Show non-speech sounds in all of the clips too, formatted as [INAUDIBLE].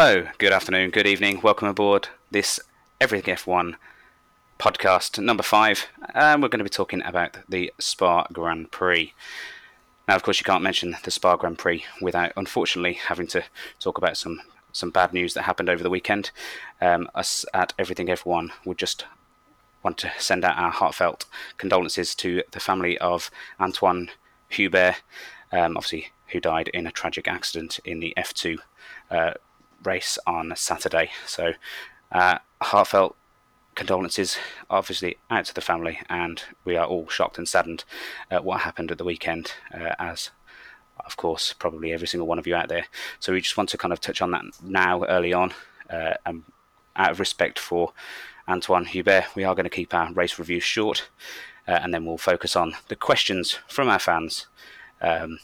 Hello, good afternoon, good evening. Welcome aboard this Everything F1 podcast number five. And we're going to be talking about the Spa Grand Prix. Now, of course, you can't mention the Spa Grand Prix without, unfortunately, having to talk about some some bad news that happened over the weekend. Um, us at Everything F1 would just want to send out our heartfelt condolences to the family of Antoine Hubert, um, obviously who died in a tragic accident in the F2 uh, race on Saturday. So, uh, heartfelt condolences, obviously, out to the family, and we are all shocked and saddened at what happened at the weekend, uh, as of course, probably every single one of you out there. So, we just want to kind of touch on that now, early on, uh, and out of respect for Antoine Hubert, we are going to keep our race review short, uh, and then we'll focus on the questions from our fans um,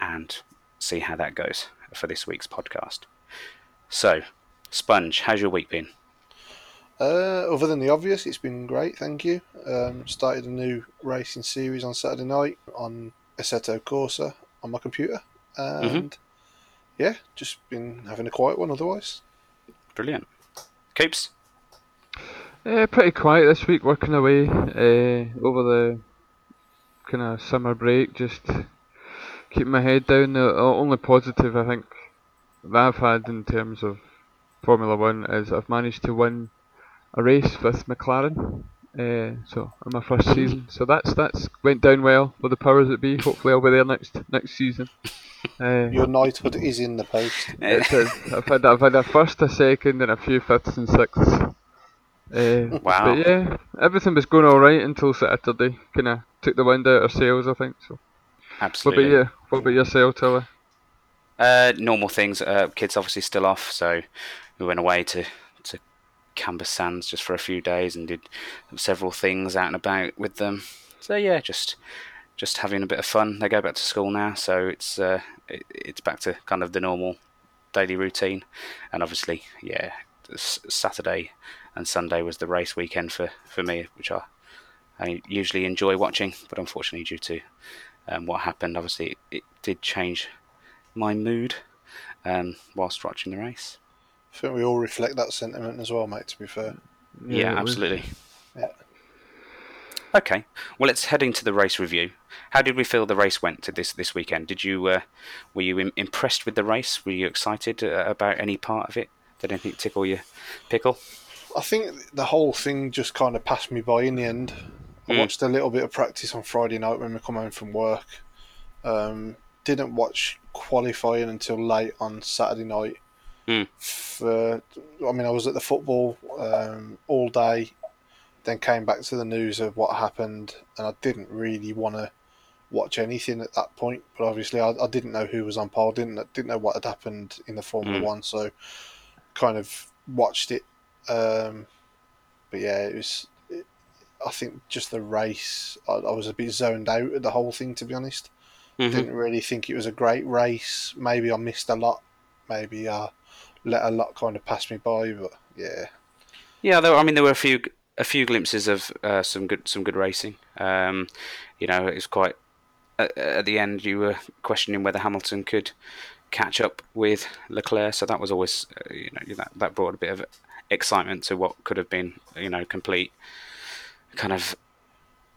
and see how that goes for this week's podcast. So, Sponge, how's your week been? Uh, other than the obvious, it's been great, thank you. Um, started a new racing series on Saturday night on Assetto Corsa on my computer, and yeah, just been having a quiet one otherwise. Brilliant. Coops? Uh, pretty quiet this week, working away uh, over the kind of summer break, just keeping my head down. The the only positive I think that I've had in terms of Formula One is I've managed to win a race with McLaren. Uh, so in my first season, so that's that's went down well for the powers that be. Hopefully, I'll be there next next season. Uh, Your knighthood is in the post. [LAUGHS] it's a, I've had I've had a first, a second, and a few fifths and sixths. Uh, Wow. But yeah, everything was going all right until Saturday. Kind of took the wind out of our sails, I think. So. Absolutely. What Absolutely. about you? What about yourself, Tilly? Uh, normal things. Uh, kids obviously still off, so we went away to to Camber Sands just for a few days and did several things out and about with them. So yeah, just just having a bit of fun. They go back to school now, so it's uh, it, it's back to kind of the normal daily routine. And obviously, yeah, Saturday and Sunday was the race weekend for for me, which I I usually enjoy watching, but unfortunately, due to um, what happened, obviously it, it did change my mood um, whilst watching the race. I think we all reflect that sentiment as well, mate. To be fair, Yeah, it was- absolutely. Yeah. Okay, well, let's head into the race review. How did we feel the race went to this this weekend? Did you uh, were you im- impressed with the race? Were you excited uh, about any part of it? Did anything tickle your pickle? I think the whole thing just kind of passed me by in the end. I Mm. watched a little bit of practice on Friday night when we come home from work. Um, didn't watch qualifying until late on Saturday night. Mm. For, I mean, I was at the football um, all day, then came back to the news of what happened, and I didn't really want to watch anything at that point. But obviously, I, I didn't know who was on pole, didn't didn't know what had happened in the Formula Mm. One, so kind of watched it. Um, but yeah, it was. It, I think just the race, I, I was a bit zoned out at the whole thing, to be honest. Mhm. Didn't really think it was a great race. Maybe I missed a lot. Maybe I let a lot kind of pass me by. But yeah, Yeah, there, I mean, there were a few a few glimpses of uh, some good some good racing. Um, you know, it was quite at, at the end. You were questioning whether Hamilton could catch up with Leclerc, so that was always uh, you know that that brought a bit of excitement to what could have been you know complete kind of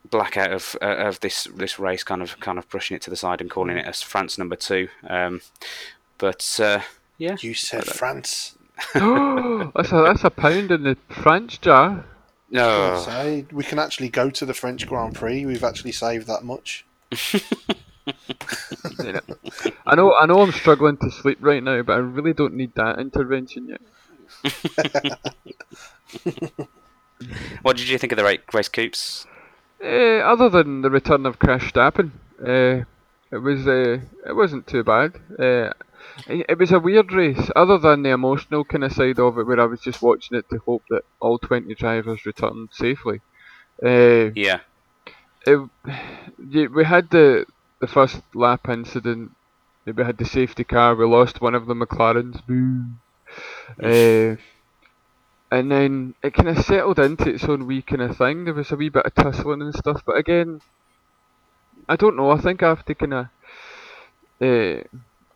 blackout of uh, of this this race, kind of kind of pushing it to the side and calling it as France number two. Um, but uh, yeah, you said France. [LAUGHS] [GASPS] that's a that's a pound in the French jar. no, Say we can actually go to the French Grand Prix. We've actually saved that much. [LAUGHS] I know I know I'm struggling to sleep right now, but I really don't need that intervention yet. [LAUGHS] what did you think of the ra- race, Coops? Uh, other than the return of Crash Stappen, uh, it was uh, it wasn't too bad. Uh, it, it was a weird race, other than the emotional kind of side of it, where I was just watching it to hope that all 20 drivers returned safely. Uh, Yeah. it, we had the the first lap incident. We had the safety car. We lost one of the McLarens. Boo. And then it kind of settled into its own wee kind of thing. There was a wee bit of tussling and stuff, but again, I don't know. I think I have to kind of uh,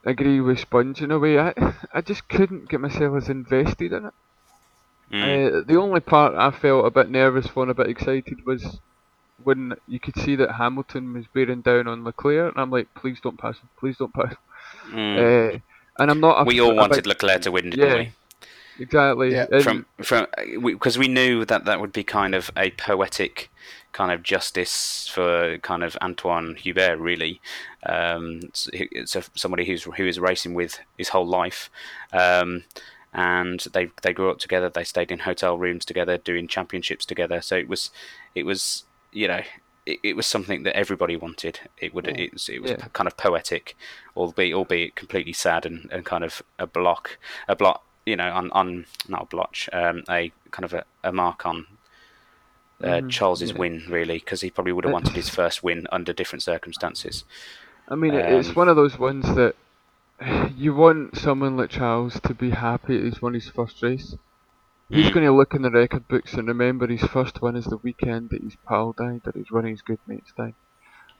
agree with Sponge in a way. I I just couldn't get myself as invested in it. Mm. Uh, the only part I felt a bit nervous for and a bit excited was when you could see that Hamilton was bearing down on Leclerc, and I'm like, please don't pass him, please don't pass him. Mm. Uh, and I'm not. A, we all wanted big- Leclerc to win, didn't Yeah, we? Exactly. Yeah, and- From from because we, knew that that would be kind of a poetic kind of justice for kind of Antoine Hubert, really. Um, it's, it's a, somebody who's who is racing with his whole life. Um, and they they grew up together. They stayed in hotel rooms together, doing championships together. So it was it was you know it, it was something that everybody wanted. It would it was it was Yeah. kind of poetic, albeit albeit completely sad and, and kind of a block a block you know on on not a blotch um, a kind of a, a mark on. Uh, Mhm, Charles's yeah. win, really, because he probably would have wanted his first win under different circumstances. I mean, it it's Um, one of those ones that [SIGHS] you want someone like Charles to be happy he's won his first race. He's Mm. going to look in the record books and remember his first win is the weekend that his pal died, that his one of his good mates died.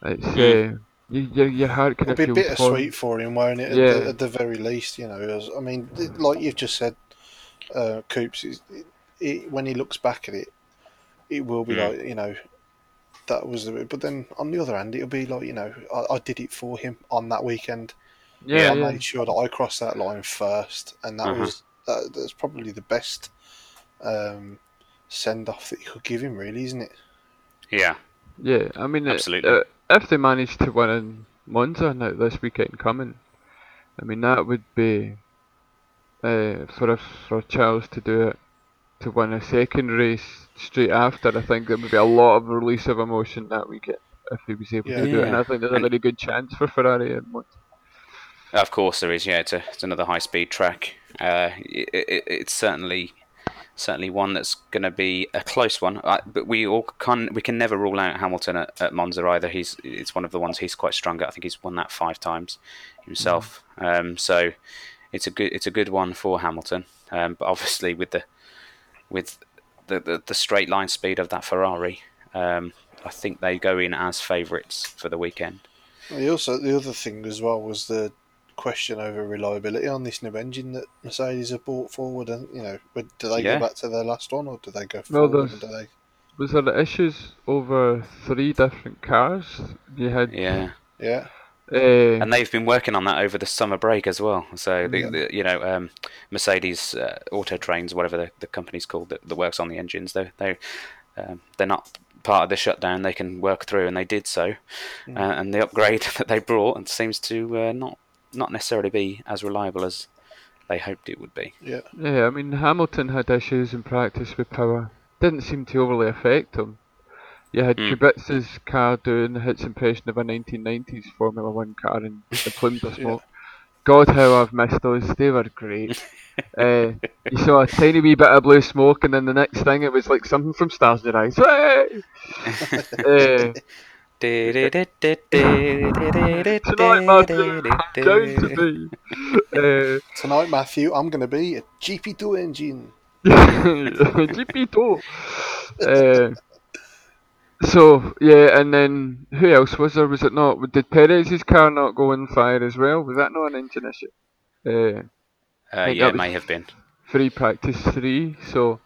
It's Mm. uh, you, your your heart kind It'll of be feels bittersweet for him, won't it? At, Yeah. the, at the very least, you know. As, I mean, like you've just said, uh, Coops. It, it, when he looks back at it, it will be Mm. like you know, that was the. But then on the other hand, it'll be like you know, I, I did it for him on that weekend. Yeah, I yeah. made sure that I crossed that line first, and that Uh-huh. was that, that's probably the best um, send off that you could give him, really, isn't it? Yeah, Yeah, I mean, uh, Absolutely. Uh, if they manage to win in Monza now this weekend coming, I mean that would be uh, for a, for Charles to do it to win a second race straight after. I think there would be a lot of release of emotion that weekend if he was able Yeah. to do it, and I think there's a And- very good chance for Ferrari in Monza. Of course there is. Yeah, it's, a, it's another high speed track. Uh, it, it, it's certainly certainly one that's going to be a close one. But we all can we can never rule out Hamilton at, at Monza either. He's it's one of the ones he's quite strong at. I think he's won that five times himself. Um, so it's a good it's a good one for Hamilton. Um, but obviously with the with the, the, the straight line speed of that Ferrari, um, I think they go in as favourites for the weekend. Also the other thing as well was the question over reliability on this new engine that Mercedes have brought forward, and you know, but do they Yeah. go back to their last one or do they go Well, forward? there's- and do they? Was there issues over three different cars? You had Yeah. Yeah, uh, and they've been working on that over the summer break as well. So the, Yeah. the, you know, um, Mercedes uh, Auto Trains, whatever the, the company's called that, that works on the engines, they they um, they're not part of the shutdown. They can work through, and they did so. Mm. Uh, and the upgrade [LAUGHS] that they brought and seems to uh, not not necessarily be as reliable as they hoped it would be. yeah, Yeah, I mean Hamilton had issues in practice with power. Didn't seem to overly affect him. You had Mm. Kubica's car doing its impression of a 1990s Formula One car in [LAUGHS] the plumes of Yeah. smoke. God, how I've missed those. They were great. [LAUGHS] uh, you saw a tiny wee bit of blue smoke, and then the next thing it was like something from Stars in Your Eyes. Uh, tonight, Matthew, going to be. Uh, Tonight, Matthew, I'm going to be a GP2 engine. [LAUGHS] GP2. Uh, so yeah, and then who else was there? Was it not? Did Perez's car not go in fire as well? Was that not an engine issue? Uh, Uh, yeah, it was- may have been. free practice three. So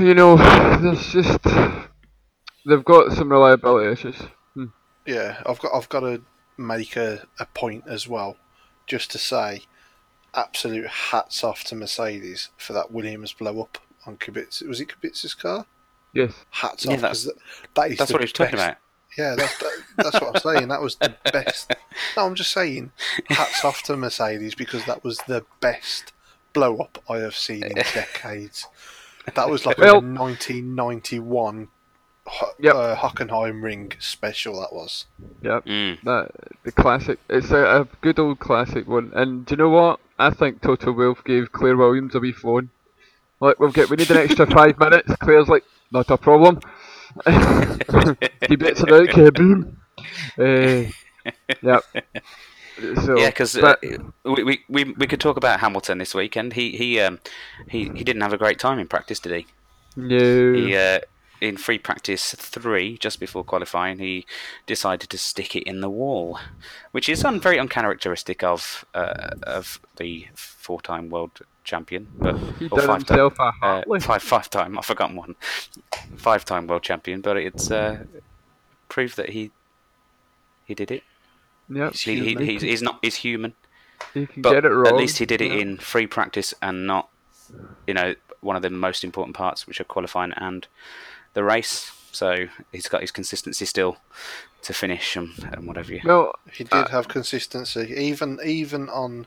you know, there's just they've got some reliability issues. Hmm. Yeah, I've got I've got to make a, a point as well, just to say, absolute hats off to Mercedes for that Williams blow up on Kubica. Was it Kubica's car? Yes. Hats off that's- because that, that is That's what he was talking about. Yeah, that's that, that's what I'm saying. That was the best. No, I'm just saying, hats off to Mercedes because that was the best blow up I have seen in [LAUGHS] decades. That was like Well- a 1991 Ho- Yep. uh, Hockenheim Ring special. That was. Yep. Mm. That the classic. It's a, a good old classic one. And do you know what? I think Toto Wolff gave Claire Williams a wee phone. Like we've got, we need an extra five minutes. Claire's like, not a problem. [LAUGHS] he bits it out, okay, boom. Uh, yep. So, Yeah, because uh, we, we, we we could talk about Hamilton this weekend. He he um he, he didn't have a great time in practice, did he? no. He uh, in free practice three, just before qualifying, he decided to stick it in the wall, which is un- very uncharacteristic of uh, of the four-time world champion. But He done five-time- himself a uh, five five time. I've forgotten one. Five time world champion, but it's uh, proved that he he did it. Yep. He's He, he, he's, he's not he's human, He can but get it wrong. at least he did it yeah. in free practice and not, you know, one of the most important parts, which are qualifying and the race. So he's got his consistency still to finish and, and whatever you. Well, He did Uh, have consistency, even even on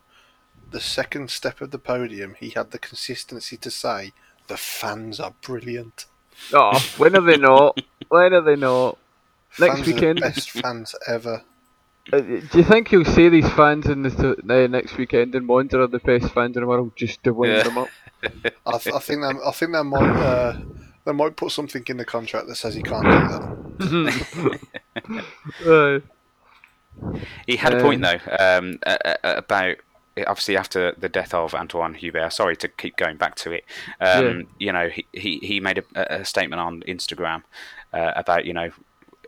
the second step of the podium. He had the consistency to say, "The fans are brilliant." oh, when are they not? [LAUGHS] When are they not? Next fans Are weekend. the best fans ever. Uh, do you think you'll see these fans in the uh, next weekend in Monza are the best fans in the world just to wind Yeah. them up? I, th- I think that I think they might uh, they might put something in the contract that says he can't do that. [LAUGHS] Uh, He had a point Um, though um, a- a- about obviously after the death of Antoine Hubert. Sorry to keep going back to it. Um, Yeah. You know, he, he, he made a, a statement on Instagram uh, about you know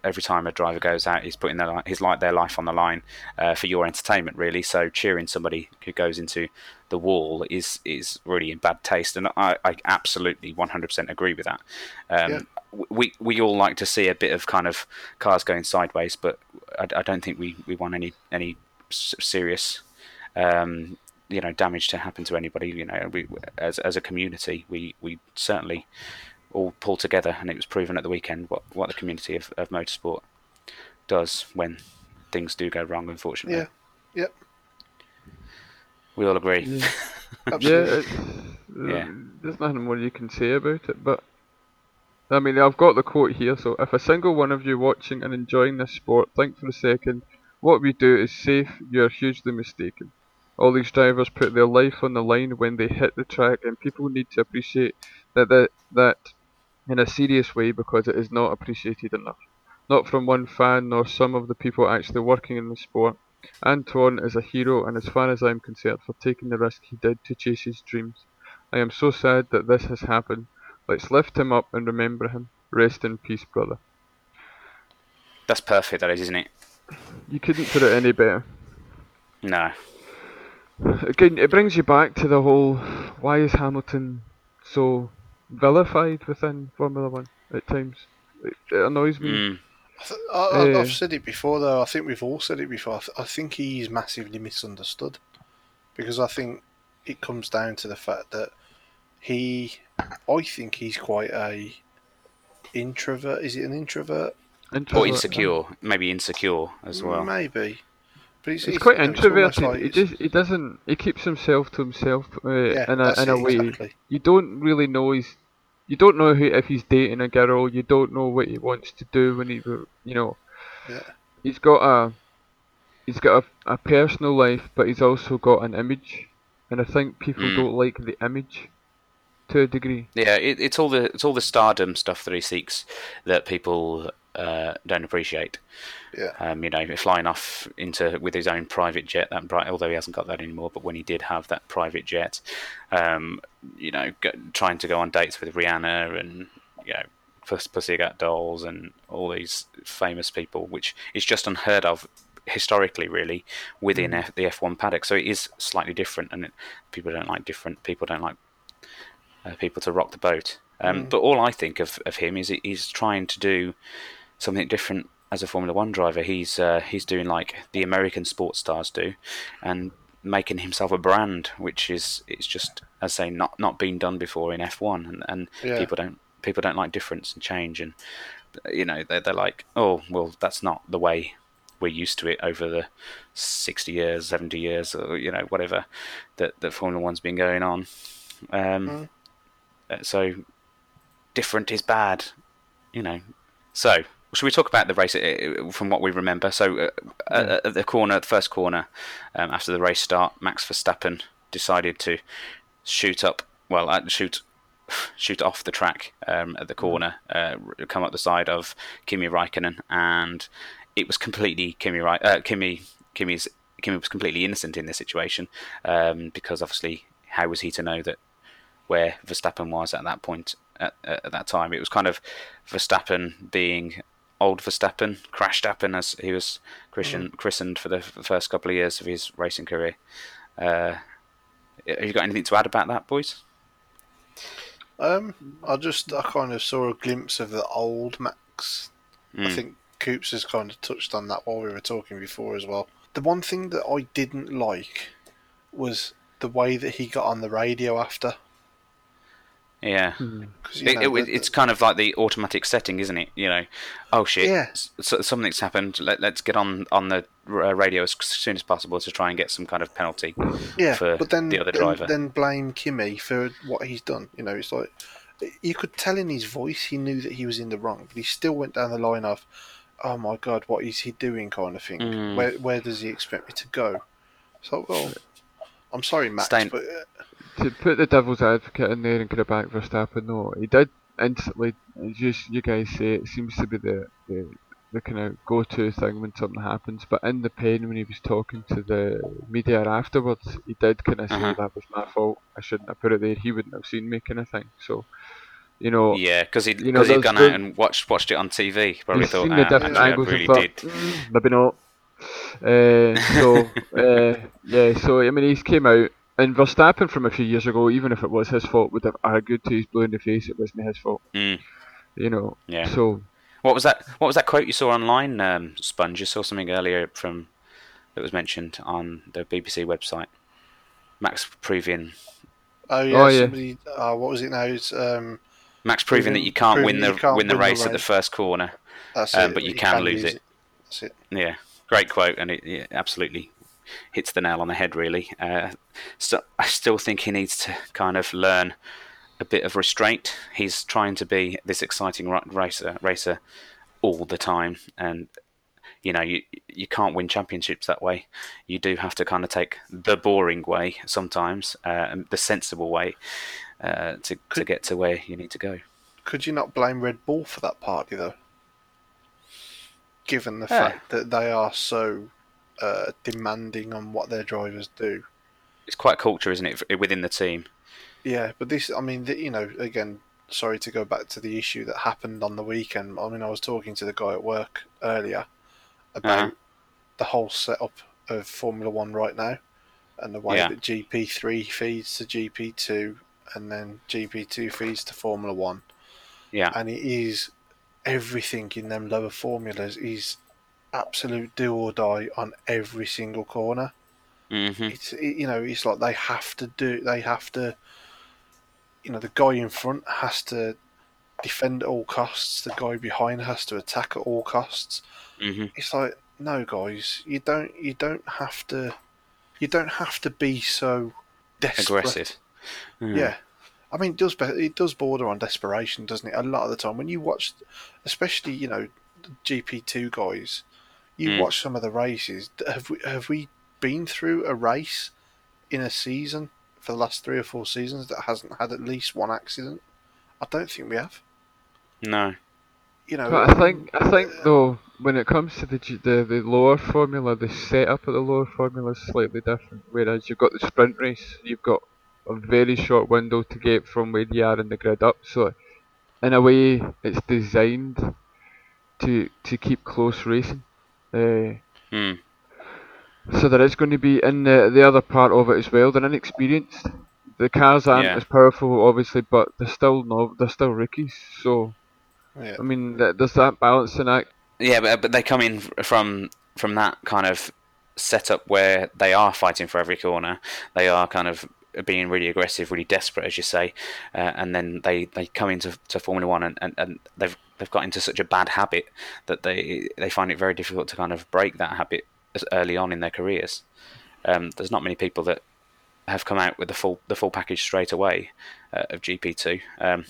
every time a driver goes out, he's putting their his like their life on the line uh, for your entertainment, really. So cheering somebody who goes into the wall is is really in bad taste, and I, I absolutely 100% agree with that. Um, Yeah. We we all like to see a bit of kind of cars going sideways, but I, I don't think we, we want any any serious um, you know damage to happen to anybody. You know, we as as a community, we we certainly all pull together, and it was proven at the weekend what what the community of, of motorsport does when things do go wrong. Unfortunately, Yeah. Yep. we all agree. yeah, [LAUGHS] Absolutely. it's, Yeah. Uh, there's nothing more you can say about it. But I mean, I've got the quote here. So, if a single one of you watching and enjoying this sport think for a second, what we do is safe, you are hugely mistaken. All these drivers put their life on the line when they hit the track, and people need to appreciate that that, that in a serious way because it is not appreciated enough. Not from one fan nor some of the people actually working in the sport. Antoine is a hero, and as far as I'm concerned, for taking the risk he did to chase his dreams. I am so sad that this has happened. Let's lift him up and remember him. Rest in peace, brother. That's perfect, that is, isn't it? You couldn't put it any better. No. Again, it brings you back to the whole why is Hamilton so vilified within Formula One at times? It, it annoys me. Mm. I th- I, I, Uh, I've said it before, though. I think we've all said it before. I, th- I think he's massively misunderstood because I think it comes down to the fact that he, I think he's quite a introvert. Is it an introvert? Or Introvert, insecure, maybe insecure as well. Maybe. But it's, He's it's- quite you know, it's almost introverted. like he it's- just he doesn't he keeps himself to himself uh, yeah, in a in a it, way. exactly. You don't really know he's you don't know who, if he's dating a girl. You don't know what he wants to do when he you know. Yeah. He's got a he's got a, a personal life, but he's also got an image, and I think people Mm. don't like the image to a degree. Yeah, it, it's all the it's all the stardom stuff that he seeks that people uh, don't appreciate. Yeah. Um, you know, flying off into with his own private jet. That bright, although he hasn't got that anymore, but when he did have that private jet, um, you know, go, trying to go on dates with Rihanna and you know, Puss, Pussycat Dolls and all these famous people, which is just unheard of historically, really, within F, the F1 paddock. So it is slightly different, and it, people don't like different. People don't like uh, people to rock the boat. Um, Mm. But all I think of, of him is he's trying to do something different as a Formula One driver. He's uh, he's doing like the American sports stars do, and making himself a brand, which is it's just as I say not not been done before in F1, and, and Yeah. people don't people don't like difference and change, and you know they're they're like oh well that's not the way we're used to it over the 60 years 70 years or you know whatever that that formula one's been going on um Mm. so different is bad you know so should we talk about the race uh, from what we remember so uh, at, at the corner the first corner um, after the race start max verstappen decided to shoot up well uh, shoot [SIGHS] shoot off the track um, at the corner, uh, come up the side of Kimi Raikkonen, and it was completely Kimi. Rai- uh, Kimi Kimi's Kimi was completely innocent in this situation um, because obviously, how was he to know that where Verstappen was at that point at, at that time. It was kind of Verstappen being old Verstappen, Crashtappen as he was christened, christened for the first couple of years of his racing career. Uh, have you got anything to add about that, boys? Um, I just I kind of saw a glimpse of the old Max. I Mm. think Coops has kind of touched on that while we were talking before as well. The one thing that I didn't like was the way that he got on the radio after. Yeah. Hmm. 'Cause, you It, know, it, the- it's kind of like the automatic setting, isn't it? You know, oh shit, Yeah. so, something's happened. Let, let's get on on the uh, radio as soon as possible to try and get some kind of penalty. yeah, for but then the other then- driver. Then, blame Kimi for what he's done. You know, it's like you could tell in his voice he knew that he was in the wrong, but he still went down the line of, "Oh my god, what is he doing?" kind of thing. Mm. Where where does he expect me to go? So well, I'm sorry, Max, Staying- but uh, to put the devil's advocate in there and kind of back Verstappen, no, he did instantly, as you, you guys say, it seems to be the, the, the kind of go-to thing when something happens. But in the pen, when he was talking to the media afterwards, he did kind of say Uh-huh. that was my fault. I shouldn't have put it there. He wouldn't have seen me, kind of thing. So, you know, Yeah, because he'd, You know, he'd gone out and watched watched it on TV. Probably thought, seen the different actually, I angles really thought, did. "Mm, maybe not. Uh, so [LAUGHS] uh, yeah, so I mean, he's came out, and Verstappen from a few years ago, even if it was his fault, would have argued to his blue in the face it wasn't his fault. Mm, You know. yeah. So What was that? What was that quote you saw online, um, Sponge? You saw something earlier from that was mentioned on the BBC website. Max proving oh yeah, Oh, yeah. somebody, uh, what was it now? It's um, Max proving that you can't proving win the can't win the win the race at the first corner, that's Um, it. but you can lose use it. That's it. Yeah, great quote, and it, it absolutely hits the nail on the head. Really, uh, so I still think he needs to kind of learn a bit of restraint. He's trying to be this exciting ra- racer, racer all the time, and you know you you can't win championships that way. You do have to kind of take the boring way sometimes, uh, the sensible way uh, to to get to where you need to go. Could you not blame Red Bull for that party though? Given the Yeah. fact that they are so uh, demanding on what their drivers do. It's quite culture, isn't it, within the team? Yeah, but this, I mean, the, you know, again, sorry to go back to the issue that happened on the weekend. I mean, I was talking to the guy at work earlier about Uh-huh. the whole setup of Formula One right now and the way Yeah. that GP3 feeds to GP2 and then GP2 feeds to Formula One. Yeah, And it is everything in them lower formulas is absolute do or die on every single corner hmm it's it, you know it's like they have to do they have to you know the guy in front has to defend at all costs the guy behind has to attack at all costs hmm it's like no guys you don't you don't have to you don't have to be so desperate aggressive. Mm. yeah I mean, it does it does border on desperation, doesn't it? A lot of the time, when you watch, especially you know, GP two guys, you Mm. watch some of the races. Have we have we been through a race in a season for the last three or four seasons that hasn't had at least one accident? I don't think we have. No. You know, But I think I think though when it comes to the the the lower formula, the setup of the lower formula is slightly different. Whereas you've got the sprint race, you've got a very short window to get from where you are in the grid up. So in a way, it's designed to to keep close racing. Uh, Mm. so there is going to be in the the other part of it as well. They're inexperienced. The cars aren't Yeah. as powerful, obviously, but they're still no, they're still rookies. So yeah, I mean, th- there's that balancing act. Yeah, but but they come in from from that kind of setup where they are fighting for every corner. They are kind of being really aggressive, really desperate, as you say, uh, and then they, they come into to Formula One and, and, and they've they've got into such a bad habit that they they find it very difficult to kind of break that habit as early on in their careers. Um, there's not many people that have come out with the full the full package straight away uh, of GP two. Um,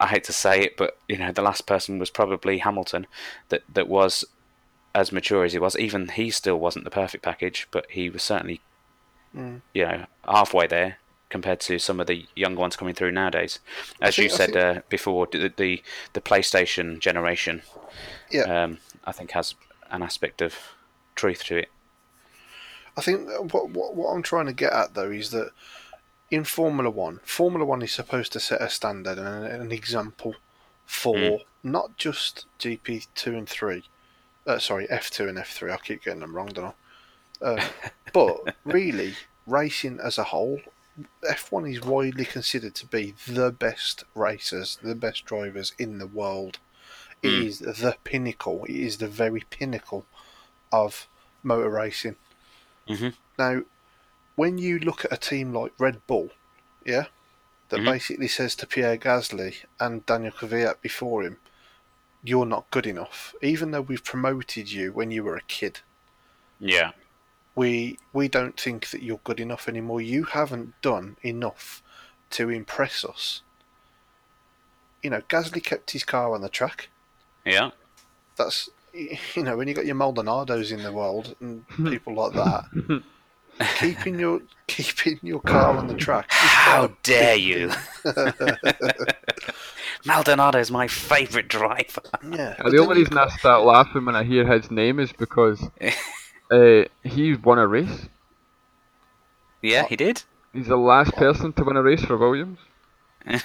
I hate to say it, but you know the last person was probably Hamilton, that that was as mature as he was. Even he still wasn't the perfect package, but he was certainly Mm. you know halfway there compared to some of the younger ones coming through nowadays. As you think- I said think- uh, before, the, the the PlayStation generation, yeah. um, I think has an aspect of truth to it. I think what, what what I'm trying to get at though is that in Formula One, Formula One is supposed to set a standard and an, an example for Mm. not just GP two and three, uh, sorry F two and F three. I keep getting them wrong, don't I? Uh, [LAUGHS] but really, racing as a whole, F one is widely considered to be the best racers, the best drivers in the world. It Mm. is the pinnacle. It is the very pinnacle of motor racing. Mhm. Now, when you look at a team like Red Bull, yeah, that Mhm. basically says to Pierre Gasly and Daniel Kvyat before him, "You're not good enough," even though we've promoted you when you were a kid. Yeah. We we don't think that you're good enough anymore. You haven't done enough to impress us. You know, Gasly kept his car on the track. Yeah. That's you know when you got your Maldonados in the world and [LAUGHS] hmm. people like that, [LAUGHS] keeping your keeping your car on the track. How dare big you? [LAUGHS] Maldonado is my favourite driver. Yeah. The only reason I start laughing when I hear his name is because uh, he won a race. Yeah, he did. He's the last person to win a race for Williams. [LAUGHS]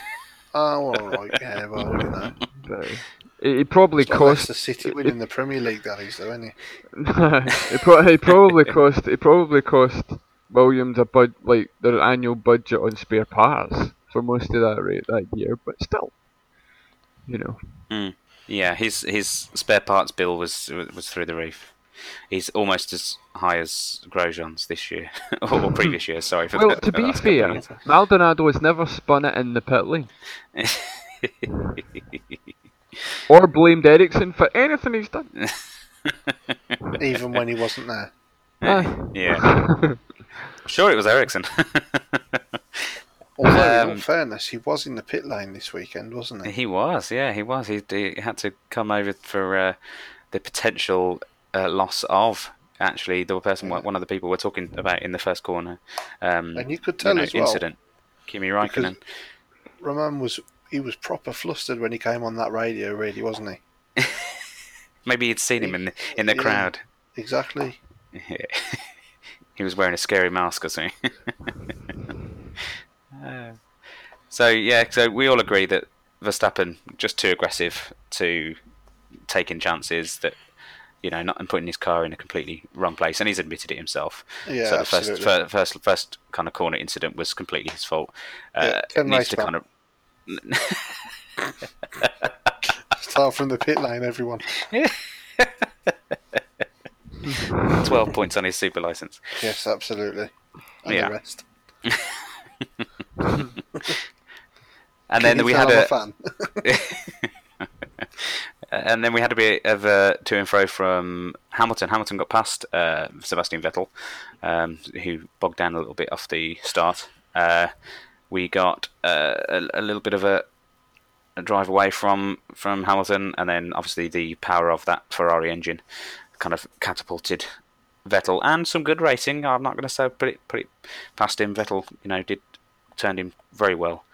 Oh, all right. Yeah, well, you know. Uh, he, he probably It's like cost. Leicester City winning the Premier League, that is, though, isn't he? [LAUGHS] he, pro- he probably [LAUGHS] cost. He probably cost Williams a bud like their annual budget on spare parts for most of that rate that year. But still, you know. Yeah, his his spare parts bill was was through the roof. He's almost as high as Grosjean's this year [LAUGHS] or [LAUGHS] previous year. Sorry for Well, the, to the be [LAUGHS] last fair, years. Maldonado has never spun it in the pit lane or blamed Ericsson for anything he's done. Even when he wasn't there. Aye. yeah, sure it was Ericsson. Although, in Um, all fairness, he was in the pit lane this weekend, wasn't he? he was, yeah, he was. He, he had to come over for uh, the potential uh, loss of actually the person, one of the people we're talking about in the first corner. Um, And you could tell know, as well, incident. Kimi Raikkonen. Roman was he was proper flustered when he came on that radio, really, wasn't he? [LAUGHS] Maybe he'd seen him in the, in the Yeah. crowd. Exactly. [LAUGHS] he was wearing a scary mask or something. [LAUGHS] Uh, so yeah, so we all agree that Verstappen just too aggressive to taking chances that you know not and putting his car in a completely wrong place, and he's admitted it himself. Yeah, so the first, absolutely. fir- first first kind of corner incident was completely his fault. Uh, Yeah, needs to kind of [LAUGHS] Start from the pit lane, everyone. [LAUGHS] twelve points on his super license. Yes, absolutely. And Yeah. the rest. [LAUGHS] And Can then we had I'm a, fan. And then we had a bit of a to and fro from Hamilton. Hamilton got past uh, Sebastian Vettel, um, who bogged down a little bit off the start. Uh, we got uh, a, a little bit of a, a drive away from from Hamilton, and then obviously the power of that Ferrari engine kind of catapulted Vettel and some good racing. I'm not going to say put it put it past him. Vettel, you know, did turned him very well.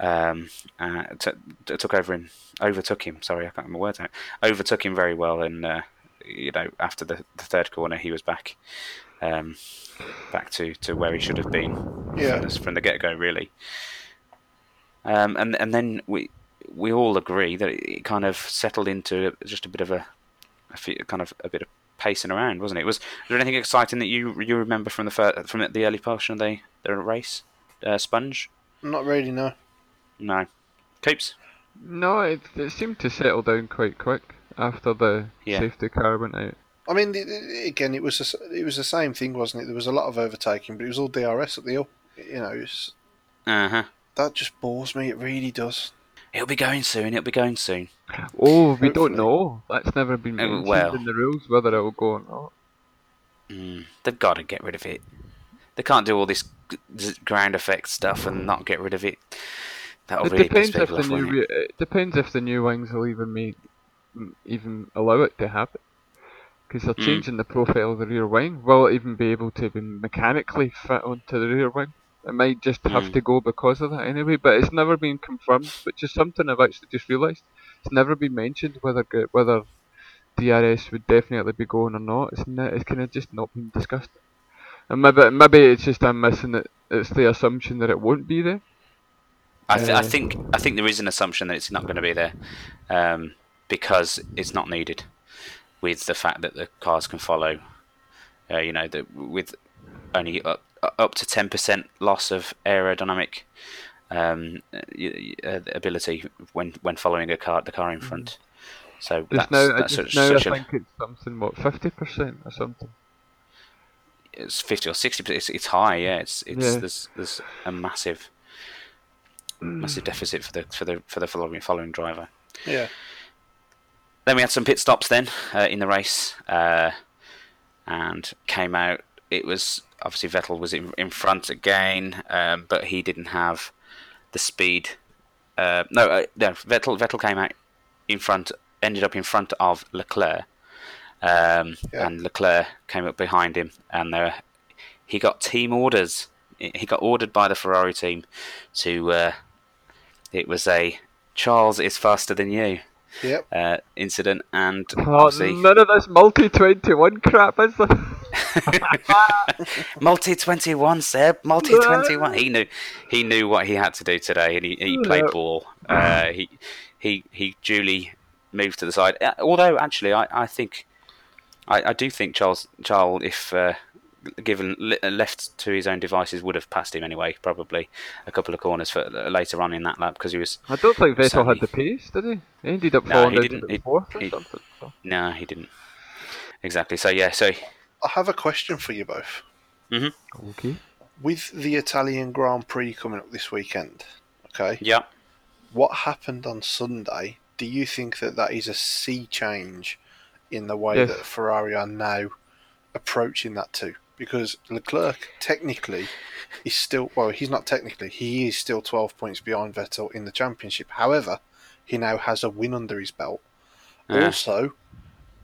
Um, uh, t- t- took over him, overtook him. Sorry, I can't get my words out. Overtook him very well, and uh, you know, after the, the third corner, he was back, um, back to, to where he should have been Yeah. from, the, from the get go, really. Um, and and then we we all agree that it kind of settled into just a bit of a, a fe- kind of a bit of pacing around, wasn't it? Was, was there anything exciting that you you remember from the from the early portion of the the race? Uh, Sponge? Not really, no. No. Coops? No, it, it seemed to settle down quite quick after the Yeah. safety car went out. I mean, the- the- again, it was the it was the same thing, wasn't it? There was a lot of overtaking, but it was all DRS at the up. You know, it's, Uh huh. that just bores me. It really does. It'll be going soon. It'll be going soon. Oh, we don't know. That's never been Oh, mentioned well. in the rules whether it will go or not. Mm, they've got to get rid of it. They can't do all this ground effect stuff and not get rid of it. That'll It really depends if the new re- it depends if the new wings will even make even allow it to happen. Because they're Mm. changing the profile of the rear wing. Will it even be able to be mechanically fit onto the rear wing? It might just have Mm. to go because of that anyway. But it's never been confirmed. Which is something I've actually just realised. It's never been mentioned whether whether DRS would definitely be going or not. It's ne- it's kind of just not been discussed. And maybe maybe it's just I'm missing it. It's the assumption that it won't be there. I, th- I Uh, think I think there is an assumption that it's not going to be there um, because it's not needed with the fact that the cars can follow. Uh, you know, the, with only up, up to ten percent loss of aerodynamic um, uh, ability when when following a car the car in front. So Mm. That's, now, I that's just such, now I such a, think it's something what fifty percent or something. it's fifty or sixty. It's, it's high. Yeah, it's it's Yeah. there's there's a massive massive deficit for the for the for the following following driver. Yeah. Then we had some pit stops then uh, in the race, uh, and came out. It was obviously Vettel was in, in front again, um, but he didn't have the speed. Uh, no, uh, no, Vettel Vettel came out in front, ended up in front of Leclerc, um, Yeah. and Leclerc came up behind him, and uh, he got team orders. He got ordered by the Ferrari team to. It was a Charles is faster than you Yep. uh, incident, and Oh, none of this multi twenty one crap is there? [LAUGHS] multi twenty one, Seb, multi twenty one. He knew he knew what he had to do today, and he, he played Yeah. ball. Uh, he he he duly moved to the side. Uh, Although actually, I, I think I, I do think Charles Charles, if uh, given uh, left to his own devices, would have passed him anyway. Probably a couple of corners for uh, later on in that lap because he was I don't think Vettel Sadly. had the pace, did he? He ended up No, falling he down didn't. He- fourth or he- something. so. no, he didn't exactly. So yeah, so I have a question for you both. Mm-hmm. Okay. With the Italian Grand Prix coming up this weekend, okay, yeah. what happened on Sunday? Do you think that that is a sea change in the way Yes. that Ferrari are now approaching that too? Because Leclerc technically is still well, he's not technically, he is still 12 points behind Vettel in the championship. However, he now has a win under his belt. Yeah. Also,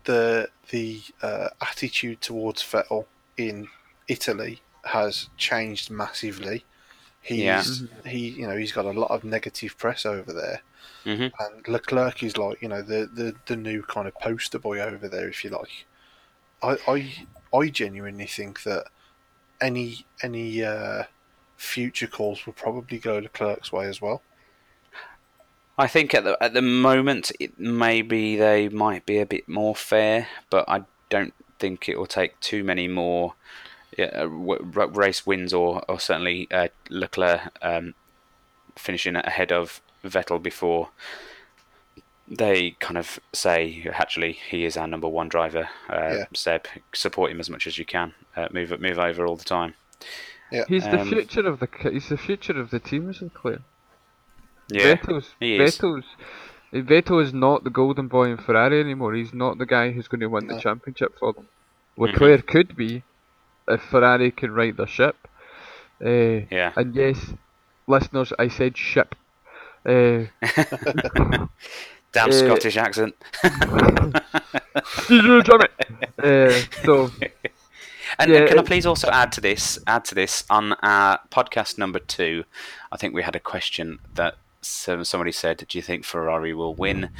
the the uh, attitude towards Vettel in Italy has changed massively. He's Yeah. he you know he's got a lot of negative press over there, Mhm. and Leclerc is like you know the, the, the new kind of poster boy over there, if you like. I I, I genuinely think that any any uh, future calls will probably go Leclerc's way as well. I think at the at the moment, it maybe they might be a bit more fair, but I don't think it will take too many more uh, race wins or or certainly uh, Leclerc um, finishing ahead of Vettel before they kind of say actually he is our number one driver. Uh, Yeah. Seb, support him as much as you can. Uh, move move over all the time. He's the Um, future of the he's the future of the team, isn't Claire? Yeah, Vettel's he is. Vettel's Vettel is not the golden boy in Ferrari anymore. He's not the guy who's going to win the championship for them. Mm-hmm. Leclerc could be if Ferrari can right their ship. Uh, yeah. and yes, listeners, I said ship. Uh, [LAUGHS] [LAUGHS] Damn uh, Scottish accent. it. [LAUGHS] Uh, so And, Yeah, and can I please also add to this? Add to this on our podcast number two. I think we had a question that some, somebody said, "Do you think Ferrari will win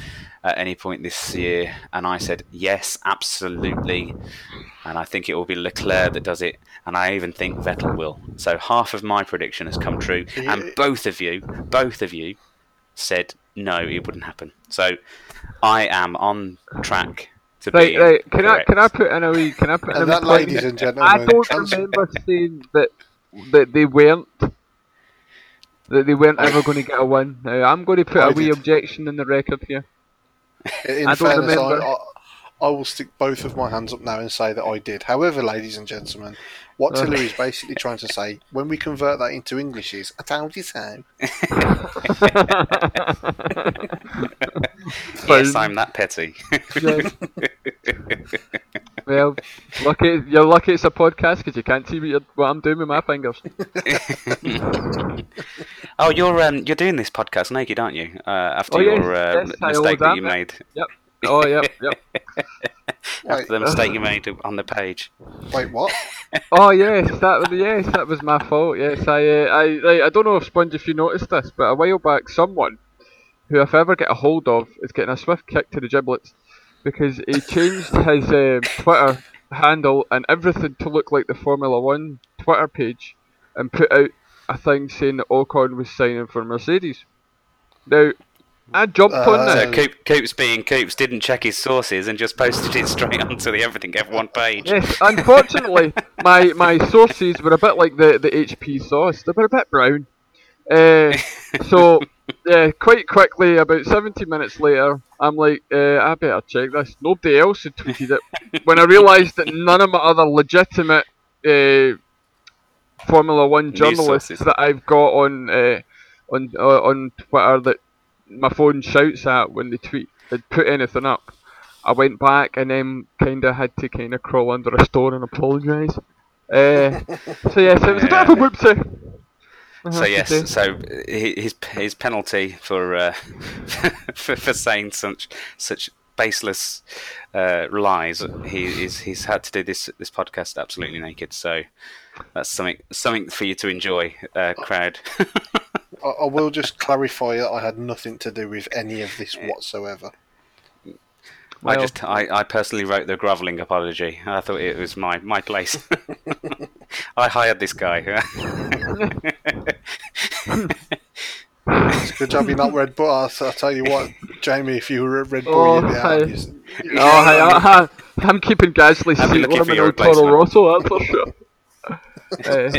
at any point this year?" And I said, "Yes, absolutely." And I think it will be Leclerc that does it, and I even think Vettel will. So half of my prediction has come true, and both of you, both of you, said no, it wouldn't happen. So I am on track to right, be right. Can I can I put in a? Can I put in And that, ladies and gentlemen, I don't remember saying that that they weren't that they weren't ever going to get a win. Now, I'm going to put I a wee did. objection in the record here. In I don't fairness, I. I, I will stick both of my hands up now and say that I did. However, ladies and gentlemen, what Tilly is basically trying to say, when we convert that into English, is I told you so. [LAUGHS] Yes, I'm that petty. Yes. well, lucky you're lucky it's a podcast because you can't see what, you're, what I'm doing with my fingers. [LAUGHS] oh, you're um, you're doing this podcast naked, aren't you? Uh, after Oh, yes, your uh, yes, mistake always that you yeah. made, Yep. [LAUGHS] Oh, yep, yep. [LAUGHS] After the mistake you made on the page. wait, what? [LAUGHS] Oh yes, that was yes, that was my fault. Yes, I, uh, I, I, I don't know if Sponge if you noticed this, but a while back, someone who if I ever get a hold of is getting a swift kick to the giblets because he changed his um, Twitter handle and everything to look like the Formula One Twitter page, and put out a thing saying that Ocon was signing for Mercedes. Now, I jumped Uh, on So. Um, Coop, Coops being Coops didn't check his sources and just posted it [LAUGHS] straight onto the Everything F1 page. Yes, unfortunately, [LAUGHS] my my sources were a bit like the, the HP sauce. They were a bit brown. Uh, so, [LAUGHS] yeah, quite quickly, about 70 minutes later, I'm like, uh, I better check this. Nobody else had tweeted it. When I realised that none of my other legitimate uh, Formula One journalists that I've got on uh, on uh, on Twitter that my phone shouts at when they tweet had put anything up. I went back and then kind of had to kind of crawl under a stone and apologise. Uh, [LAUGHS] so yes, it was a bit of a whoopsie. So yes, so his his penalty for uh, [LAUGHS] for, for saying such such baseless uh, lies, he is he's had to do this this podcast absolutely naked. So that's something something for you to enjoy, uh, crowd. [LAUGHS] I, I will just clarify that I had nothing to do with any of this eh. whatsoever. I just I, I personally wrote the grovelling apology. I thought it was my my place. [LAUGHS] I hired this guy. It's a good job you're not Red Bull. I'll, I'll tell you what, Jamie, if you were at Red Bull, Oh, you'd be oh, out. hi. You s- you- Oh, hey, I, I, I'm keeping Gasly's I'll be seat looking when for I'm in your old Toro replacement. Rosso, that's for sure. Uh,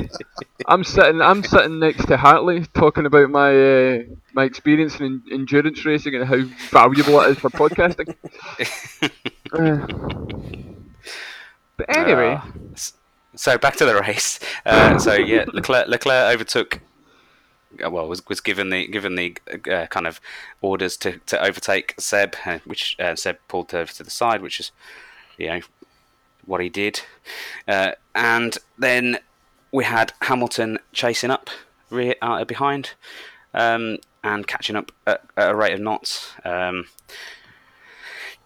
I'm sitting. I'm sitting next to Hartley, talking about my uh, my experience in endurance racing and how valuable it is for podcasting. [LAUGHS] Uh, but anyway, Uh, so back to the race. Uh, so yeah, [LAUGHS] Leclerc, Leclerc overtook. uh, Well, was was given the given the uh, kind of orders to, to overtake Seb, uh, which uh, Seb pulled over to the side, which is, you know, what he did. Uh, and then we had Hamilton chasing up rear, uh, behind um, and catching up at, at a rate of knots. Um,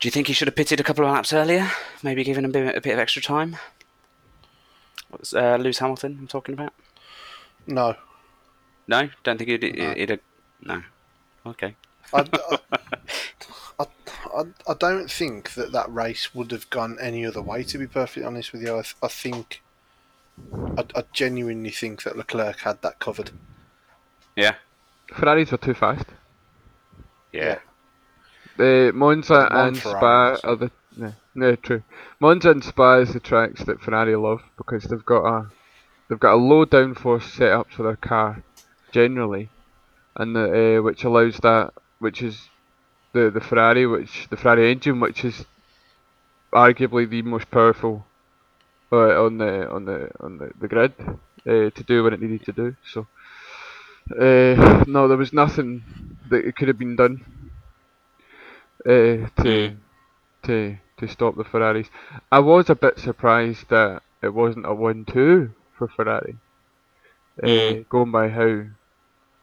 do you think he should have pitted a couple of laps earlier? Maybe given him a bit, a bit of extra time? What's uh, Lewis Hamilton I'm talking about? No. No? Don't think he'd... No. he'd, he'd no. Okay. I, [LAUGHS] I, I, I don't think that that race would have gone any other way, to be perfectly honest with you. I, I think. I, I genuinely think that Leclerc had that covered. Yeah? Ferraris were too fast. Yeah. The Monza One and Ferrari, Spa are the no, no true. Monza and Spa is the tracks that Ferrari love because they've got a they've got a low downforce setup for their car generally, and the, uh, which allows that which is the the Ferrari which the Ferrari engine which is arguably the most powerful uh, on the on the on the, the grid uh, to do what it needed to do. So uh, no, there was nothing that it could have been done uh, to Mm. to to stop the Ferraris. I was a bit surprised that it wasn't a one-two for Ferrari, uh, Mm. going by how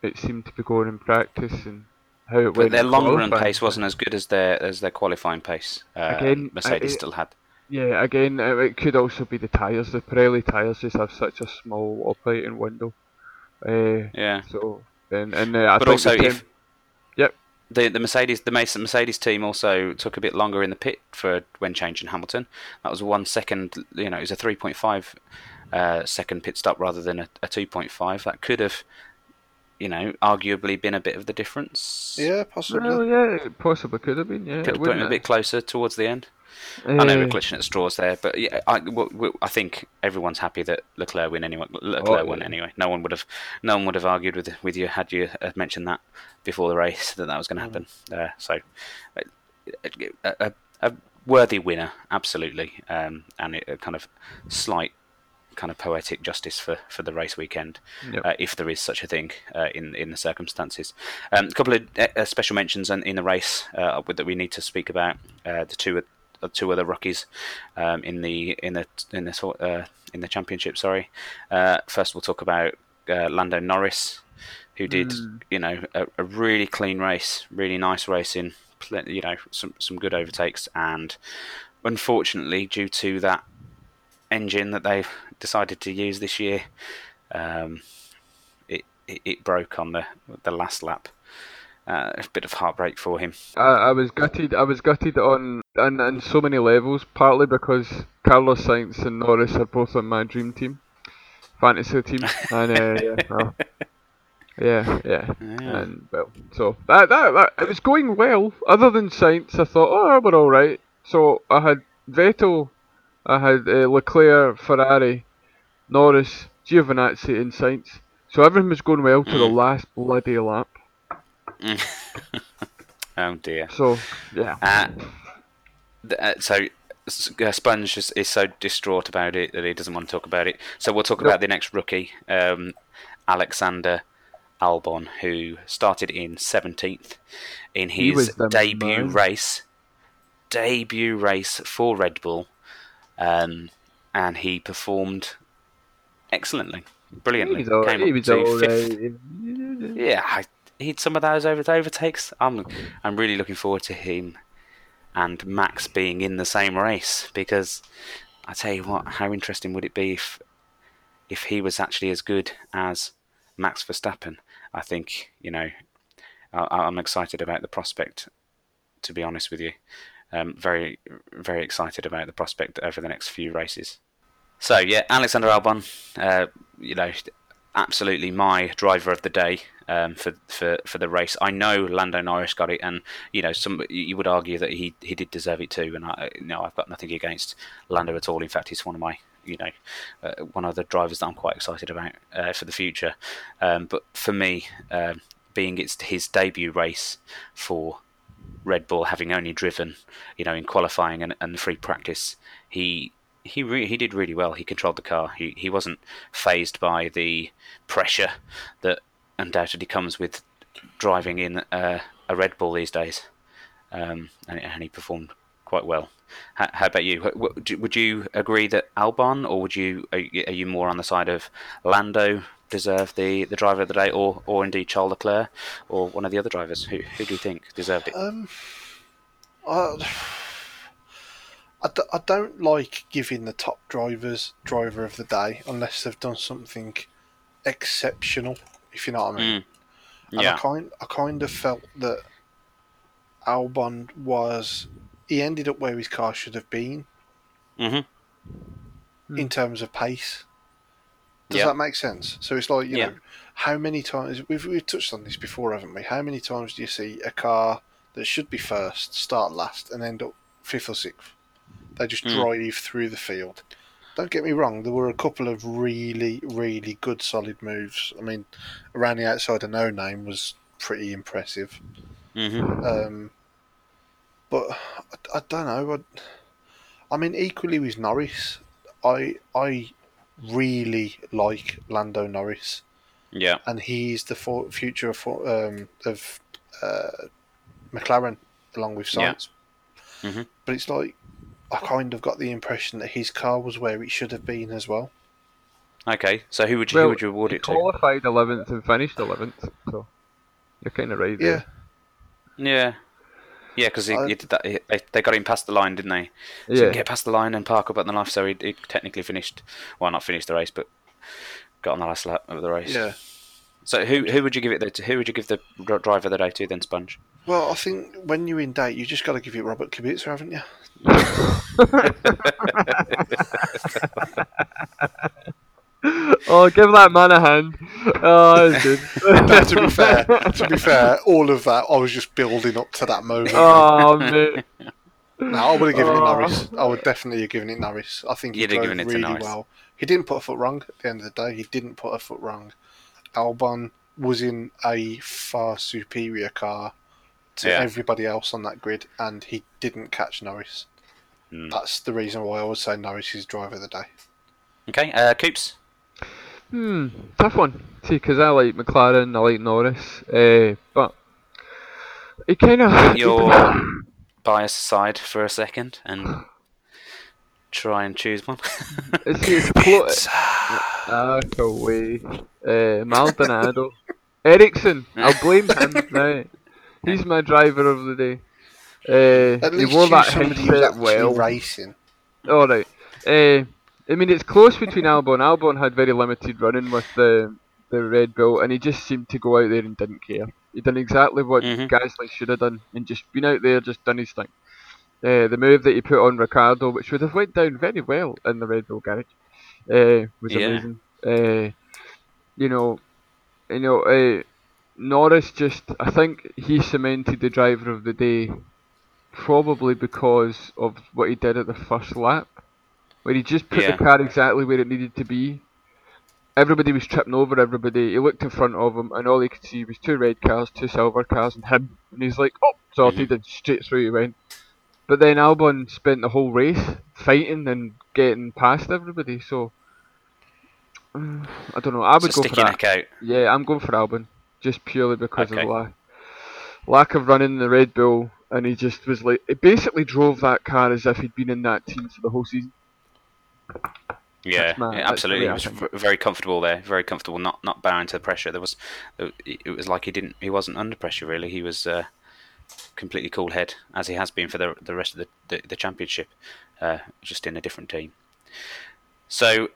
it seemed to be going in practice and how it But went. their long run pace wasn't as good as their as their qualifying pace. Uh, Again, Mercedes I- still had. Yeah, again, it, it could also be the tyres. The Pirelli tyres just have such a small operating window. Uh, Yeah. so and and uh, I But think also, the if Yep. the the Mercedes the Mas- Mercedes team also took a bit longer in the pit for when changing Hamilton. That was one second. You know, it was a three point five uh, second pit stop rather than a, a two point five. That could have, you know, arguably been a bit of the difference. Yeah, possibly. well, yeah, it possibly could have been. Yeah, Could have put him a bit closer towards the end. Uh, I know we're clutching at straws there, but yeah, I, w- w- I think everyone's happy that Leclerc win anyway. Leclerc Oh, won yeah. anyway. No one would have, no one would have argued with with you had you uh, mentioned that before the race [LAUGHS] that that was going to happen. Uh, so, uh, a, a, a worthy winner, absolutely, um, and it, a kind of slight kind of poetic justice for, for the race weekend, Yep. uh, if there is such a thing uh, in in the circumstances. Um, a couple of uh, special mentions in, in the race uh, with- that we need to speak about. Uh, the two uh, two other rookies um, in the in the in the uh, in the championship. Sorry. Uh, first, we'll talk about uh, Lando Norris, who did Mm. you know a, a really clean race, really nice racing. You know some some good overtakes, and unfortunately, due to that engine that they've decided to use this year, um, it, it it broke on the the last lap. Uh, a bit of heartbreak for him. I, I was gutted. I was gutted on on, on so many levels. Partly because Carlos Sainz and Norris are both on my dream team, fantasy team, [LAUGHS] and uh, yeah, well, yeah, yeah, Yeah. and well, so that, that that it was going well. Other than Sainz, I thought, oh, we're all right. So I had Vettel, I had uh, Leclerc, Ferrari, Norris, Giovinazzi, and Sainz. So everything was going well to the Mm. last bloody lap. [LAUGHS] oh dear. So yeah. Uh, th- uh, so uh, Sponge is, is so distraught about it that he doesn't want to talk about it. So we'll talk about the next rookie, um, Alexander Albon, who started in 17th in his debut man. race. Debut race for Red Bull, um, and he performed excellently, brilliantly. He was Came up to fifth. Yeah, I, he had some of those over overtakes. I'm I'm really looking forward to him and Max being in the same race because I tell you what, how interesting would it be if if he was actually as good as Max Verstappen? I think you know I, I'm excited about the prospect. To be honest with you, um, very very excited about the prospect over the next few races. So yeah, Alexander Albon, uh, you know, absolutely my driver of the day um, for for for the race. I know Lando Norris got it, and you know, some you would argue that he he did deserve it too. And I, you know, I've got nothing against Lando at all. In fact, he's one of my you know uh, one of the drivers that I'm quite excited about uh, for the future. Um, but for me, um, being it's his debut race for Red Bull, having only driven, you know, in qualifying and, and free practice, he he re- he did really well. He controlled the car. He he wasn't phased by the pressure that undoubtedly comes with driving in uh, a Red Bull these days, um, and, and he performed quite well. How, how about you? Would you agree that Albon, or would you are, you more on the side of Lando deserved the, the driver of the day, or or indeed Charles Leclerc, or one of the other drivers? Who who do you think deserved it? Um, I don't like giving the top drivers driver of the day unless they've done something exceptional, if you know what I mean. Mm. And I kind I kind of felt that Albon was he ended up where his car should have been hmm in terms of pace. Does Yeah. that make sense? So it's like you Yeah. know, how many times we've we've touched on this before, haven't we? How many times do you see a car that should be first start last and end up fifth or sixth? They just Mm. drive through the field. Don't get me wrong, there were a couple of really, really good solid moves. I mean, around the outside of no name was pretty impressive. hmm Um, but I, I don't know. I, I mean, equally with Norris, I I really like Lando Norris, Yeah. and he's the for, future of, um, of uh, McLaren along with Yeah. Sainz. Mhm. But it's like I kind of got the impression that his car was where it should have been as well. Okay. So who would you Well, who would you award he it to? qualified 11th and finished 11th, so you're kind of right Yeah, there. Yeah. Yeah, because he, he did that. They, they got him past the line, didn't they? So Yeah. could get past the line and park up at the knife. So he, he technically finished. Well, not finished the race, but got on the last lap of the race. yeah. So who who would you give it to? Who would you give the driver of the day to then, Sponge? Well, I think when you're in date, you just got to give it Robert Kubica, haven't you? [LAUGHS] oh, give that man a hand. Oh, [LAUGHS] good. No, to be fair, to be fair, all of that I was just building up to that moment. oh, mate. [LAUGHS] No, I would have given it Oh. Norris. I would definitely have given it Norris. I think he You'd have drove given it to really Norris. well. He didn't put a foot wrong at the end of the day. He didn't put a foot wrong. Albon was in a far superior car to Yeah. everybody else on that grid, and he didn't catch Norris. Hmm. That's the reason why I would say Norris is driver of the day. Okay, uh, Coops. Hmm, tough one. See, because I like McLaren, I like Norris, uh, but it kind of. Your bias aside for a second and try and choose one. [LAUGHS] It's, it's close. Ah, away. Uh, Maldonado. Ericsson. I'll blame him. [LAUGHS] Right. He's my driver of the day. Uh, At he least wore choose that somebody who's headset actually well. racing. All right. Uh, I mean, it's close between Albon. Albon had very limited running with the the Red Bull, and he just seemed to go out there and didn't care. He done exactly what Mhm. Gasly should have done and just been out there, just done his thing. Uh, the move that he put on Ricciardo, which would have went down very well in the Red Bull garage, uh, was Yeah. amazing. Uh, you know, you know, uh, Norris just, I think he cemented the driver of the day, probably because of what he did at the first lap, where he just put Yeah. the car exactly where it needed to be. Everybody was tripping over everybody. He looked in front of him, and all he could see was two red cars, two silver cars, and him. And he's like, "Oh, sorted," and straight through he went. But then Albon spent the whole race fighting and getting past everybody. So [SIGHS] I don't know. I would so go for that. Yeah, I'm going for Albon, just purely because Okay. of la- lack of running the Red Bull, and he just was like, he basically drove that car as if he'd been in that team for the whole season. Yeah, my- yeah, absolutely. He was very comfortable there, very comfortable, not not bowing to the pressure. There was, it was like he didn't, he wasn't under pressure really. He was uh, completely cool head, as he has been for the the rest of the the, the championship, uh, just in a different team. So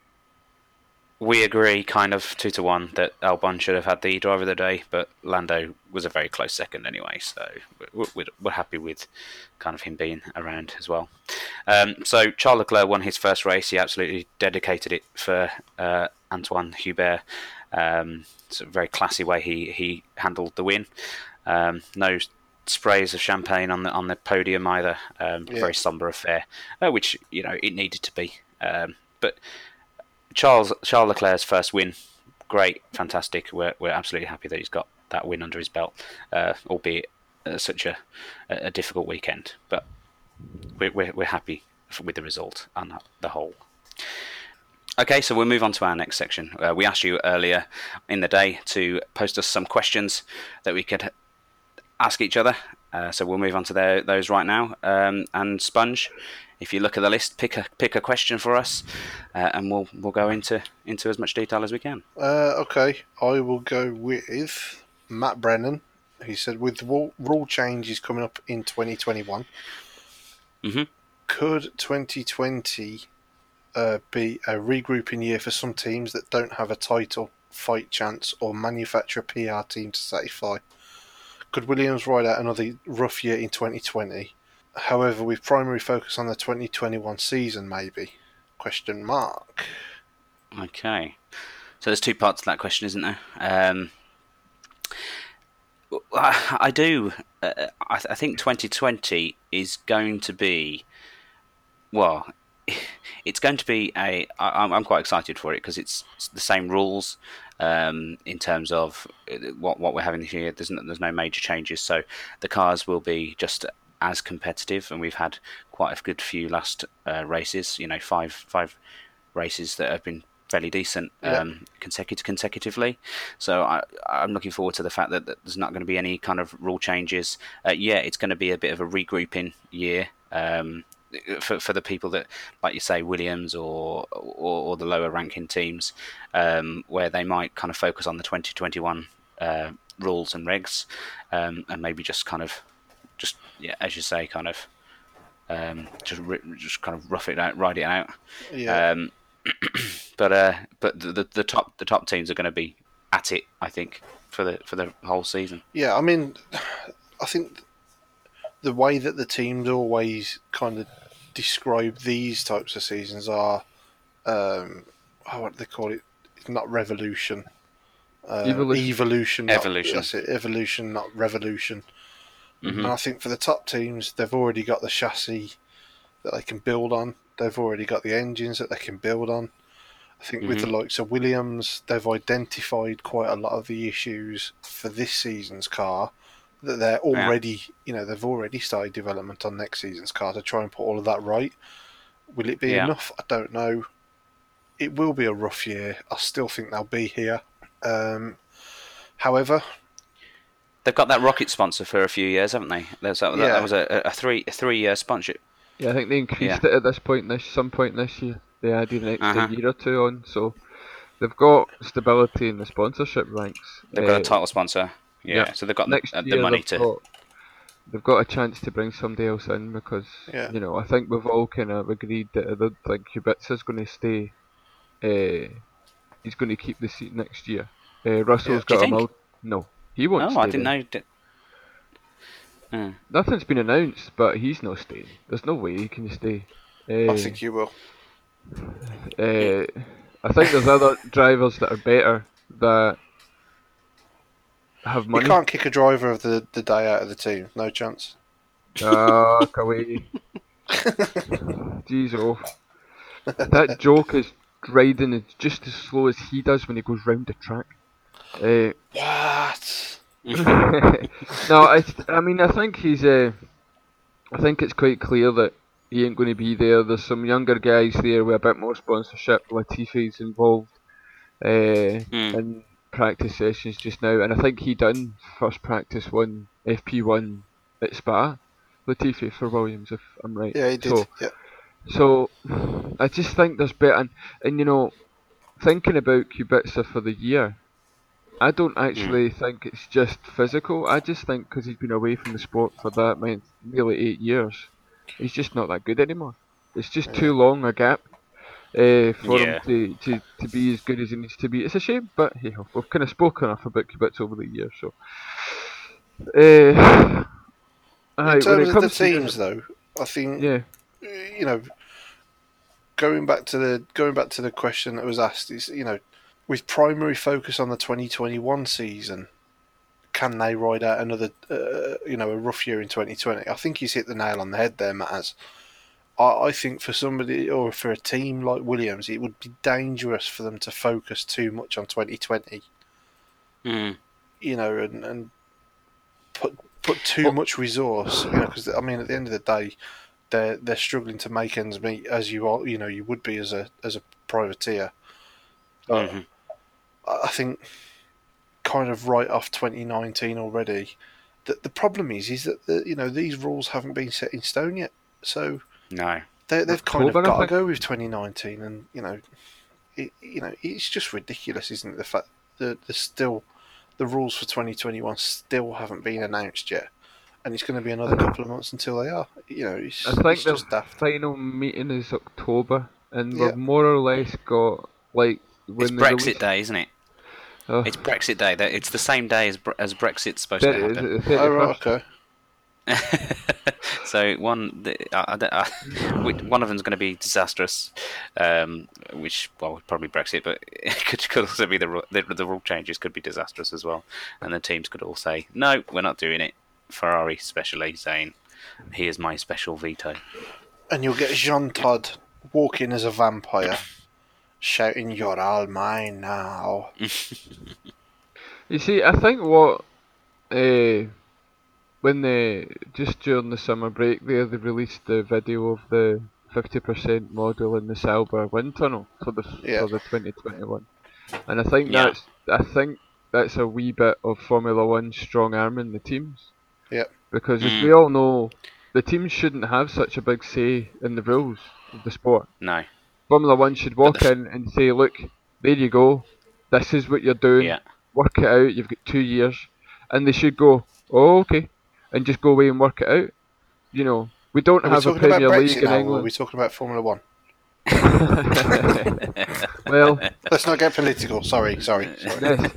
we agree, kind of two to one, that Albon should have had the driver of the day, but Lando was a very close second anyway. So we're, we're, we're happy with kind of him being around as well. Um, so Charles Leclerc won his first race. He absolutely dedicated it for uh, Antoine Hubert. Um, it's a very classy way he, he handled the win. Um, no sprays of champagne on the on the podium either. Um, Yeah. Very somber affair, uh, which you know it needed to be. Um, but Charles Charles Leclerc's first win, great, fantastic. We're we're absolutely happy that he's got that win under his belt, uh, albeit uh, such a a difficult weekend. But we're we're, we're happy with the result and the whole. Okay, so we'll move on to our next section. Uh, we asked you earlier in the day to post us some questions that we could ask each other. Uh, so we'll move on to tho- those right now. Um, and Sponge, if you look at the list, pick a pick a question for us, uh, and we'll we'll go into into as much detail as we can. Uh, okay, I will go with Matt Brennan. He said, with the rule- changes coming up in 2021, Mhm. could 2020 uh, be a regrouping year for some teams that don't have a title, fight chance, or manufacture a PR team to satisfy? Could Williams ride out another rough year in 2020? However, with primary focus on the 2021 season, maybe? Question mark. Okay, so there's two parts to that question, isn't there? Um, I, do. Uh, I, I think 2020 is going to be, well, [LAUGHS] it's going to be a. I, I'm, I'm quite excited for it because it's, it's the same rules um, in terms of uh, what what we're having here. There's no, there's no major changes, so the cars will be just as competitive, and we've had quite a good few last uh, races. You know, five five races that have been fairly decent Yeah. um, consecutive consecutively. So I, I'm looking forward to the fact that, that there's not going to be any kind of rule changes. Uh, yeah, it's going to be a bit of a regrouping year um, for for the people that, like you say, Williams or or, or the lower ranking teams, um, where they might kind of focus on the 2021 uh, rules and regs, um, and maybe just kind of just yeah, as you say, kind of. Um, just ri- just kind of rough it out, ride it out. Yeah. Um, [CLEARS THROAT] but uh, but the, the the top the top teams are going to be at it, I think, for the for the whole season. Yeah, I mean, [SIGHS] I think the way that the teams always kind of describe these types of seasons are, um, oh, what do they call it? It's not revolution. Uh, Evolution. Evolution. not- Evolution. That's it. Evolution, not revolution. Mhm. And I think for the top teams, they've already got the chassis that they can build on. They've already got the engines that they can build on. I think with the likes of Williams, they've identified quite a lot of the issues for this season's car. That they're already, you know, they've already started development on next season's car to try and put all of that right. Will it be Yeah. enough? I don't know. It will be a rough year. I still think they'll be here. Um, however, They've got that rocket sponsor for a few years, haven't they? That was, that, Yeah. that was a, a three a three year sponsorship. Yeah, I think they increased it at this point this some point this year. They added an extra Uh-huh. year or two on, so they've got stability in the sponsorship ranks. They've got Uh, a title sponsor. Yeah, yeah. so they've got next the, uh, the year money they've to. got, they've got a chance to bring somebody else in because Yeah. you know I think we've all kind of agreed that I don't think Kubica's going to stay. Uh, he's going to keep the seat next year. Uh, Russell's Do you got a think? mul- no, He won't Oh, stay I didn't there. know. Di- Hmm. Nothing's been announced, but he's not staying. There's no way he can stay. Uh, I think you will. uh, I think there's other [LAUGHS] drivers that are better that have money. You can't kick a driver of the, the day out of the team. No chance. Ah, Kuwaiti. [LAUGHS] Jeez, oh. That joke is riding is just as slow as he does when he goes round the track. Uh, What? no, I, I mean, I think he's. Uh, I think it's quite clear that he ain't going to be there. There's some younger guys there with a bit more sponsorship. Latifi's involved uh, Hmm. in practice sessions just now, and I think he done first practice one FP1 at Spa. Latifi for Williams, if I'm right. Yeah, he did. So, yeah. so I just think there's better, and, and you know, thinking about Kubica for the year, I don't actually think it's just physical. I just think because he's been away from the sport for that many, nearly eight years, he's just not that good anymore. It's just too long a gap uh, for Yeah. him to, to, to be as good as he needs to be. It's a shame, but hey, we've kind of spoken enough about Kubica over the years, so. Uh, [SIGHS] In it terms of the teams, though, I think yeah, you know, going back to the going back to the question that was asked is you know, with primary focus on the 2021 season, can they ride out another uh, you know a rough year in 2020? I think he's hit the nail on the head there, Matt. I, I think for somebody or for a team like Williams, it would be dangerous for them to focus too much on 2020. Hmm. You know, and, and put put too Well- much resource. You know, because I mean, at the end of the day, they're they're struggling to make ends meet as you are. You know, you would be as a as a privateer. Mhm. I I think kind of right off 2019 already. The the problem is is that the, you know these rules haven't been set in stone yet. So No. they, they've kind of got to go with 2019, and you know, it, you know, it's just ridiculous, isn't it? The fact that there's still the rules for 2021 still haven't been announced yet, and it's going to be another uh, couple of months until they are. You know, it's, I think it's the just daft. final meeting is October, and Yeah. we've more or less got like when It's Brexit release- Day, isn't it? Oh, It's Brexit Day. It's the same day as Bre- as Brexit's supposed thir- to is happen. it the Oh right, okay. [LAUGHS] so one, the, I, I, don't- I, [LAUGHS] which- one of them's going to be disastrous, um, which well probably Brexit, but [LAUGHS] it could, could also be the, the the rule changes could be disastrous as well, and the teams could all say no, we're not doing it. Ferrari especially saying, "Here's my special veto." And you'll get Jean Todt walking as a vampire, shouting, "You're all mine now." [LAUGHS] You see, I think what uh, when they just during the summer break there they released the video of the fifty percent model in the Sauber wind tunnel for the Yeah. for the twenty twenty one, and I think Yeah. that's I think that's a wee bit of Formula One strong arming the teams. Yep. Because as Mm. we all know, the teams shouldn't have such a big say in the rules of the sport. No, Formula One should walk in and say, "Look, there you go. This is what you're doing. yeah, Work it out. You've got two years," and they should go, "Oh, okay," and just go away and work it out. You know, we don't Are we have a talking about Premier League Brexit in now, or are we talking about Formula One? [LAUGHS] well, Let's not get political. Sorry, sorry, sorry. yes.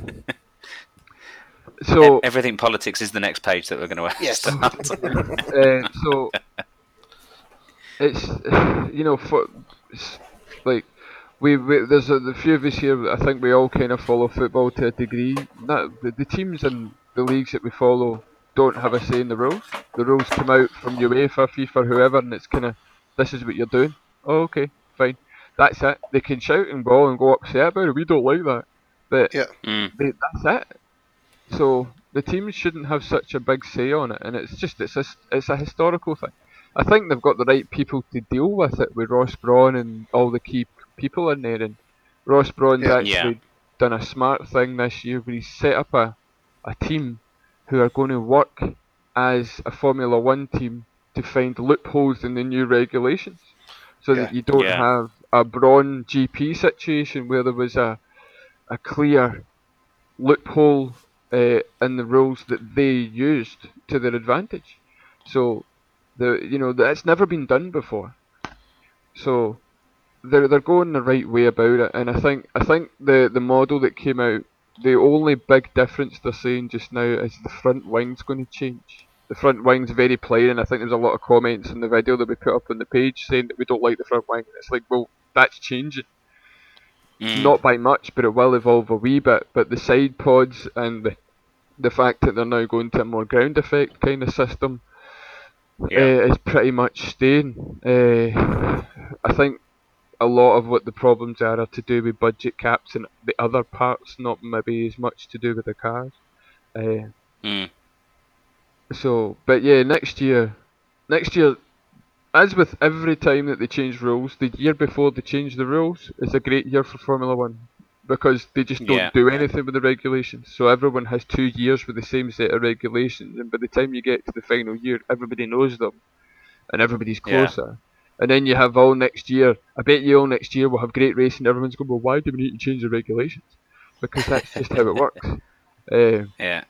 So, everything politics is the next page that we're going [LAUGHS] to Yes. start. uh, [LAUGHS] so it's you know for it's like we, we there's a, the few of us here. I think we all kind of follow football to a degree. Not, the, the teams and the leagues that we follow don't have a say in the rules. The rules come out from UEFA, FIFA, whoever, and it's kind of this is what you're doing. Oh, okay, fine. That's it. They can shout and ball and go upset about it. We don't like that, but Yeah. Mm. they, that's it. So the teams shouldn't have such a big say on it, and it's just it's a, it's a historical thing. I think they've got the right people to deal with it with Ross Brawn and all the key people in there. And Ross Brawn's Yeah. actually Yeah. done a smart thing this year where he's set up a, a team who are going to work as a Formula One team to find loopholes in the new regulations, so that you don't Yeah. have a Brawn GP situation where there was a a clear loophole uh, in the rules that they used to their advantage. So, the you know that's never been done before. So, they're they're going the right way about it, and I think I think the the model that came out the only big difference they're saying just now is the front wing's going to change. The front wing's very plain, and I think there's a lot of comments in the video that we put up on the page saying that we don't like the front wing. It's like, well, that's changing. Mm. Not by much, but it will evolve a wee bit. But the side pods and the the fact that they're now going to a more ground effect kind of system Yeah. uh, is pretty much staying. Uh, I think a lot of what the problems are are to do with budget caps and the other parts, not maybe as much to do with the cars. Uh, Mm. so, but yeah, next year, next year, as with every time that they change rules, the year before they change the rules is a great year for Formula One because they just don't Yeah. do anything with the regulations. So everyone has two years with the same set of regulations, and by the time you get to the final year, everybody knows them, and everybody's Yeah. And then you have all next year. I bet you all next year will have great racing. Everyone's going, well, why do we need to change the regulations? Because that's just how it works. Uh, [LAUGHS] Yeah.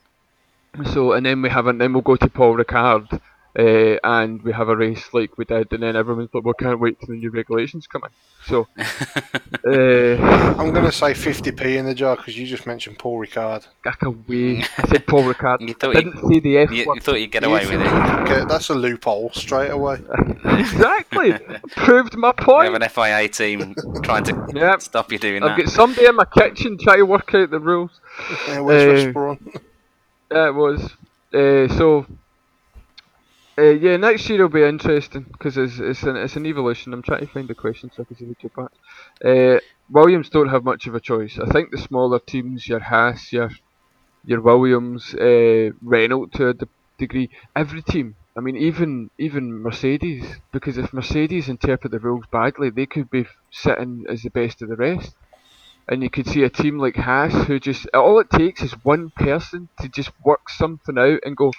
so and then we have and then we'll go to Paul Ricard, uh, and we have a race like we did, and then everyone's like, "Well, can't wait till the new regulations come in." So, [LAUGHS] uh, I'm going to say 50p in the jar because you just mentioned Paul Ricard. back away. I said Paul Ricard. [LAUGHS] You thought you- Didn't see the F You, word. you thought you'd get away with it. Okay, that's a loophole straight away. [LAUGHS] exactly. Proved my point. You have an FIA team trying to Yep. stop you doing I've that. got somebody in my kitchen trying to work out the rules. Yeah, where's Uh, Yeah, it was. Uh, so, uh, yeah, next year will be interesting because it's it's an it's an evolution. I'm trying to find the question so I can see the parts. Uh, Williams don't have much of a choice. I think the smaller teams, your Haas, your your Williams, uh, Renault to a de- degree, every team. I mean, even even Mercedes, because if Mercedes interpret the rules badly, they could be sitting as the best of the rest. And you could see a team like Haas who just all it takes is one person to just work something out and go,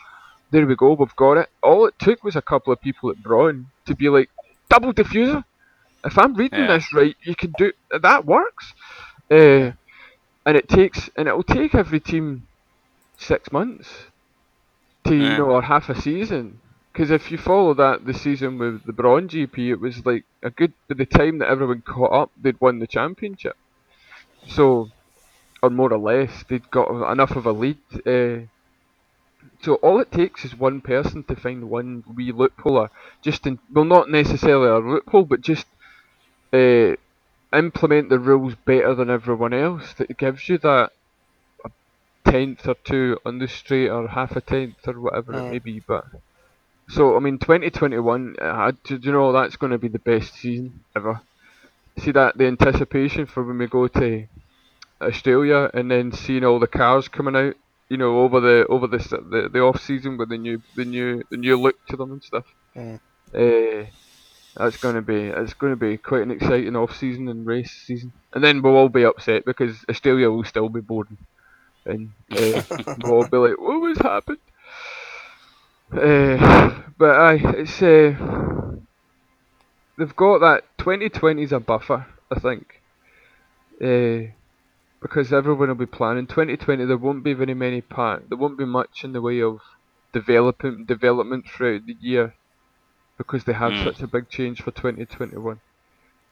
there we go, we've got it. All it took was a couple of people at Brawn to be like, double diffuser. If I'm reading Yeah. this right, you can do that works. Uh, and it takes and it'll take every team six months to you know or half a season. Because if you follow that the season with the Brawn GP, it was like a good by the time that everyone caught up, they'd won the championship. So, or more or less, they'd got enough of a lead. Uh, so all it takes is one person to find one wee loophole, or just in well, not necessarily a loophole, but just uh, implement the rules better than everyone else. That gives you that a tenth or two on the straight, or half a tenth, or whatever it Mm. may be. But so I mean, 2021, uh, do you know that's going to be the best season ever? See that the anticipation for when we go to Australia and then seeing all the cars coming out, you know, over the over the the, the off season with the new the new the new look to them and stuff. Mm. Uh, that's going to be it's going to be quite an exciting off season and race season. And then we'll all be upset because Australia will still be boring, and uh, [LAUGHS] we'll all be like, "What was happened?" Uh, but aye, it's uh, they've got that 2020 is a buffer, I think. Uh, because everyone will be planning 2020. There won't be very many part. There won't be much in the way of development development throughout the year, because they have Mm. such a big change for 2021.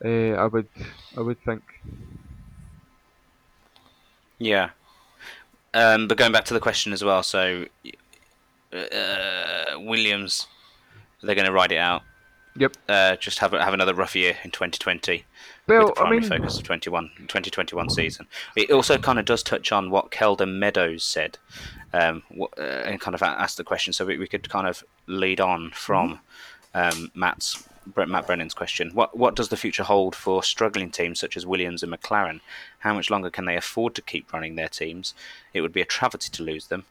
Uh, I would I would think. Yeah. Um, but going back to the question as well, so uh, Williams, they're going to ride it out. Yep. Uh, just have have another rough year in 2020 Well, with the I mean, focus of 21 2021 season. It also kind of does touch on what Keldon Meadows said, um, uh, and kind of asked the question, so we, we could kind of lead on from um, Matt's Matt Brennan's question. What what does the future hold for struggling teams such as Williams and McLaren? How much longer can they afford to keep running their teams? It would be a travesty to lose them.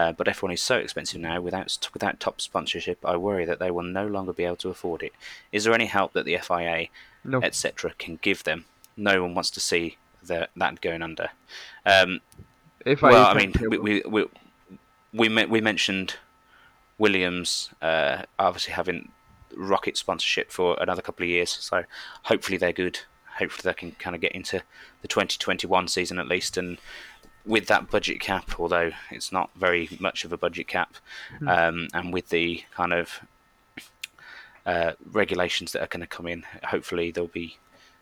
Uh, but F1 is so expensive now, without without top sponsorship, I worry that they will no longer be able to afford it. Is there any help that the FIA no. etc., can give them. No one wants to see the, that going under. Um, If well, I can't mean, we we we we, we mentioned Williams uh, obviously having rocket sponsorship for another couple of years, so hopefully they're good. Hopefully they can kind of get into the 2021 season at least, and with that budget cap, although it's not very much of a budget cap, Hmm. um, and with the kind of uh, regulations that are going to come in, hopefully there'll be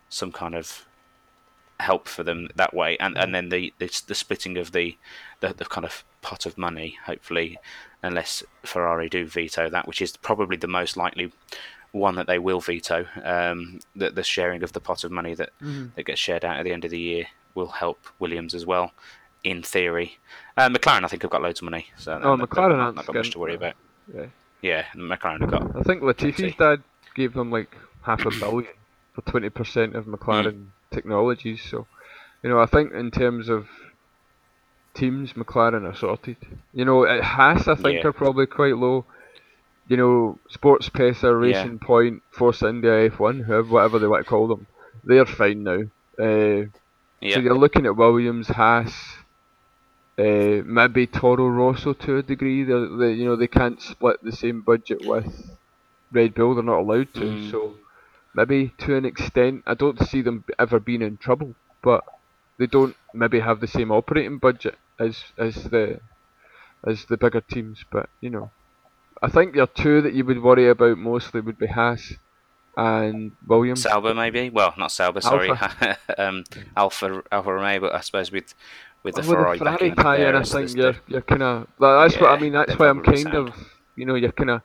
some kind of help for them that way, and and then the the, the splitting of the, the the kind of pot of money, hopefully, unless Ferrari do veto that, which is probably the most likely one that they will veto. Um, the, the sharing of the pot of money that Mm-hmm. that gets shared out at the end of the year will help Williams as well, in theory. Uh, McLaren, I think, have got loads of money, so Oh, they've McLaren not, not got much to worry about. Yeah. Yeah, McLaren have got. I think Latifi's dad gave them like half a billion for twenty percent of McLaren technologies. So, you know, I think in terms of teams, McLaren are sorted. You know, at Haas, I think Yeah. are probably quite low. You know, Sports Pesa, Yeah. Racing Point, Force India, F1, whoever, whatever they want to call them, they're fine now. Uh, Yeah, So you're looking at Williams, Haas, uh, maybe Toro Rosso to a degree. They, they, you know, they can't split the same budget with Red Bull. They're not allowed to. Mm. So maybe to an extent, I don't see them ever being in trouble. But they don't maybe have the same operating budget as as the as the bigger teams. But you know, I think there are two that you would worry about mostly would be Haas and Williams. Sauber maybe. Well, not Sauber. Sorry, [LAUGHS] um, Alpha Alfa Romeo. But I suppose with with the With Ferrari, the Ferrari there I think you're you're kind of that's what I mean. That's why I'm kind sound. of you know you're kind of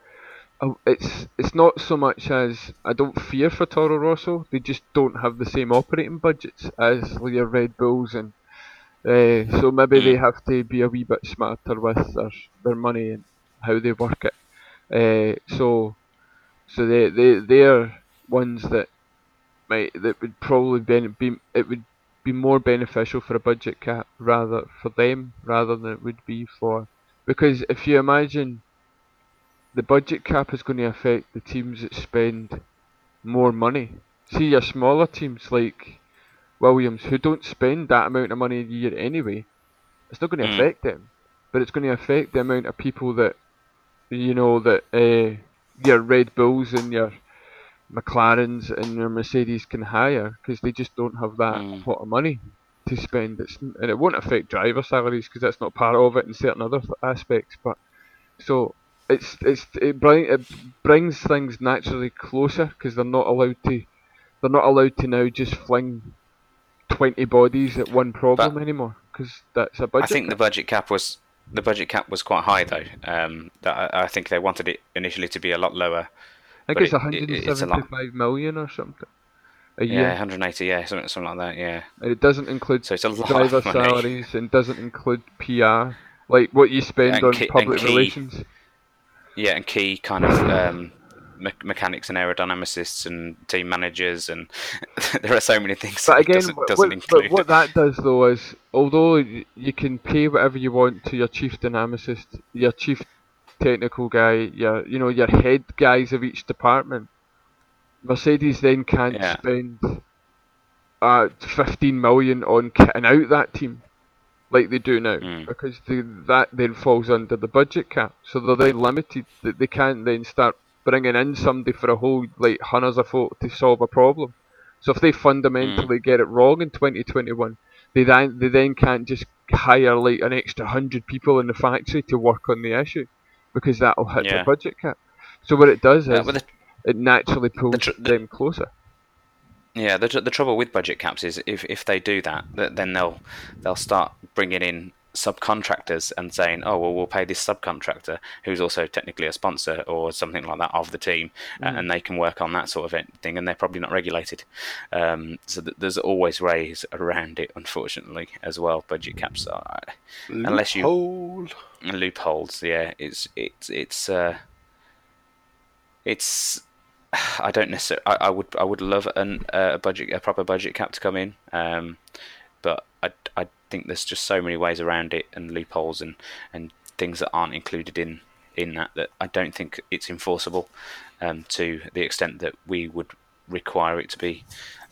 it's it's not so much as I don't fear for Toro Rosso. They just don't have the same operating budgets as your Red Bulls and uh, so maybe they Mm. have to be a wee bit smarter with their their money and how they work it. Uh, so so they they they're ones that might that would probably be it would be more beneficial for a budget cap rather for them rather than it would be for because if you imagine the budget cap is going to affect the teams that spend more money. See your smaller teams like Williams who don't spend that amount of money a year anyway. It's not going to Mm. affect them, but it's going to affect the amount of people that you know that uh, your Red Bulls and your McLarens and your Mercedes can hire because they just don't have that Mm. pot of money to spend. It's, and it won't affect driver salaries because that's not part of it in certain other aspects. But so it's it's it, bring, it brings things naturally closer because they're not allowed to they're not allowed to now just fling twenty bodies at one problem But- anymore because that's a budget. I think the budget cap was the budget cap was quite high though. Um, that I, I think they wanted it initially to be a lot lower. I think it's it- it- it's a lot. 175 million or something a Yeah, year, 180. Yeah, something something like that. Yeah. and it doesn't include So it's a lot driver of money. salaries and doesn't include PR, like what you spend And on key- public key. relations. Yeah, and key kind of um, me- mechanics and aerodynamicists and team managers, and [LAUGHS] there are so many things But that again, doesn't, doesn't what- include. but what that does though is, although you can pay whatever you want to your chief dynamicist, your chief technical guy, your you know your head guys of each department, Mercedes then can't Yeah. spend uh, 15 million on kitting out that team like they do now Mm. because they, that then falls under the budget cap. So they're then limited. They, they can't then start bringing in somebody for a whole like hundreds of folk to solve a problem. So if they fundamentally get it wrong in 2021, they then they then can't just hire like an extra hundred people in the factory to work on the issue because that'll hit Yeah. the budget cap. So what it does is the, it naturally pulls tr- the- them closer. yeah, the, tr- the trouble with budget caps is if, if they do that, th- then they'll they'll start bringing in subcontractors and saying, oh well, we'll pay this subcontractor who's also technically a sponsor or something like that of the team, uh, and they can work on that sort of thing, and they're probably not regulated. Um, so th- there's always ways around it, unfortunately, as well. Budget caps are Unless you- Loophole. loopholes. Yeah, it's it's it's uh, it's. [SIGHS] I don't necessarily. I, I would I would love an, uh, a budget a proper budget cap to come in, um, but I, I think there's just so many ways around it and loopholes and, and things that aren't included in in that that I don't think it's enforceable um, to the extent that we would require it to be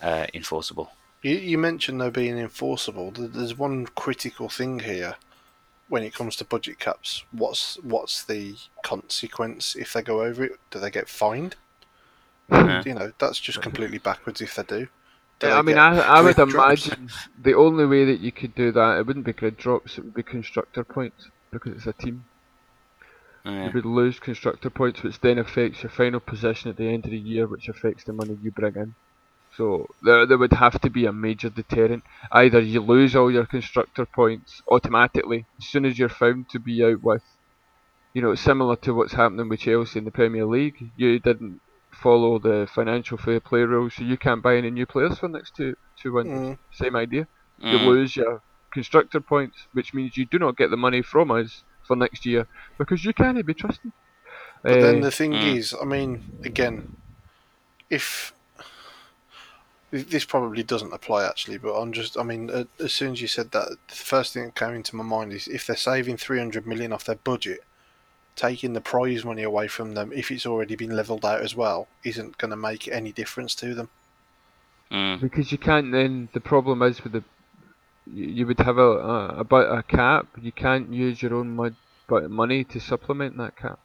uh, enforceable. You, you mentioned though being enforceable. There's one critical thing here when it comes to budget caps. What's what's the consequence if they go over it? Do they get fined? Yeah. You know, that's just completely backwards if they do. Do Yeah, I mean, I, I would drops? imagine the only way that you could do that, it wouldn't be grid drops, it would be constructor points because it's a team. Yeah. You would lose constructor points, which then affects your final position at the end of the year, which affects the money you bring in. So there, there would have to be a major deterrent. Either you lose all your constructor points automatically as soon as you're found to be out with, you know, similar to what's happening with Chelsea in the Premier League. You didn't follow the financial fair play rules, so you can't buy any new players for the next two two windows. Mm. Same idea. You Mm. lose your constructor points, which means you do not get the money from us for next year because you can't be trusted. But then Uh, the thing Mm. is, I mean, again, if this probably doesn't apply actually, but I'm just, I mean, uh, as soon as you said that, the first thing that came into my mind is if they're saving 300 million off their budget, taking the prize money away from them, if it's already been levelled out as well, isn't going to make any difference to them. Mm. Because you can't then, the problem is with the, you, you would have a, a, about a cap, you can't use your own mon- but money to supplement that cap.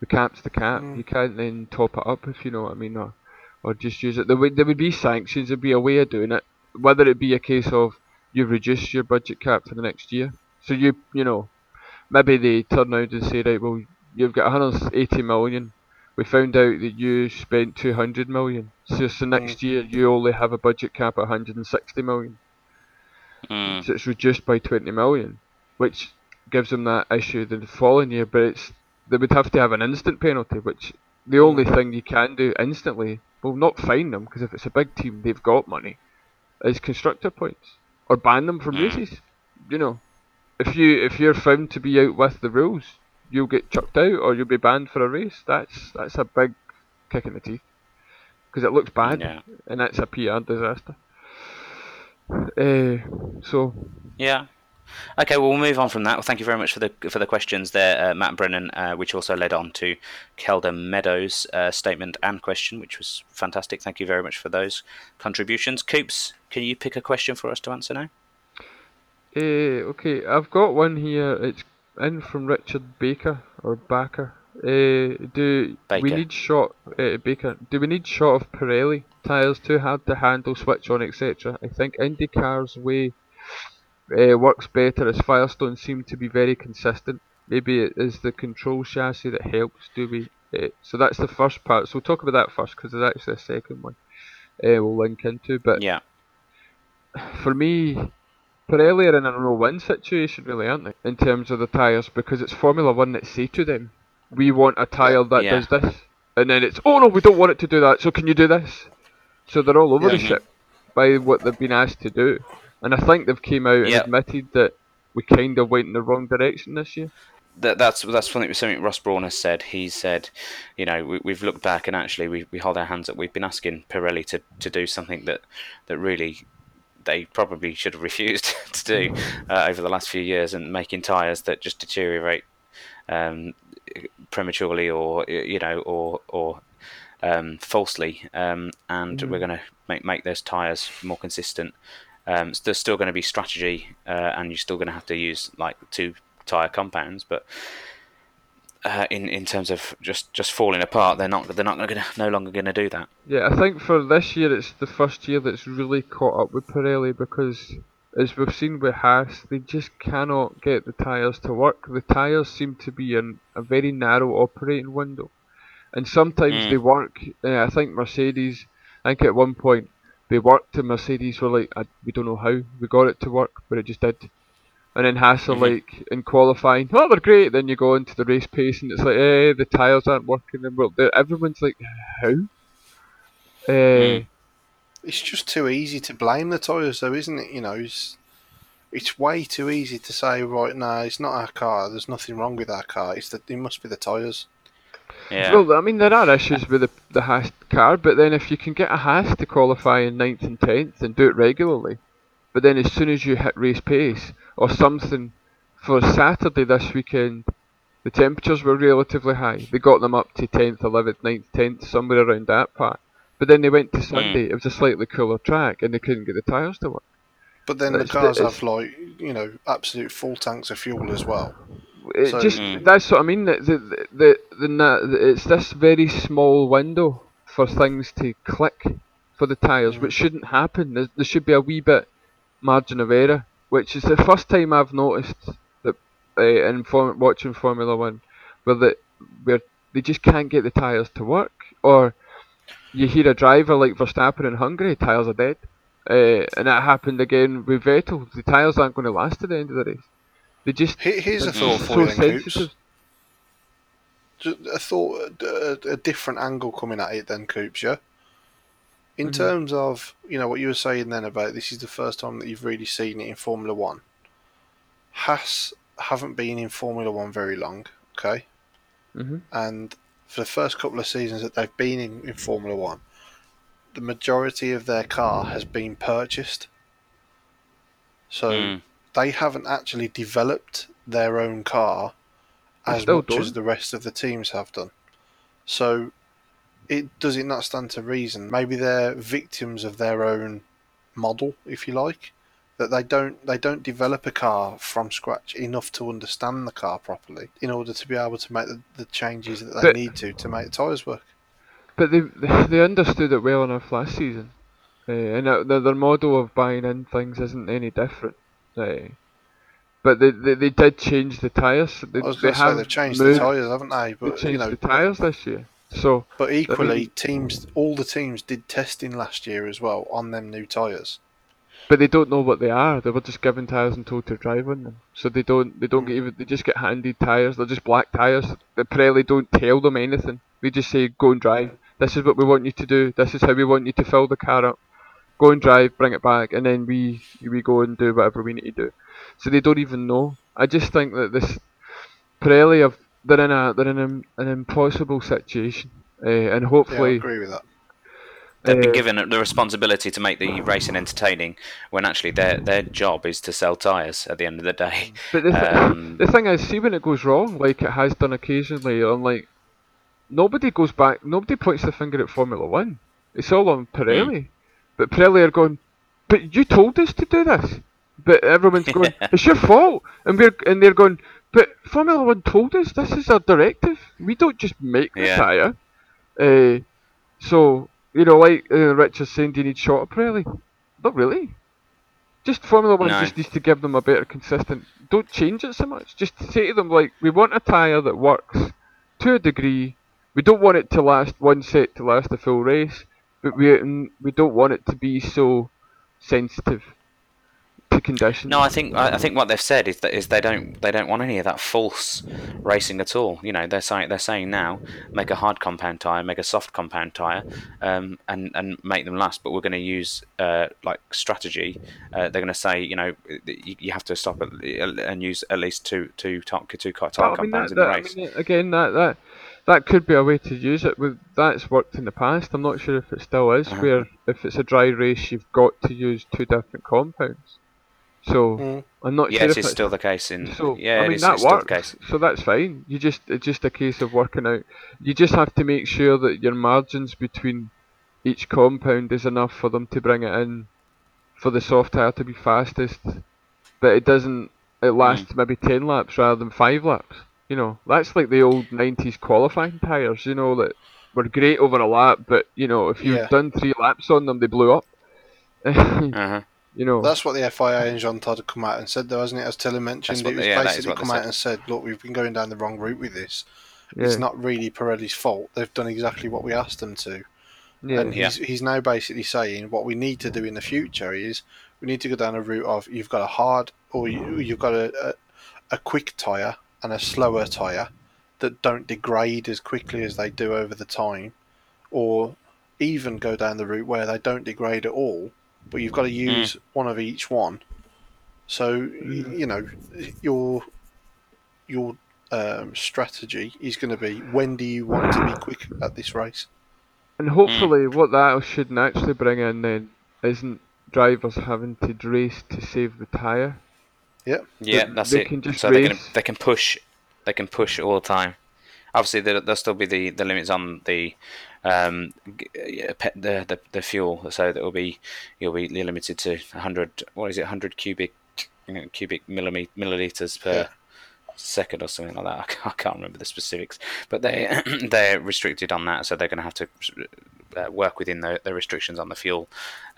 The cap's the cap, Mm. you can't then top it up if you know what I mean, or, or just use it. There would, there would be sanctions, there'd be a way of doing it, whether it be a case of you reduce your budget cap for the next year. So you, you know, maybe they turn around and say, right, well, you've got 180 million. We found out that you spent 200 million. So, so next year you only have a budget cap at 160 million. Mm. So it's reduced by 20 million, which gives them that issue the following year. But it's they would have to have an instant penalty, which the only thing you can do instantly, well, not fine them because if it's a big team, they've got money, is constructor points or ban them from Mm. races. You know, if you if you're found to be out with the rules, you'll get chucked out or you'll be banned for a race. That's that's a big kick in the teeth because it looks bad Yeah. and that's a PR disaster. Uh, so Yeah. Okay, well, we'll move on from that. Well, thank you very much for the for the questions there, uh, Matt Brennan, uh, which also led on to Kelder Meadows' uh, statement and question, which was fantastic. Thank you very much for those contributions. Coops, can you pick a question for us to answer now? Uh, okay, I've got one here. It's in from Richard Baker or Backer. Uh, do we need shot uh, Baker? Do we need shot of Pirelli tires too hard to handle, switch on, etc.? I think IndyCar's way uh, works better as Firestone seem to be very consistent. Maybe it is the control chassis that helps. Do we? Uh, so that's the first part. So we'll talk about that first because there's actually a second one. Uh, we'll link into, but Yeah. for me, Pirelli are in a no-win situation, really, aren't they? In terms of the tyres, because it's Formula One that say to them, "We want a tyre that Yeah. does this," and then it's, "Oh no, we don't want it to do that. So can you do this?" So they're all over the Yeah. ship by what they've been asked to do, and I think they've came out Yep. and admitted that we kind of went in the wrong direction this year. that, that's that's something something Ross Brawn has said. He said, you know, we, we've looked back and actually we, we hold our hands up. We've been asking Pirelli to, to do something that that really they probably should have [LAUGHS] refused to do uh, over the last few years and making tyres that just deteriorate um, prematurely or you know or or um, falsely. Um, and we're going to make make those tyres more consistent. Um, so there's still going to be strategy, uh, and you're still going to have to use like two tire compounds, but uh, in in terms of just just falling apart, they're not they're not going to no longer going to do that. Yeah, I think for this year it's the first year that's really caught up with Pirelli because, as we've seen with Haas, they just cannot get the tyres to work. The tyres seem to be in a very narrow operating window, and sometimes Mm. they work. Uh, I think Mercedes, I think at one point they worked and Mercedes were like, I, we don't know how we got it to work, but it just did. And then Haas are Mhm. like in qualifying, oh they're great. Then you go into the race pace and it's like, eh, the tyres aren't working. And well, everyone's like, how? Uh, Mm. It's just too easy to blame the tyres, though, isn't it? You know, it's it's way too easy to say, right, no, it's not our car. There's nothing wrong with our car. It's the it must be the tyres. Yeah, Well, I mean, there are issues with the, the Haas car, but then if you can get a Haas to qualify in ninth and 10th and do it regularly, but then as soon as you hit race pace or something, for Saturday this weekend, the temperatures were relatively high. They got them up to 10th, 11th, 9th, 10th, somewhere around that part. But then they went to Sunday, it was a slightly cooler track, and they couldn't get the tyres to work. But then the the- cars it's- have like you know absolute full tanks of fuel as well. It So- just Mm. that's what I mean. The the, the the the it's this very small window for things to click for the tires, Mm. which shouldn't happen. There, there should be a wee bit margin of error, which is the first time I've noticed that uh, in form, watching Formula One, where the where they just can't get the tires to work, or you hear a driver like Verstappen in Hungary, tyres are dead. Uh, and that happened again with Vettel. The tyres aren't going to last to the end of the race. They just Here's a they're thought so for you, then, Coops. a thought, a, a different angle coming at it then, Coops, yeah? In Mhm. terms of, you know, what you were saying then about this is the first time that you've really seen it in Formula One. Haas haven't been in Formula One very long, okay? hmm And for the first couple of seasons that they've been in, in Formula One, the majority of their car has been purchased. So Mm. they haven't actually developed their own car as much as the rest of the teams have done. So it does it not stand to reason? Maybe they're victims of their own model, if you like. That they don't they don't develop a car from scratch enough to understand the car properly in order to be able to make the, the changes that they But- need to to make the tyres work. But they [LAUGHS] they understood it well enough last season, uh, and uh, their, their model of buying in things isn't any different. Uh, but they, they they did change the tyres. They, I was they going to say have they've changed moved- the tyres, haven't they? They But changed you know, the tyres this year. So but equally, mean- teams all the teams did testing last year as well on them new tyres. but they don't know what they are. They were just given tyres and told to drive on them. So they don't they don't Hmm. get even they just get handed tyres. They're just black tyres. The Pirelli don't tell them anything. They just say go and drive. This is what we want you to do. This is how we want you to fill the car up. Go and drive, bring it back, and then we we go and do whatever we need to do. So they don't even know. I just think that this Pirelli have they're in a they're in an, an impossible situation, uh, and Yeah, I hopefully agree with that. They've been uh, given the responsibility to make the racing entertaining, when actually their their job is to sell tyres at the end of the day. But the, th- Um, the thing is, see when it goes wrong, like it has done occasionally, on like nobody goes back, nobody points the finger at Formula One. It's all on Pirelli. But Pirelli are going, but you told us to do this. But everyone's going, [LAUGHS] it's your fault, and we're and they're going, but Formula One told us this is our directive. We don't just make the Yeah. tyre. Uh, so you know, like uh, Richard's saying, do you need shorter Pirelli? Not really. Just Formula One No. just needs to give them a better consistent. Don't change it so much. Just say to them like, we want a tyre that works to a degree. We don't want it to last one set to last a full race, but we we don't want it to be so sensitive conditions. No, I think I, I think what they've said is that is they don't they don't want any of that false racing at all. You know, they're saying they're saying now make a hard compound tire, make a soft compound tire, um, and and make them last. But we're going to use uh, like strategy. Uh, they're going to say you know you, you have to stop at, and use at least two two top two tire Well, I mean, compounds that, in the that- I race. mean, again, that that that could be a way to use it. With that's worked in the past. I'm not sure if it still is. Uh-huh. Where if it's a dry race, you've got to use two different compounds. So Mm. I'm not Yes, sure if it's it's still the case in. So yeah, I mean is- that it's still the works. case. So that's fine. You just it's just a case of working out. You just have to make sure that your margins between each compound is enough for them to bring it in for the soft tire to be fastest, but it doesn't. It lasts maybe ten laps rather than five laps. You know that's like the old '90s qualifying tires. You know that were great over a lap, but you know if you've Yeah. done three laps on them, they blew up. [LAUGHS] Uh-huh. You know. That's what the FIA and Jean Todt have come out and said, though, hasn't it? As Tilly mentioned, what it was they- yeah, basically come out said. and said, look, we've been going down the wrong route with this. yeah. It's not really Pirelli's fault. They've done exactly what we asked them to. yeah. And he's, he's now basically saying what we need to do in the future is we need to go down a route of you've got a hard or you, you've got a, a, a quick tyre and a slower tyre that don't degrade as quickly as they do over the time, or even go down the route where they don't degrade at all, but you've got to use one of each one. So y you know your your um, strategy is going to be when do you want to be quick at this race? And hopefully, what that should naturally bring in then isn't drivers having to race to save the tyre. Yeah, They- that's they it. can just so they can they can push, they can push all the time. Obviously, there'll still be the, the limits on the um g- yeah, pe- the, the the fuel, so that will be you'll be limited to 100. What is it? 100 cubic you know, cubic millimet- milliliters per Yeah. second or something like that. [LAUGHS] I can't, I can't remember the specifics, but they [CLEARS THROAT] they're restricted on that, so they're going to have to uh, work within the, the restrictions on the fuel,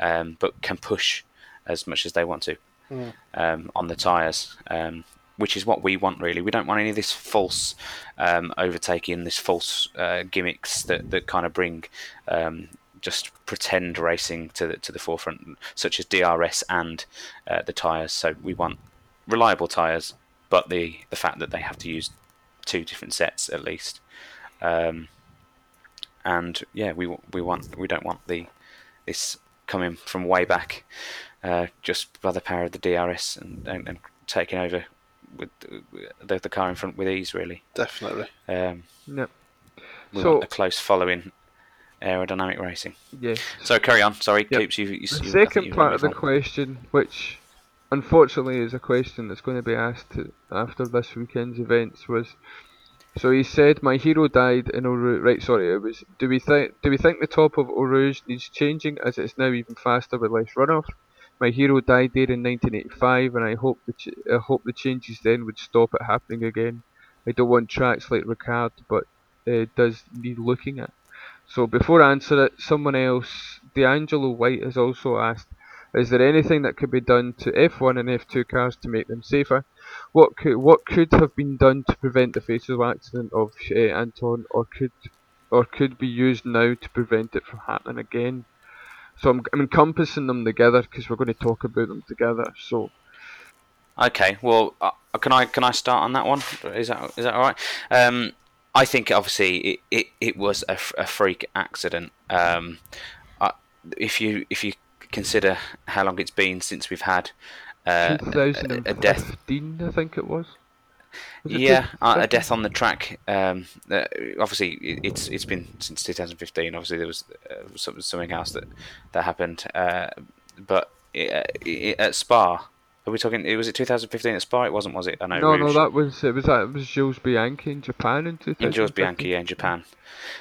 um, but can push as much as they want to Mm. um, on the tyres. Um, which is what we want really. We don't want any of this false um, overtaking, this false uh, gimmicks that, that kind of bring um, just pretend racing to the to the forefront, such as DRS and uh, the tyres. So we want reliable tyres, but the the fact that they have to use two different sets at least. Um, and yeah, we we want we don't want the this coming from way back, uh, just by the power of the DRS and, and, and taking over with the, the car in front with ease, really. Definitely. Um, Yep. we So- want a close following aerodynamic racing. Yeah. So carry on. Sorry, Yep. Coops. You, you, The you, I think second part of the before. question, which unfortunately is a question that's going to be asked after this weekend's events, was so he said my hero died in Eau Rouge. Right, sorry, it was. Do we think do we think the top of Eau Rouge needs changing as it's now even faster with less runoff? My hero died there in 1985, and I hope the ch- I hope the changes then would stop it happening again. I don't want tracks like Ricard, but it does need looking at. So before I answer it, someone else, D'Angelo White, has also asked, is there anything that could be done to F1 and F2 cars to make them safer? What could what could have been done to prevent the fatal accident of uh, Anton, or could or could be used now to prevent it from happening again? So I'm, I'm encompassing them together because we're going to talk about them together. So Okay, well, uh, can I can I start on that one? Is that is that all right? Um, I think obviously it, it, it was a, f- a freak accident. Um, if you if you consider how long it's been since we've had uh, a, a death 2015, I think it was. Yeah, a death on the track. Um, uh, obviously, it- it's it's been since 2015. Obviously, there was uh, some, something else that that happened. Uh, but uh, at Spa, are we talking? It was it 2015 at Spa? It wasn't, was it? I know. No, no, that was it. Was that it was Jules Bianchi in Japan in 2015. in Jules Bianchi yeah, in Japan.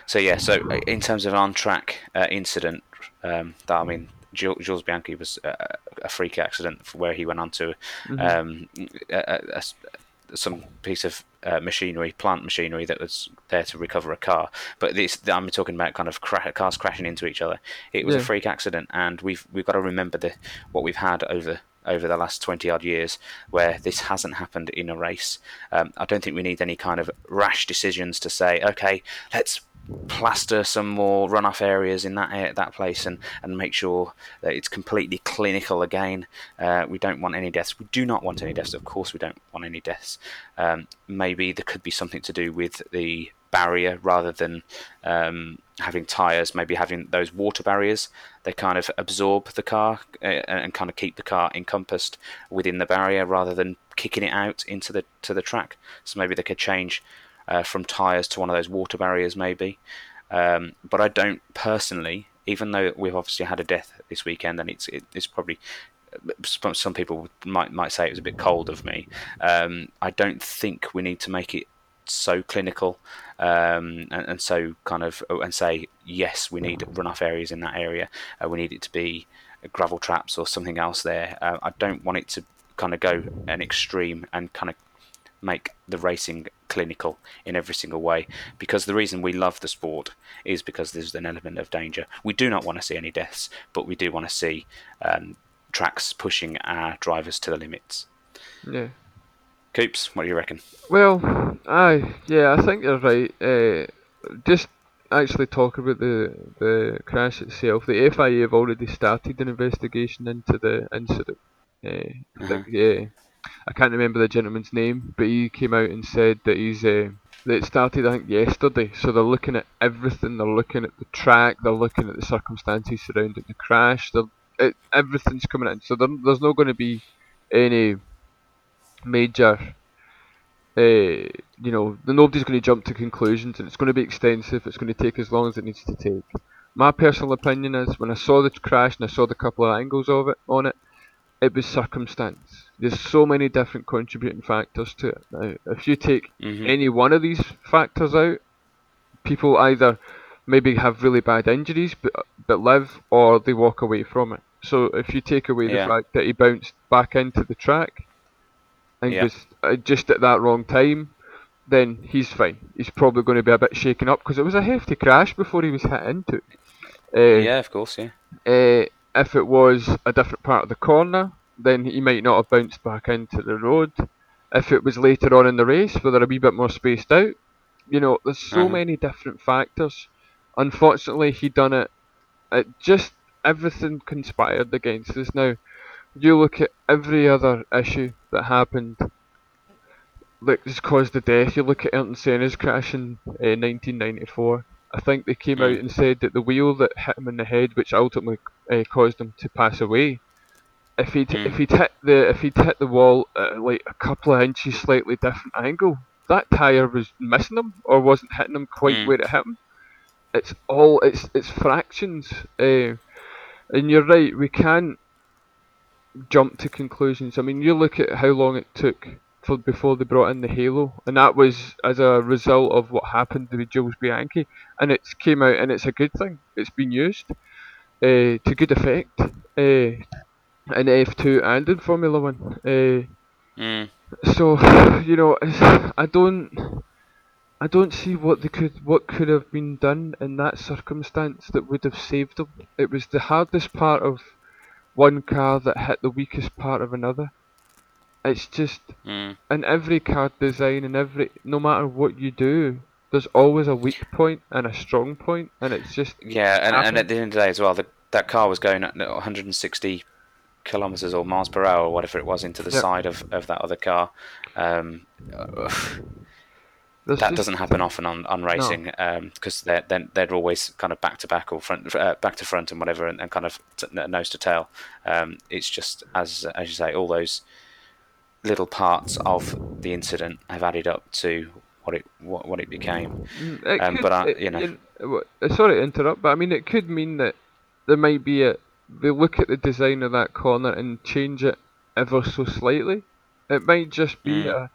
So yeah, so in terms of an on-track uh, incident, um, that I mean, Ju- Jules Bianchi was uh, a freak accident where he went onto Mhm. um, a, a- a s- some piece of uh, machinery, plant machinery that was there to recover a car. But this, I'm talking about kind of cra- cars crashing into each other. It was a freak accident, and we've we've got to remember the what we've had over over the last 20 odd years where this hasn't happened in a race. Um, I don't think we need any kind of rash decisions to say, okay, let's plaster some more runoff areas in that that place and, and make sure that it's completely clinical again. Uh, we don't want any deaths. We do not want any deaths. Of course, we don't want any deaths. Um, maybe there could be something to do with the barrier rather than um, having tires. Maybe having those water barriers. They kind of absorb the car uh, and kind of keep the car encompassed within the barrier rather than kicking it out into the to the track. So maybe they could change uh, from tires to one of those water barriers, maybe. Um, but I don't personally, even though we've obviously had a death this weekend, and it's it, it's probably some people might might say it was a bit cold of me. Um, I don't think we need to make it so clinical um, and, and so kind of and say yes, we need runoff areas in that area. Uh, we need it to be gravel traps or something else there. Uh, I don't want it to kind of go an extreme and kind of make the racing clinical in every single way because the reason we love the sport is because there's an element of danger. We do not want to see any deaths, but we do want to see um, tracks pushing our drivers to the limits. Yeah. Coops, what do you reckon? Well, aye, yeah, I think you're right. Uh, just actually talk about the the crash itself. The FIA have already started an investigation into the incident. Uh, I think, yeah, I can't remember the gentleman's name, but he came out and said that he's uh, that it started I think yesterday. So they're looking at everything. They're looking at the track. They're looking at the circumstances surrounding the crash. It, everything's coming in. So there, there's not going to be any major uh, you know, nobody's going to jump to conclusions, and it's going to be extensive. It's going to take as long as it needs to take. My personal opinion is, when I saw the crash and I saw the couple of angles of it on it, it was circumstance. There's so many different contributing factors to it. Now, if you take Mm-hmm. any one of these factors out, people either maybe have really bad injuries but but live, or they walk away from it. So if you take away Yeah. the fact that he bounced back into the track and Yeah. was uh, just at that wrong time, then he's fine. He's probably going to be a bit shaken up because it was a hefty crash before he was hit into. it. Uh, yeah, of course, yeah. uh, if it was a different part of the corner, then he might not have bounced back into the road. if it was later on in the race, where they're a wee bit more spaced out. You know, there's so Mhm. many different factors. Unfortunately, he done it. It just everything conspired against us. Now, you look at every other issue that happened Look, has caused the death. You look at Ayrton Senna's crash in uh, 1994. I think they came out Mm. and said that the wheel that hit him in the head, which ultimately uh, caused him to pass away, if he'd Mm. if he'd hit the if he'd hit the wall at like a couple of inches slightly different angle, that tire was missing him or wasn't hitting him quite Mm. where it hit him. It's all it's it's fractions. Uh, and you're right, we can't jump to conclusions. I mean, you look at how long it took for before they brought in the Halo, and that was as a result of what happened with Jules Bianchi, and it's came out and it's a good thing. It's been used uh, to good effect uh, in F2 and in Formula One. Uh, Mm. so you know, it's, I don't, I don't see what they could, what could have been done in that circumstance that would have saved them. It was the hardest part of one car that hit the weakest part of another. It's just Mm. in every car design and every, no matter what you do, there's always a weak point and a strong point, and it's just Yeah, and, and at the end of the day as well, the, that car was going at 160 kilometers or miles per hour or whatever it was into the side of, of that other car. Um, [SIGHS] that doesn't happen often on, on racing because they're, they're they're always kind of back to back or front uh, back to front and whatever and, and kind of t- nose to tail. Um, it's just as as you say, all those little parts of the incident have added up to what it what, what it became. Mm, It Um, could, but I- you know. w- uh, sorry to interrupt, but I mean, it could mean that there might be a. They look at the design of that corner and change it ever so slightly. It might just be Mm. a,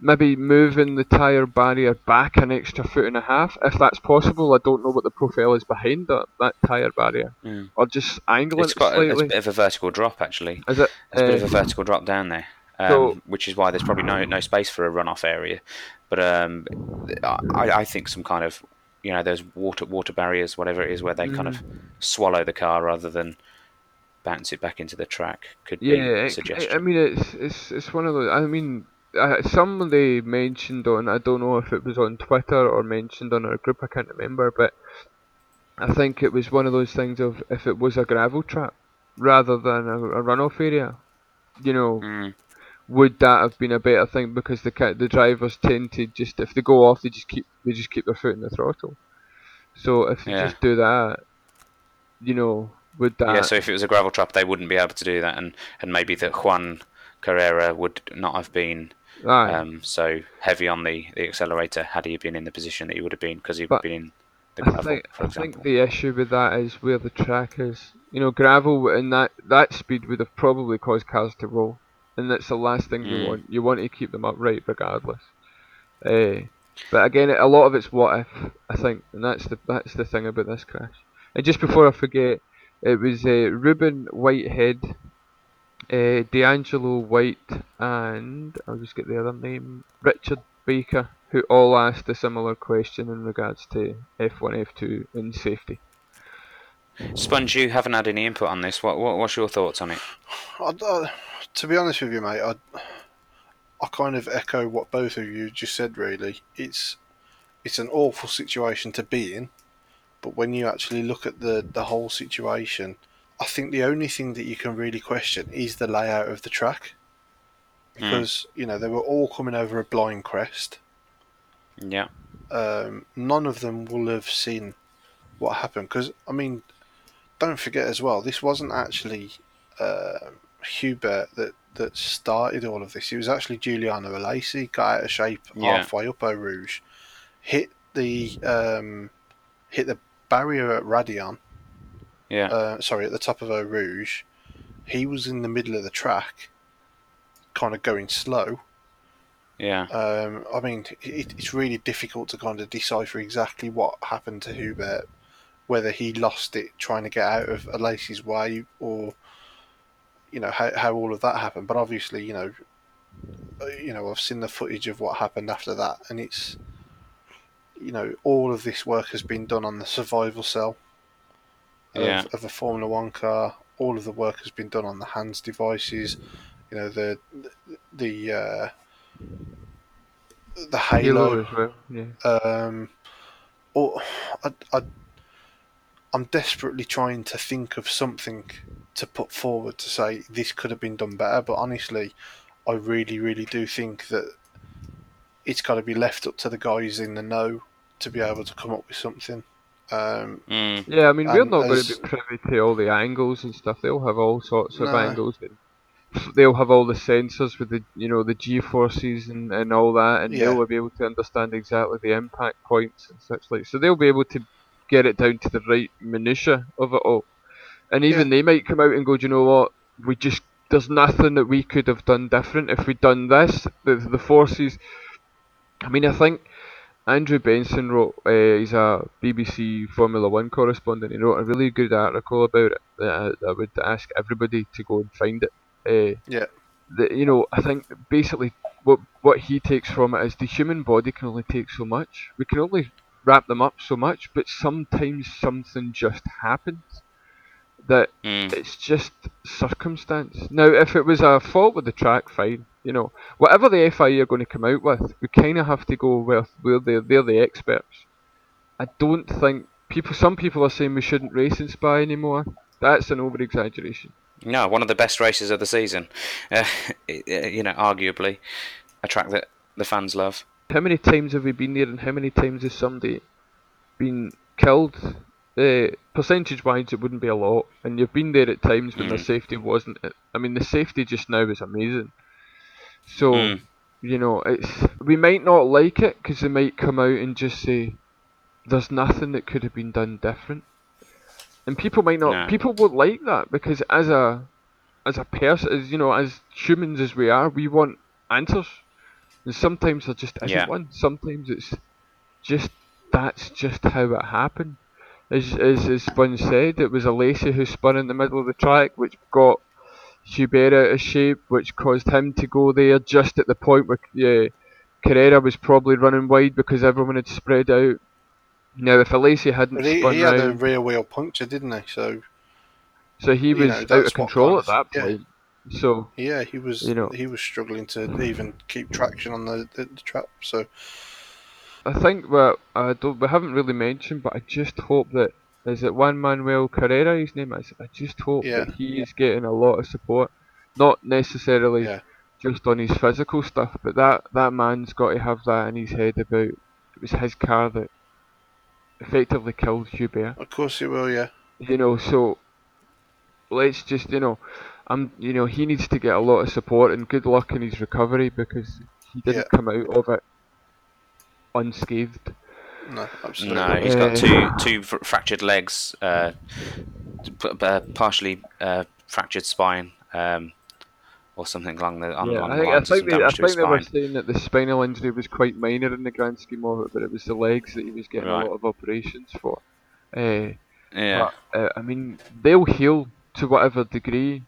maybe moving the tyre barrier back an extra foot and a half, if that's possible. I don't know what the profile is behind that, that tyre barrier, Mm. or just angling It's it got a, it's a bit of a vertical drop actually. Is it? There's a bit of uh, a vertical drop down there, um, So- which is why there's probably no no space for a runoff area. But um, I, I think some kind of you know those water water barriers, whatever it is, where they kind of Mm. swallow the car rather than bounce it back into the track, could Yeah, be a suggestion. I, I mean it's it's it's one of those. I mean, uh, somebody mentioned on I don't know if it was on Twitter or mentioned on our group. I can't remember, but I think it was one of those things of if it was a gravel trap rather than a, a runoff area, you know, Mm, would that have been a better thing? Because the the drivers tend to just if they go off, they just keep they just keep their foot in the throttle. So if they Yeah. just do that, you know, would that? yeah, so if it was a gravel trap, they wouldn't be able to do that, and, and maybe that Juan Carrera would not have been Aye. um, so heavy on the, the accelerator had he been in the position that he would have been because he'd But been in the I gravel, think for I think the issue with that is where the track is. You know, gravel and that that speed would have probably caused cars to roll, and that's the last thing you Mm. want. You want to keep them upright regardless. Uh, but again, a lot of it's what if. I think, and that's the that's the thing about this crash. And just before I forget, it was uh, Ruben Whitehead, uh, D'Angelo White, and I'll just get the other name, Richard Baker, who all asked a similar question in regards to F1, F2, and safety. Sponge, you haven't had any input on this. What, what what's your thoughts on it? I, I, to be honest with you, mate, I, I kind of echo what both of you just said. Really, it's it's an awful situation to be in, but when you actually look at the the whole situation, I think the only thing that you can really question is the layout of the track, because you know they were all coming over a blind crest. Yeah. um, none of them will have seen what happened. Because I mean, don't forget as well, this wasn't actually uh, Hubert that that started all of this. It was actually Giuliano Alesi got out of shape Yeah. halfway up Eau Rouge, hit the um, hit the barrier at Raidillon. Yeah. Uh, sorry, at the top of Eau Rouge. He was in the middle of the track, kind of going slow. yeah. Um, I mean, it, it's really difficult to kind of decipher exactly what happened to Hubert, whether he lost it trying to get out of Alesi's way, or you know how how all of that happened. But obviously, you know, uh, you know, I've seen the footage of what happened after that, and it's you know all of this work has been done on the survival cell of, Yeah. of a Formula One car. All of the work has been done on the HANS devices. You know the the uh, the Halo. Halo well. Yeah. Um, or I, I, I'm desperately trying to think of something to put forward to say this could have been done better. But honestly, I really, really do think that it's got to be left up to the guys in the know to be able to come up with something. Um, Mm. Yeah, I mean, we're And not going to be privy to all the angles and stuff. They'll have all sorts of No. angles. [LAUGHS] They'll have all the sensors with the, you know, the G forces and, and all that, and Yeah. they'll be able to understand exactly the impact points and such like. So they'll be able to get it down to the right minutia of it all. And even they might come out and go, do you know what? We just there's nothing that we could have done different if we'd done this. The the forces. I mean, I think Andrew Benson wrote. Uh, he's a BBC Formula One correspondent. He wrote a really good article about it. That I, I would ask everybody to go and find it. Uh, Yeah. The, you know, I think basically what what he takes from it is the human body can only take so much. We can only wrap them up so much, but sometimes something just happens that Mm. it's just circumstance. Now, if it was a fault with the track, fine. You know, whatever the FIA are going to come out with, we kind of have to go with where they're, they're the experts. I don't think people. Some people are saying we shouldn't race in Spa anymore. That's an over exaggeration. No, one of the best races of the season. [LAUGHS] Uh, you know, arguably a track that the fans love. How many times have we been there, and how many times has somebody been killed? Uh, percentage wise, it wouldn't be a lot, and you've been there at times when the Mm. safety wasn't. I mean, the safety just now is amazing. So. Mm. you know, it's we might not like it because they might come out and just say there's nothing that could have been done different, and people might not. No. People won't like that because as a as a person, as you know, as humans as we are, we want answers, and sometimes there just isn't Yeah. one. Sometimes it's just that's just how it happened. As as as one said, it was Alesi who spun in the middle of the track, which got Hubert out of shape, which caused him to go there just at the point where uh, Carrera was probably running wide because everyone had spread out. Now, if Alesi hadn't but he, spun he had a rear wheel puncture, didn't he? So so he was know, out of control at that point. yeah. So yeah, he was You know. he was struggling to even keep traction on the, the, the trap. So I think what I don't, we haven't really mentioned, but I just hope that is it Juan Manuel Carrera his name is. I just hope Yeah. that he is getting a lot of support, not necessarily Yeah. just on his physical stuff, but that that man's got to have that in his head about it was his car that effectively killed Hubert. of course he will. Yeah, You know, so let's just you know, I'm you know he needs to get a lot of support and good luck in his recovery because he didn't come out of it unscathed. no, absolutely. No, he's got Uh, two two fr- fractured legs, uh, p- uh, partially uh, fractured spine, um, or something along the on, yeah, on I think, I lines of think, they, I damage to his think they were saying that the spinal injury was quite minor in the grand scheme of it, but it was the legs that he was getting Right. a lot of operations for. Uh, Yeah, But, uh, I mean, they'll heal to whatever degree.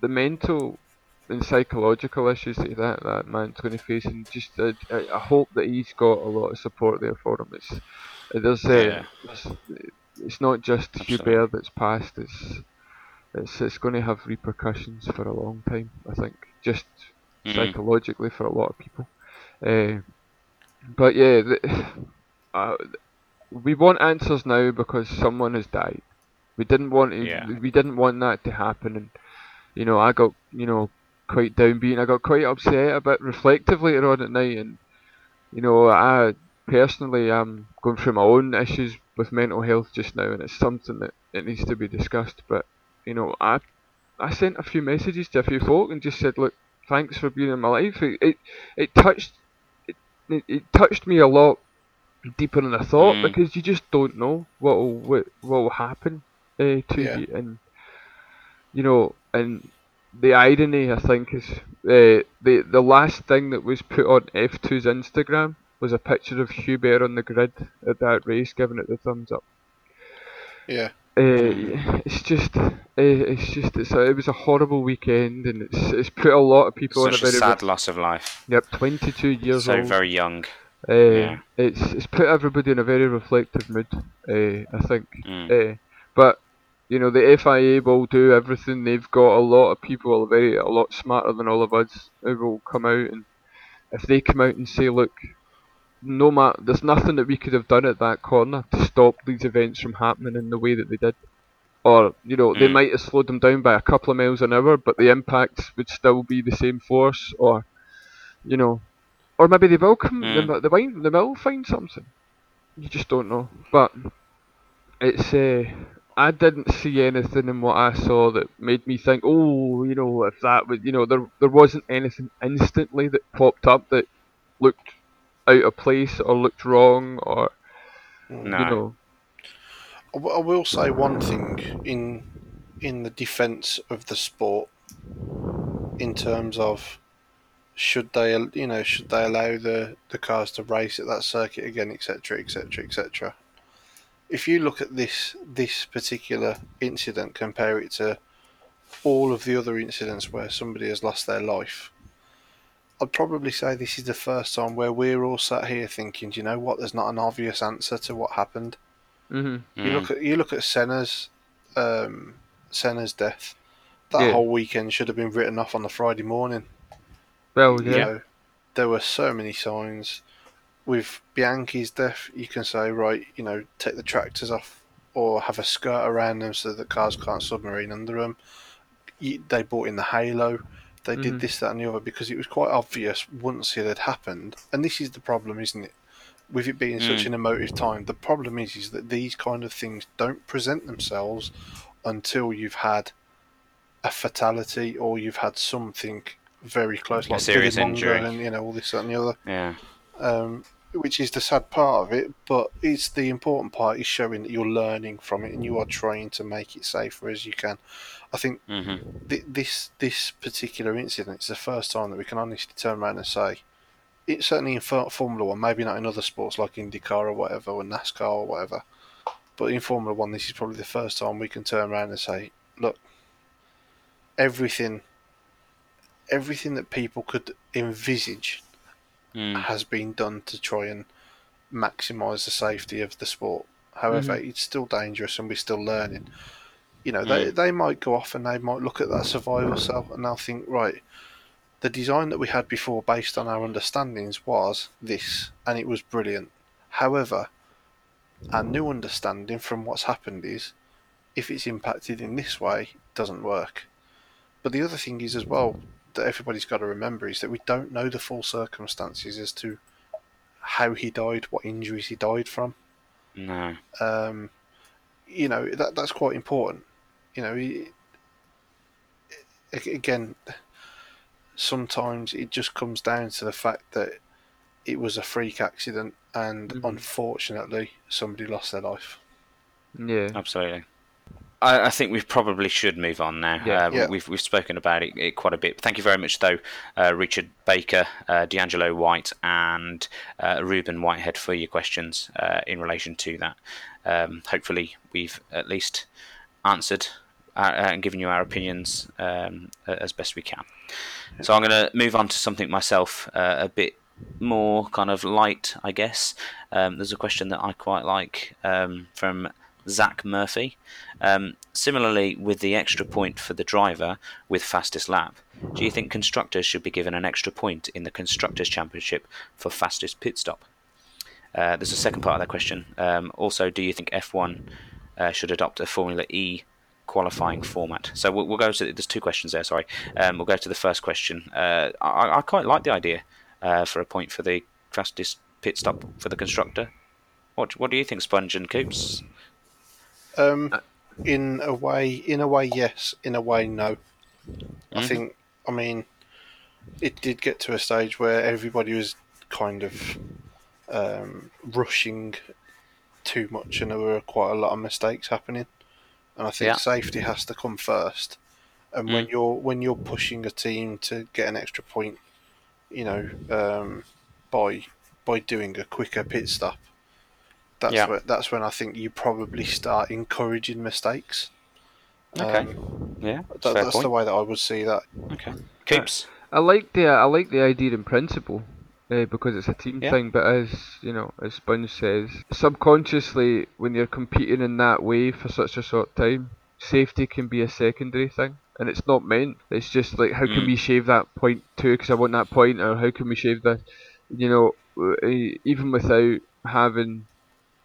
The, mental and psychological issues that that, that man's going to face, and just uh, I, I hope that he's got a lot of support there for him. It's uh, there's, uh, Yeah. it's not just Absolutely. Hubert that's passed. It's it's it's going to have repercussions for a long time. I think just Mm. psychologically for a lot of people. Uh, but yeah, the, [SIGHS] uh, we want answers now because someone has died. We didn't want to, Yeah. we didn't want that to happen, and you know I got you know quite downbeat. I got quite upset a bit reflective later on at night, and you know I personally am going through my own issues with mental health just now, and it's something that it needs to be discussed. But you know I I sent a few messages to a few folk and just said, look, thanks for being in my life. It it, it touched it, it, it touched me a lot deeper than I thought Mm. because you just don't know what will what will happen uh, to Yeah. you and you know and the irony I think is uh, the the last thing that was put on F2's Instagram was a picture of Hubert on the grid at that race giving it the thumbs up. Yeah, Uh, it's just, uh, it's just, it's a, it was a horrible weekend, and it's it's put a lot of people such in a a very sad loss of life. yep, 22 years So old. So very young. uh, yeah. It's it's put everybody in a very reflective mood. Uh, I think, Mm. uh, but you know the FIA will do everything. They've got a lot of people, very a lot smarter than all of us, who will come out and if they come out and say, look, no matter, there's nothing that we could have done at that corner to stop these events from happening in the way that they did. Or, you know, they Mm. might have slowed them down by a couple of miles an hour, but the impact would still be the same force, or, you know, or maybe they will come, Mm. they, they, might, they will find something. You just don't know. But it's, uh, I didn't see anything in what I saw that made me think, oh, you know, if that would, you know, there there wasn't anything instantly that popped up that looked out of place or looked wrong or No. you know. I w- I will say one thing in in the defence of the sport, in terms of should they, you know, should they allow the, the cars to race at that circuit again, etc., etc., etc. If you look at this this particular incident, compare it to all of the other incidents where somebody has lost their life, I'd probably say this is the first time where we're all sat here thinking, "Do you know what? There's not an obvious answer to what happened. Mhm. You Mm. look at you look at Senna's um, Senna's death. That Yeah. whole weekend should have been written off on the Friday morning. Well, You know, there were so many signs. With Bianchi's death, you can say, right, you know, take the tractors off or have a skirt around them so that cars can't submarine under them. They brought in the halo. They did this, that, and the other because it was quite obvious once it had happened. And this is the problem, isn't it? With it being such Mm. an emotive time, the problem is is that these kind of things don't present themselves until you've had a fatality or you've had something very close, A like serious injury. and you know all this that and the other Yeah. Um, which is the sad part of it. But it's the important part is showing that you're learning from it and you are trying to make it safer as you can. I think hmm th- this this particular incident is the first time that we can honestly turn around and say. It certainly in For- Formula One, maybe not in other sports like IndyCar or whatever, or NASCAR or whatever, but in Formula One, this is probably the first time we can turn around and say, "Look, everything, everything that people could envisage Mm. has been done to try and maximise the safety of the sport. However, it's still dangerous and we're still learning. You know, they, they might go off and they might look at that survival cell and they'll think, right, the design that we had before based on our understandings was this and it was brilliant. However, our new understanding from what's happened is if it's impacted in this way, it doesn't work. But the other thing is as well that everybody's got to remember is that we don't know the full circumstances as to how he died, what injuries he died from. No. Um, you know that that's quite important. You know, he, again, sometimes it just comes down to the fact that it was a freak accident, and Mhm. unfortunately, somebody lost their life. Yeah. Absolutely. I, I think we probably should move on now. Yeah. Uh, Yeah. We've we've spoken about it, it quite a bit. Thank you very much, though, uh, Richard Baker, uh, D'Angelo White, and uh, Ruben Whitehead for your questions uh, in relation to that. Um, hopefully, we've at least answered uh, and given you our opinions um, as best we can. So I'm going to move on to something myself uh, a bit more kind of light, I guess. Um, there's a question that I quite like um, from Zach Murphy. Um, similarly, with the extra point for the driver with fastest lap, do you think constructors should be given an extra point in the Constructors' Championship for fastest pit stop? Uh, there's a second part of that question. Um, also, do you think F1 uh, should adopt a Formula E qualifying format? So we'll, we'll go to there's two questions there. Sorry, um, we'll go to the first question. Uh, I, I quite like the idea uh, for a point for the fastest pit stop for the constructor. What what do you think, Sponge and Coops? Um, Uh, in a way, in a way, yes. In a way, no. I Mhm. think. I mean, it did get to a stage where everybody was kind of um, rushing too much, and there were quite a lot of mistakes happening. And I think Yeah. safety has to come first. And when you're when you're pushing a team to get an extra point, you know, um, by by doing a quicker pit stop, that's Yeah. when, that's when I think you probably start encouraging mistakes. Okay. Um, Yeah, that, fair that's the way that I would see that. Okay, Coops. I like the I like the idea in principle, uh, because it's a team Yeah. thing. But as you know, as Sponge says, subconsciously when you're competing in that way for such a short time, safety can be a secondary thing. and it's not meant. It's just like how can Mm. we shave that point too because I want that point, or how can we shave that, you know, even without having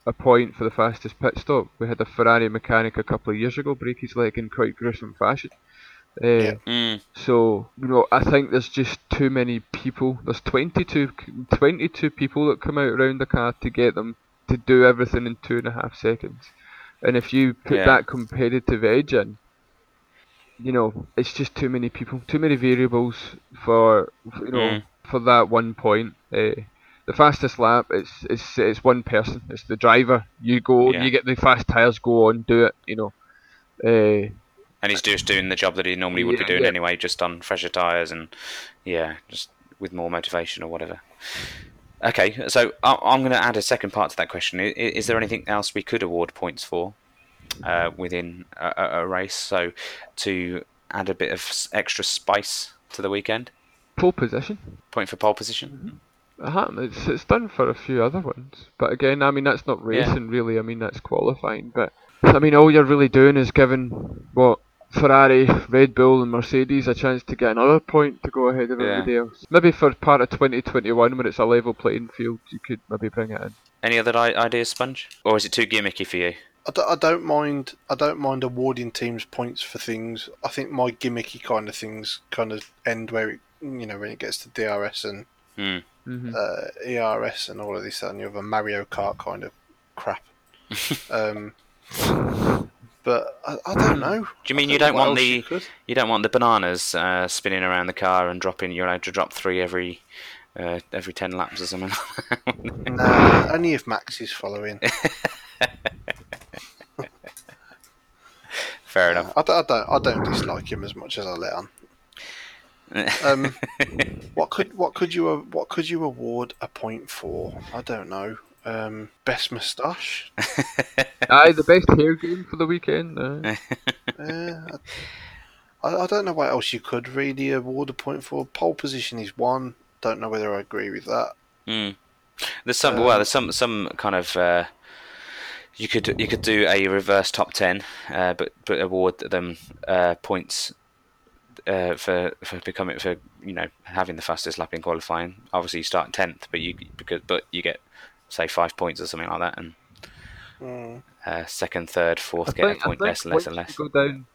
a point for the fastest pit stop. We had a Ferrari mechanic a couple of years ago break his leg in quite gruesome fashion. Uh, Yeah. Mm, So, you know, I think there's just too many people. There's 22, 22 people that come out around the car to get them to do everything in two and a half seconds. And if you put Yeah. that competitive edge in, you know, it's just too many people, too many variables for, for, you know, Mm. for that one point. Uh, the fastest lap, it's it's it's one person. It's the driver. You go, Yeah. you get the fast tires, go on, do it. You know. Uh, and he's just doing the job that he normally would be doing yeah. anyway, just on fresher tyres and yeah, just with more motivation or whatever. Okay, so I'm going to add a second part to that question. Is there anything else we could award points for uh, within a, a- a race? So to add a bit of extra spice to the weekend, pole position. point for pole position. It happened. It's it's done for a few other ones, but again, I mean that's not Yeah. racing really. I mean that's qualifying. But I mean all you're really doing is giving what Ferrari, Red Bull, and Mercedes a chance to get another point to go ahead of Yeah. everybody else. Maybe for part of 2021 when it's a level playing field, you could maybe bring it in. Any other I- ideas, Sponge? Or is it too gimmicky for you? I, d- I don't mind. I don't mind awarding teams points for things. I think my gimmicky kind of things kind of end where it, you know, when it gets to DRS and Hmm. Hmm uh, ERS and all of this that, and the other Mario Kart kind of crap. [LAUGHS] um, but I, I don't know. Do you mean I you know don't want the you you don't want the bananas uh, spinning around the car and dropping? You're allowed to drop three every uh, every ten laps or something. like that. Nah, only if Max is following. [LAUGHS] [LAUGHS] Fair enough. I, don't, I don't. I don't dislike him as much as I let on. Um, [LAUGHS] what could what could you what could you award a point for? I don't know. Um, best moustache. [LAUGHS] Aye, the best hair game for the weekend. Uh, [LAUGHS] I, I don't know what else you could really award a point for. Pole position is one. Don't know whether I agree with that. Mm. There's some Um, well, there's some some kind of uh, you could you could do a reverse top ten, uh, but but award them uh, points uh, for for becoming for you know having the fastest lap in qualifying. Obviously, you start tenth, but you because but you get say five points or something like that, and Mm. uh, second, third, fourth I get a think, I point less and less once and less. we go down,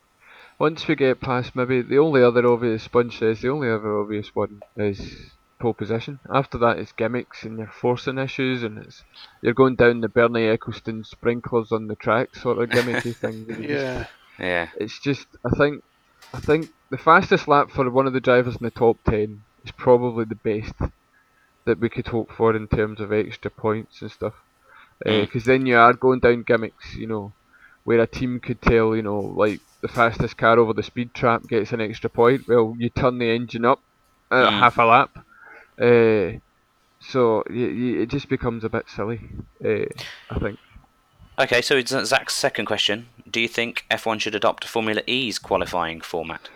once we get past maybe the only other obvious Sponge says the only other obvious one is pole position. After that, it's gimmicks and you're forcing issues, and it's you're going down the Bernie Ecclestone sprinklers on the track sort of gimmicky [LAUGHS] thing. that you just- Yeah. Yeah, it's just I think I think the fastest lap for one of the drivers in the top ten is probably the best that we could hope for in terms of extra points and stuff. Mm. Because then you are going down gimmicks, you know, where a team could tell, you know, like the fastest car over the speed trap gets an extra point. Well, you turn the engine up at Mm. half a lap, uh, so y y it just becomes a bit silly. Uh, I think. Okay, so it's Zach's second question. Do you think F1 should adopt a Formula E's qualifying format?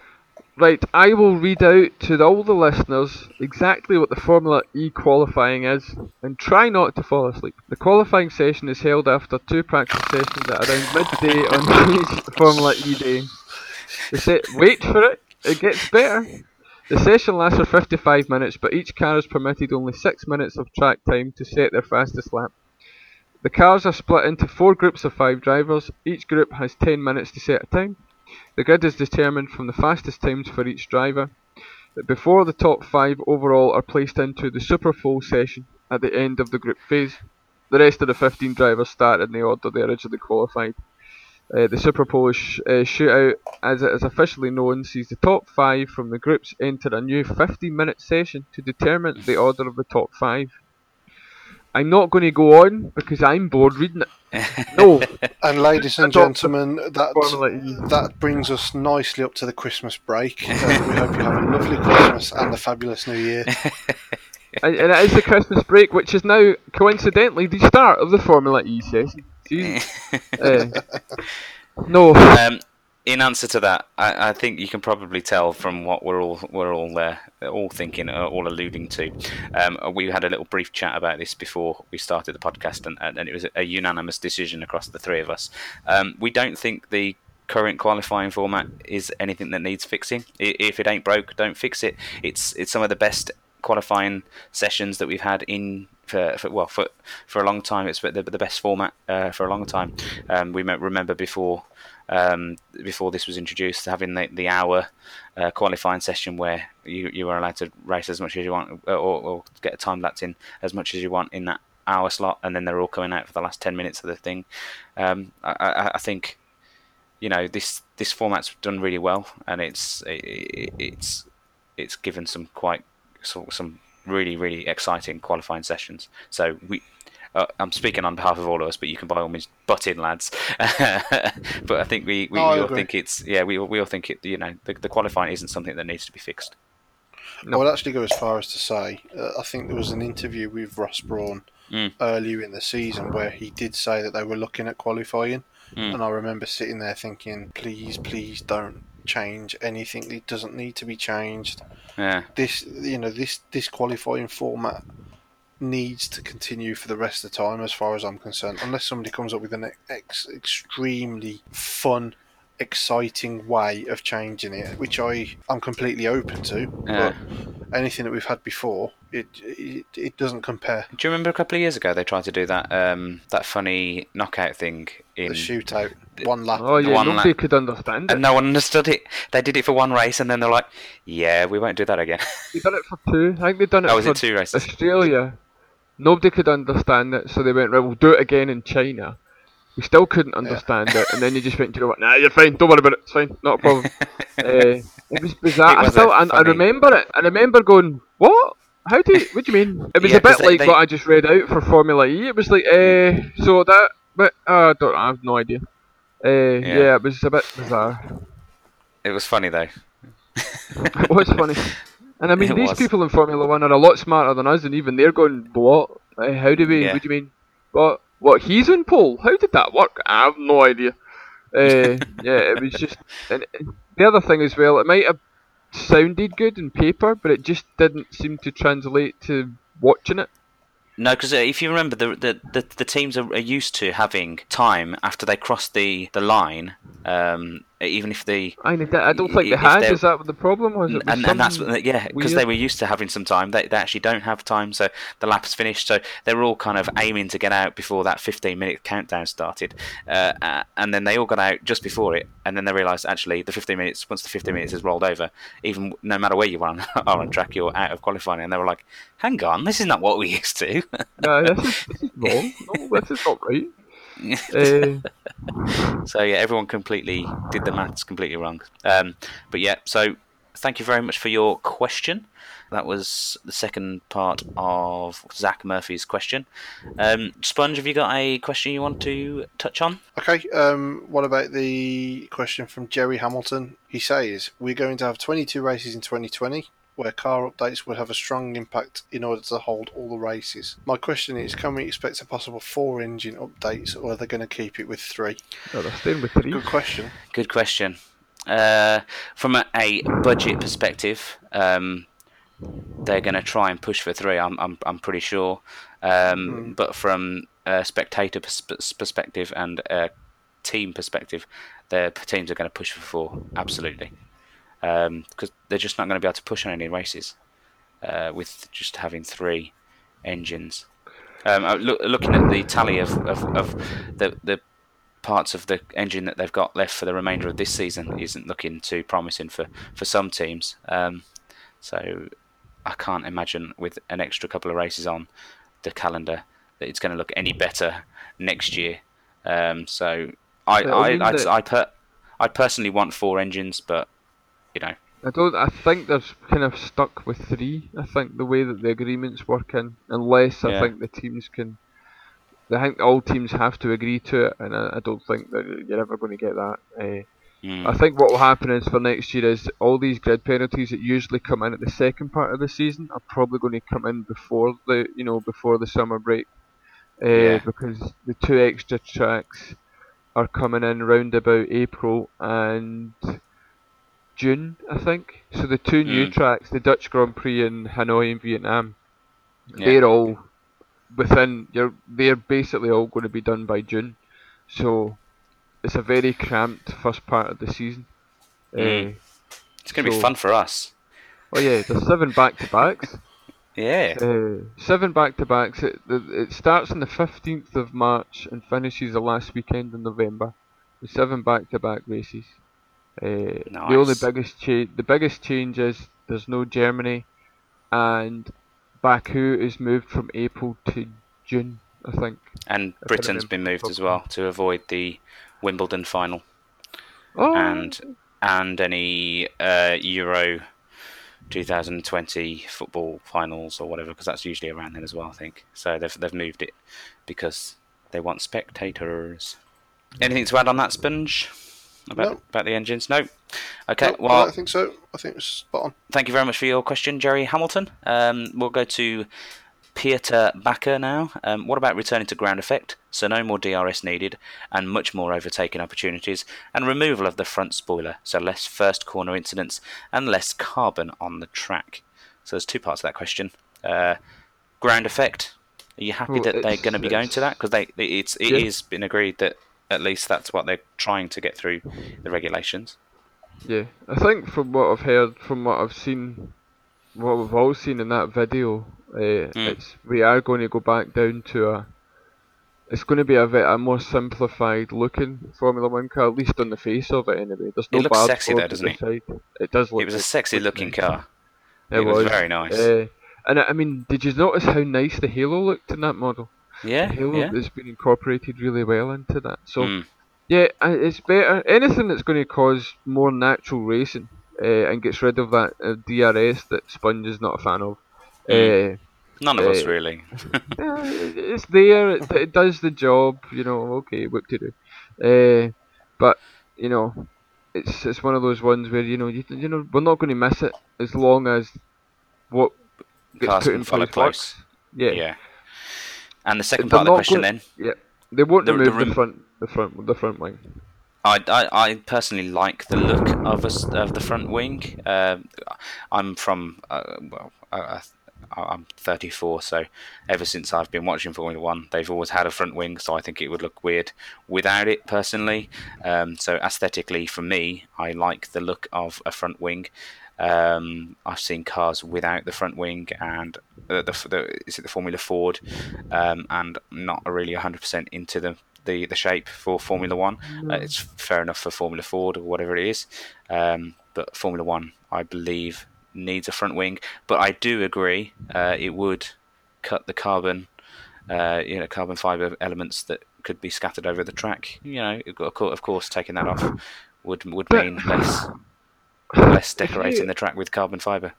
Right, I will read out to all the listeners exactly what the Formula E qualifying is and try not to fall asleep. The qualifying session is held after two practice sessions at around midday on [LAUGHS] each Formula E day. The se- wait for it, it gets better. The session lasts for 55 minutes, but each car is permitted only 6 minutes of track time to set their fastest lap. The cars are split into four groups of five drivers. Each group has 10 minutes to set a time. The grid is determined from the fastest times for each driver. Before the top five overall are placed into the Super Pole session at the end of the group phase. The rest of the 15 drivers start in the order they originally qualified. Uh, the Super Pole sh- uh, shootout, as it is officially known, sees the top five from the groups enter a new 15 minute session to determine the order of the top five. I'm not going to go on because I'm bored reading it. [LAUGHS] No, And ladies and gentlemen, that that brings us nicely up to the Christmas break. Uh, we hope you have a lovely Christmas and a fabulous New Year. [LAUGHS] and, and it is the Christmas break, which is now coincidentally the start of the Formula E season. [LAUGHS] Uh, no, um, in answer to that, I, I think you can probably tell from what we're all we're all uh, all thinking, uh, all alluding to. Um, we had a little brief chat about this before we started the podcast, and, and it was a unanimous decision across the three of us. Um, we don't think the current qualifying format is anything that needs fixing. If it ain't broke, don't fix it. It's it's some of the best qualifying sessions that we've had in for, for well for for a long time. It's the, the best format uh, for a long time. Um, we remember before um, before this was introduced, having the, the hour uh, qualifying session where you, you were allowed to race as much as you want or, or get a time lapse in as much as you want in that hour slot, and then they're all coming out for the last ten minutes of the thing. Um, I, I, think you know this this format's done really well, and it's it, it's it's given some quite some really really exciting qualifying sessions. So we. Uh, I'm speaking on behalf of all of us, but you can by all means butt in, lads. [LAUGHS] but I think we, we, we all think it's yeah we, we all think it you know the, the qualifying isn't something that needs to be fixed. No. I would actually go as far as to say uh, I think there was an interview with Ross Brawn mm. earlier in the season where he did say that they were looking at qualifying, mm. and I remember sitting there thinking, please, please don't change anything. It doesn't need to be changed. Yeah. This, you know, this this qualifying format needs to continue for the rest of the time, as far as I'm concerned, unless somebody comes up with an ex- extremely fun exciting way of changing it, which I I'm completely open to. Yeah. But anything that we've had before, it, it it doesn't compare. Do you remember a couple of years ago they tried to do that um, that funny knockout thing in the shootout one lap? Oh yeah, one nobody lap. could understand it, and no one understood it. They did it for one race, and then they're like, "Yeah, we won't do that again." They done it for two. I think they've done it. Oh, was for it two races? Australia. Nobody could understand it, so they went, right, we'll do it again in China. We still couldn't understand yeah. it, and then you just went, you know what? Nah, you're fine. Don't worry about it. It's fine. Not a problem. uh, [LAUGHS] it was bizarre. It was I still, I, I, remember it. I remember going, what? How do? You, what do you mean? It was yeah, a bit like they... what I just read out for Formula E. It was like, uh, so that, but uh, I don't. I have no idea. Uh, yeah. yeah, it was a bit bizarre. It was funny though. [LAUGHS] it was funny. [LAUGHS] And I mean, it these was. people in Formula One are a lot smarter than us, and even they're going, "What? How do we? Yeah. What do you mean? What? What? He's in pole? How did that work? I have no idea." Uh, [LAUGHS] yeah, it was just. And the other thing as well, it might have sounded good in paper, but it just didn't seem to translate to watching it. No, because uh, if you remember, the, the, the, the teams are, are, used to having time after they cross the, the line um, even if they, I, mean, I don't think they had. Is that the problem? Was it and, and that's yeah, because they were used to having some time. They, they actually don't have time, so the lap is finished. So they were all kind of aiming to get out before that 15 minute countdown started, uh, uh, and then they all got out just before it, and then they realised actually the 15 minutes once the 15 minutes is rolled over, even no matter where you are on, [LAUGHS] are on track, you're out of qualifying, and they were like, "Hang on, this is not what we [LAUGHS] used to." no, this is, this is [LAUGHS] wrong. No, this is not right [LAUGHS] so yeah, everyone completely did the maths completely wrong. Um, but yeah, so thank you very much for your question. That was the second part of Zach Murphy's question. Um, Sponge, have you got a question you want to touch on? Okay. Um, what about the question from Jerry Hamilton? He says, We're going to have 22 races in 2020 where car updates would have a strong impact in order to hold all the races. My question is, can we expect a possible four engine updates, or are they going to keep it with three? Oh, they're staying with three. Good question. Good question. Uh, from a, a, budget perspective, um, they're going to try and push for three. I'm I'm, I'm pretty sure. Um, mm. But from a spectator pers- perspective and a team perspective, their teams are going to push for four. Absolutely because um, they're just not going to be able to push on any races uh, with just having three engines. Um, uh, look, looking at the tally of, of, of, the, the parts of the engine that they've got left for the remainder of this season isn't looking too promising for, for some teams. Um, so I can't imagine with an extra couple of races on the calendar that it's going to look any better next year. Um, so I I, I, I, I, per, I personally want four engines, but you know. I don't. I think they're kind of stuck with three. I think the way that the agreements work in, unless I think the teams can. I think all teams have to agree to it, and I, I don't think that you're ever going to get that. Uh, mm. I think what will happen is for next year is all these grid penalties that usually come in at the second part of the season are probably going to come in before the you know before the summer break, uh, yeah. because the two extra tracks are coming in round about April and June, I think. So the two new mm. tracks, the Dutch Grand Prix in Hanoi and Vietnam, yeah. they're all within. You're they're basically all going to be done by June. So it's a very cramped first part of the season. Mm. Uh, It's going to be fun for us. oh yeah, there's seven back to backs. [LAUGHS] Yeah. Uh, seven back to backs. It, the- it starts on the 15th of March and finishes the last weekend in November. With seven back to back races. Uh, The only biggest change, the biggest change is there's no Germany, and Baku is moved from April to June. I think. And Britain's been moved as well to avoid the Wimbledon final Oh, and and any uh, Euro 2020 football finals or whatever, because that's usually around then as well. I think so. They've they've moved it because they want spectators. Anything to add on that, Sponge? About No. about the engines? No. Okay. No, well, I think so. I think it's spot on. thank you very much for your question, Jerry Hamilton. Um, we'll go to Peter Backer now. Um, what about returning to ground effect? So no more DRS needed, and much more overtaking opportunities, and removal of the front spoiler, so less first corner incidents and less carbon on the track. So there's two parts of that question. Uh, ground effect. Are you happy Well, that they're going to be [LAUGHS] going to that? Because they it's it Yeah. is been agreed that at least that's what they're trying to get through the regulations. Yeah, I think from what I've heard, from what I've seen, what we've all seen in that video, uh, it's we are going to go back down to a. It's going to be a, bit, a more simplified looking Formula One car, at least on the face of it anyway. There's no It looks sexy though, doesn't the side. It does look. It was a sexy looking car. It, It was was very nice. Uh, and I mean, did you notice how nice the halo looked in that model? Yeah, halo yeah. has been incorporated really well into that. So Mm. yeah, it's better. Anything that's going to cause more natural racing uh, and gets rid of that uh, DRS that Sponge is not a fan of. Mm. Uh, None of us really. [LAUGHS] yeah, it's there. It, it does the job. You know. Okay, what to do. Uh, but you know, it's it's one of those ones where you know you, you know we're not going to miss it as long as what gets Cars put in place close. works. Yeah. Yeah. And the second part of the question then, They won't The- the remove the, rem- front, the front, the front wing. I, I, I personally like the look of us of the front wing. Uh, I'm from uh, well, uh, I'm 34, so ever since I've been watching Formula One, they've always had a front wing. So I think it would look weird without it personally. Um, so aesthetically, for me, I like the look of a front wing. Um, I've seen cars without the front wing, and uh, the, the is it the Formula Ford, um, and not really 100% into the, the the shape for Formula One. Uh, it's fair enough for Formula Ford or whatever it is, um, but Formula One, I believe, needs a front wing. But I do agree, uh, it would cut the carbon, uh, you know, carbon fiber elements that could be scattered over the track. You know, of course, taking that off would would mean less less [SIGHS] If you- decorating the track with carbon fiber.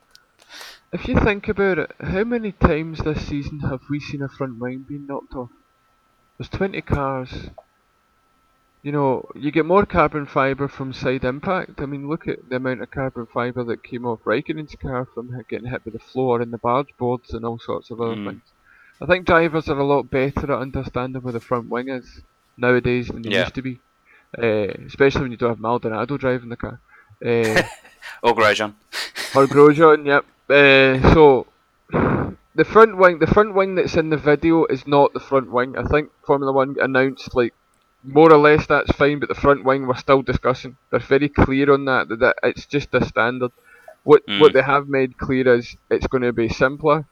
If you think about it, how many times this season have we seen a front wing being knocked off? There's 20 cars. You know, you get more carbon fibre from side impact. I mean, look at the amount of carbon fibre that came off Raikkonen's car from getting hit with the floor and the barge boards and all sorts of other Mm. things. I think drivers are a lot better at understanding where the front wing is nowadays than they Yeah. used to be. Uh, especially when you don't have Maldonado driving the car. Uh, [LAUGHS] Or Grosjean. [LAUGHS] or Grosjean, yep. Uh, so the front wing, the front wing that's in the video is not the front wing. I think Formula One announced like more or less that's fine, but the front wing we're still discussing. They're very clear on that that, that it's just a standard. What Mm. what they have made clear is it's going to be simpler.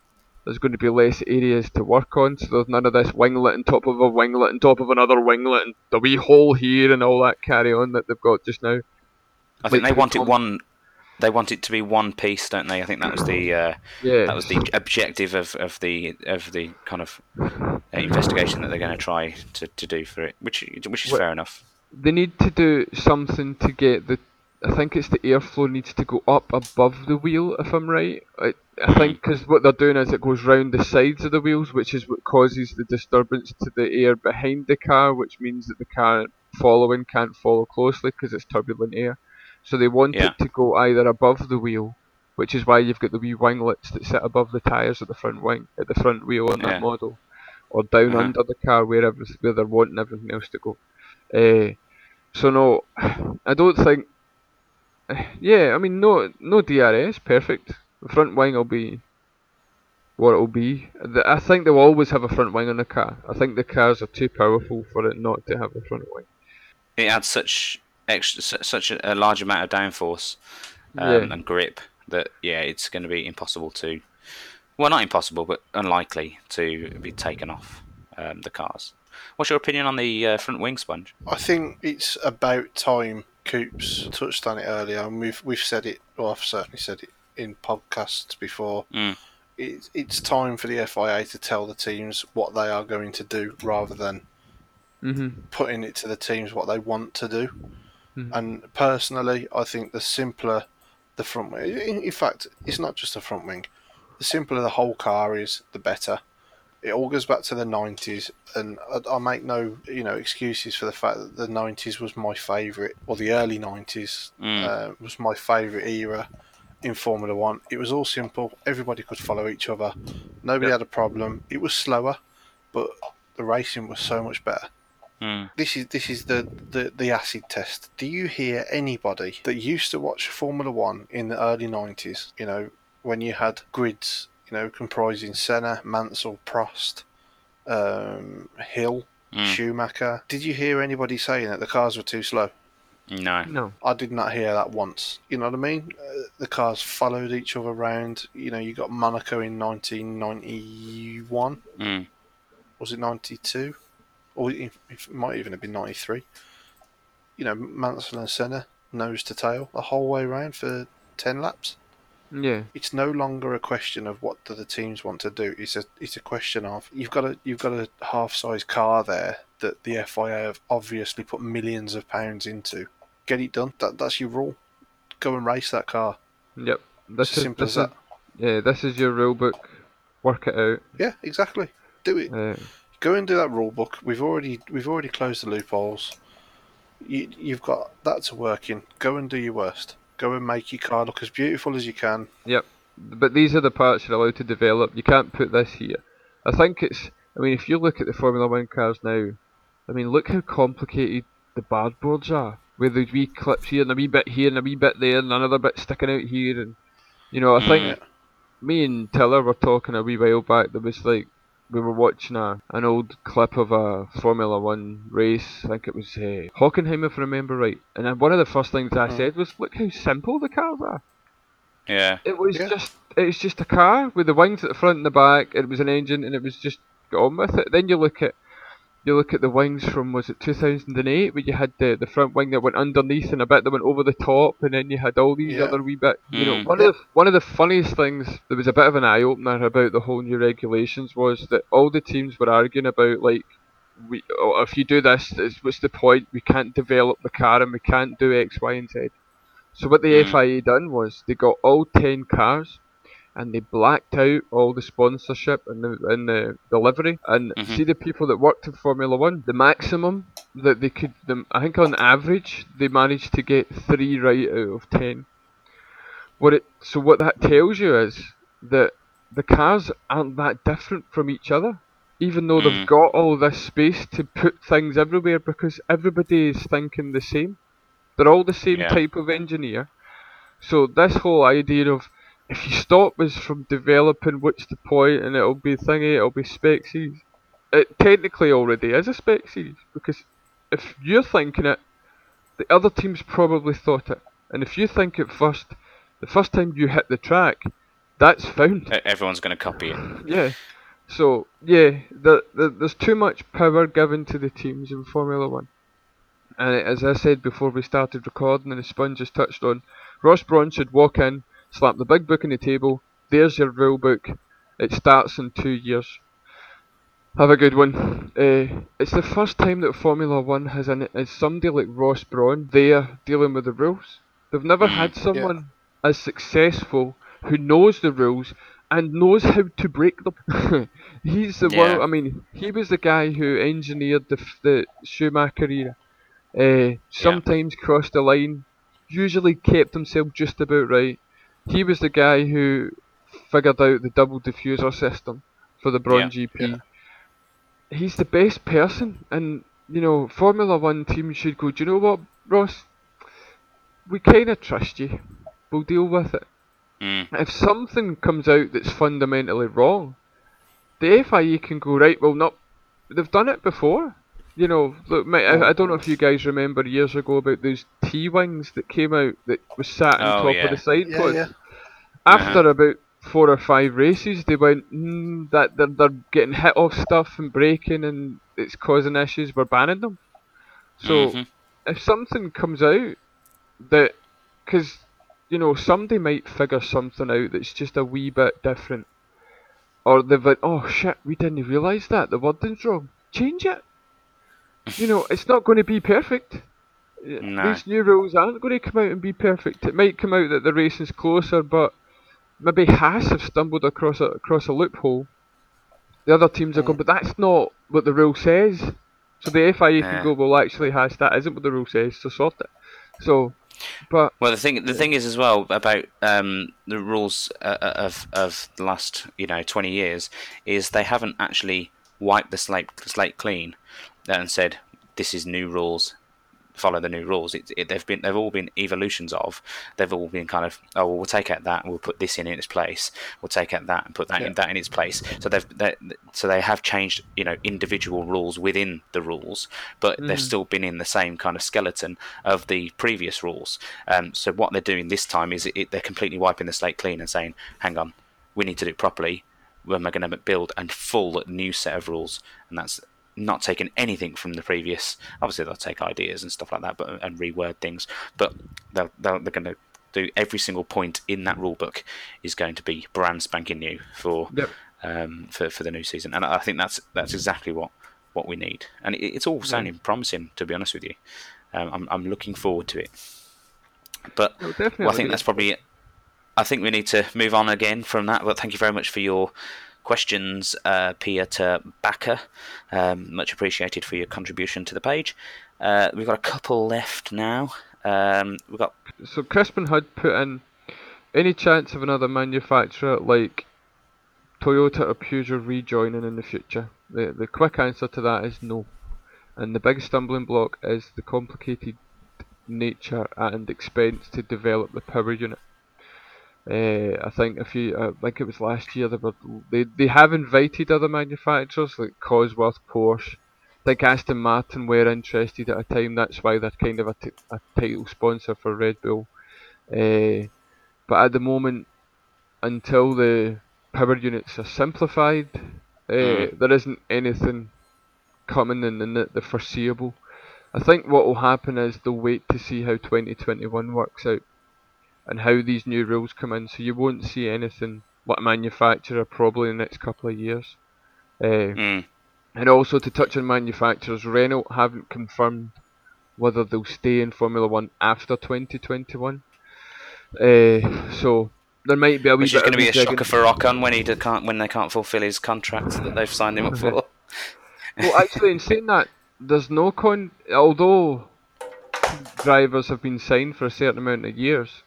There's going to be less areas to work on, so there's none of this winglet on top of a winglet on top of another winglet and the wee hole here and all that carry on that they've got just now. I think they want it one. They want it to be one piece, don't they? I think that was the uh, Yeah. that was the objective of, of the of the kind of uh, investigation that they're going to try to, to do for it, which which is What- fair enough. they need to do something to get the. I think it's the airflow needs to go up above the wheel, if I'm right. I, I think because what they're doing is it goes round the sides of the wheels, which is what causes the disturbance to the air behind the car, which means that the car following can't follow closely because it's turbulent air. So they want Yeah. it to go either above the wheel, which is why you've got the wee winglets that sit above the tyres at the front wing, at the front wheel on Yeah. that model, or down Uh-huh. under the car wherever where they're wanting everything else to go. Uh, so no, I don't think. Yeah, I mean no no DRS, perfect. The front wing will be what it'll be. The, I think they'll always have a front wing on the car. I think the cars are too powerful for it not to have a front wing. it adds such extra, such a, a large amount of downforce um, Yeah. and grip that yeah, it's going to be impossible to, well, not impossible, but unlikely to be taken off um, the cars. What's your opinion on the uh, front wing sponge? I think it's about time. Coops touched on it earlier, and we've we've said it. Well, I've certainly said it in podcasts before. Mm. It's it's time for the FIA to tell the teams what they are going to do, rather than hmm putting it to the teams what they want to do. Mhm. And personally, I think the simpler the front wing. In, in fact, it's not just the front wing. The simpler the whole car is, the better. It all goes back to the '90s, and I, I make no, you know, excuses for the fact that the '90s was my favourite, or the early '90s Mm. uh, was my favourite era in Formula One. It was all simple. Everybody could follow each other. Nobody Yep. had a problem. It was slower, but the racing was so much better Mm. this is this is the, the, the acid test. Do you hear anybody that used to watch Formula One in the early nineties? You know, when you had grids, you know, comprising Senna, Mansell, Prost, um, Hill, Mm. Schumacher. Did you hear anybody saying that the cars were too slow? No. No. I did not hear that once. You know what I mean? Uh, the cars followed each other around. You know, you got Monaco in 1991. Mm. was it 92 or it, might even have been 93 you know Mansell and Senna nose to tail the whole way around for 10 laps Yeah. it's no longer a question of what do the teams want to do it's a it's a question of you've got a you've got a half size car there that the FIA have obviously put millions of pounds into get it done that that's your rule go and race that car Yep. This as is simple as that yeah. This is your rule book. Work it out. yeah exactly do it Uh, go and do that rule book. We've already we've already closed the loopholes. You, you've got that to work in. Go and do your worst. Go and make your car look as beautiful as you can. Yep. But these are the parts you're allowed to develop. You can't put this here. I think it's. I mean, if you look at the Formula One cars now, I mean, look how complicated the barge boards are. With the wee clips here and a wee bit here and a wee bit there and another bit sticking out here, and you know, I think Mm. me and Tiller were talking a wee while back. There was like we were watching a an old clip of a Formula One race. I think it was uh, Hockenheim, if I remember right. And then one of the first things I Mm. said was, "Look how simple the cars are." Yeah. It was Yeah. just it was just a car with the wings at the front and the back. It was an engine, and it was just got on with it. Then you look at you look at the wings from was it 2008, where you had the the front wing that went underneath and a bit that went over the top, and then you had all these Yeah. other wee bit. You know, Mm. one of the one of the funniest things that was a bit of an eye opener about the whole new regulations was that all the teams were arguing about like. We, oh, if you do this, it's, what's the point? We can't develop the car and we can't do X, Y, and Z. So what the Mm. FIA done was they got all ten cars and they blacked out all the sponsorship and the and the, the livery. And Mhm. see the people that worked in Formula One, the maximum that they could, the, I think on average they managed to get three right out of ten. What it so what that tells you is that the cars aren't that different from each other. Even though Mm. they've got all this space to put things everywhere because everybody is thinking the same. They're all the same Yeah. type of engineer. So this whole idea of if you stop us from developing what's the point and it'll be thingy, it'll be spec series. It technically already is a spec series because if you're thinking it, the other teams probably thought it. And if you think it first, the first time you hit the track, that's found. Everyone's going to copy it. Yeah. So yeah, the, the, there's too much power given to the teams in Formula One. And as I said before we started recording, and the sponge has touched on, Ross Brawn should walk in, slap the big book on the table. There's your rule book. It starts in two years. Have a good one. Uh, it's the first time that Formula One has an is somebody like Ross Brawn there dealing with the rules. They've never Mm, had someone as successful who knows the rules and knows how to break them. [LAUGHS] He's the Yeah. one. I mean, he was the guy who engineered the the Schumacher era. Uh, sometimes crossed the line, usually kept himself just about right. He was the guy who figured out the double diffuser system for the Brawn Yeah. GP. He's the best person, and you know, Formula One team should go. Do you know what, Ross? We kind of trust you. We'll deal with it. Mm. If something comes out that's fundamentally wrong, the FIA can go right. Well, not. They've done it before. You know, look, mate, I, I don't know if you guys remember years ago about those T wings that came out that was sat on Oh, top yeah. of the side Yeah, pod. yeah. After about four or five races, they went mm, that they're, they're getting hit off stuff and breaking, and it's causing issues. We're banning them. So Mhm. if something comes out that, because you know, somebody might figure something out that's just a wee bit different, or they've like, oh shit, we didn't realise that the wording's wrong. Change it. You know, it's not going to be perfect. No. These new rules aren't going to come out and be perfect. It might come out that the race is closer, but maybe Haas have stumbled across a across a loophole. The other teams are going, but that's not what the rule says. So the FIA can go, well, actually, Haas, that isn't what the rule says, so sort it. So, but Well, the thing the thing is as well about um, the rules uh, uh, of of the last you know twenty years is they haven't actually wiped the slate slate clean and said this is new rules. Follow the new rules. It, it, they've been they've all been evolutions of. They've all been kind of oh well, we'll take out that and we'll put this in its place. We'll take out that and put that Yeah. in that in its place. So they've they, so they have changed you know individual rules within the rules, but they've still been in the same kind of skeleton of the previous rules. Um, so what they're doing this time is it, they're completely wiping the slate clean and saying, "Hang on, we need to do it properly. When we're going to build a full new set of rules, and that's not taking anything from the previous. Obviously, they'll take ideas and stuff like that, but and reword things. But they're they're, they're going to do every single point in that rule book is going to be brand spanking new for Yep. um, for for the new season, and I think that's that's exactly what what we need, and it, it's all sounding promising. To be honest with you, um, I'm I'm looking forward to it. But well, I think that's probably. I think we need to move on again from that. But thank you very much for your questions, uh, Peter Backer. Um, much appreciated for your contribution to the page. Uh, we've got a couple left now. Um, we've got So Crispin had put in any chance of another manufacturer like Toyota or Peugeot rejoining in the future. The the quick answer to that is no, and the big stumbling block is the complicated nature and expense to develop the power unit. Uh, I think if you, I think it was last year, they were they they have invited other manufacturers like Cosworth, Porsche. I think Aston Martin were interested at a time. That's why they're kind of a, t- a title sponsor for Red Bull. Uh, but at the moment, until the power units are simplified, uh, Mm. there isn't anything coming in, in the, the foreseeable. I think what will happen is they'll wait to see how 2021 works out and how these new rules come in. So you won't see anything like a manufacturer probably in the next couple of years. Uh, mm, and also to touch on manufacturers, Renault haven't confirmed whether they'll stay in Formula One after 2021. Uh, so there might be a wee which is bit going to of be a shocker for Ocon when he can't when they can't fulfil his contract that they've signed him up for. [LAUGHS] Well, actually, in saying that, there's no con. Although drivers have been signed for a certain amount of years,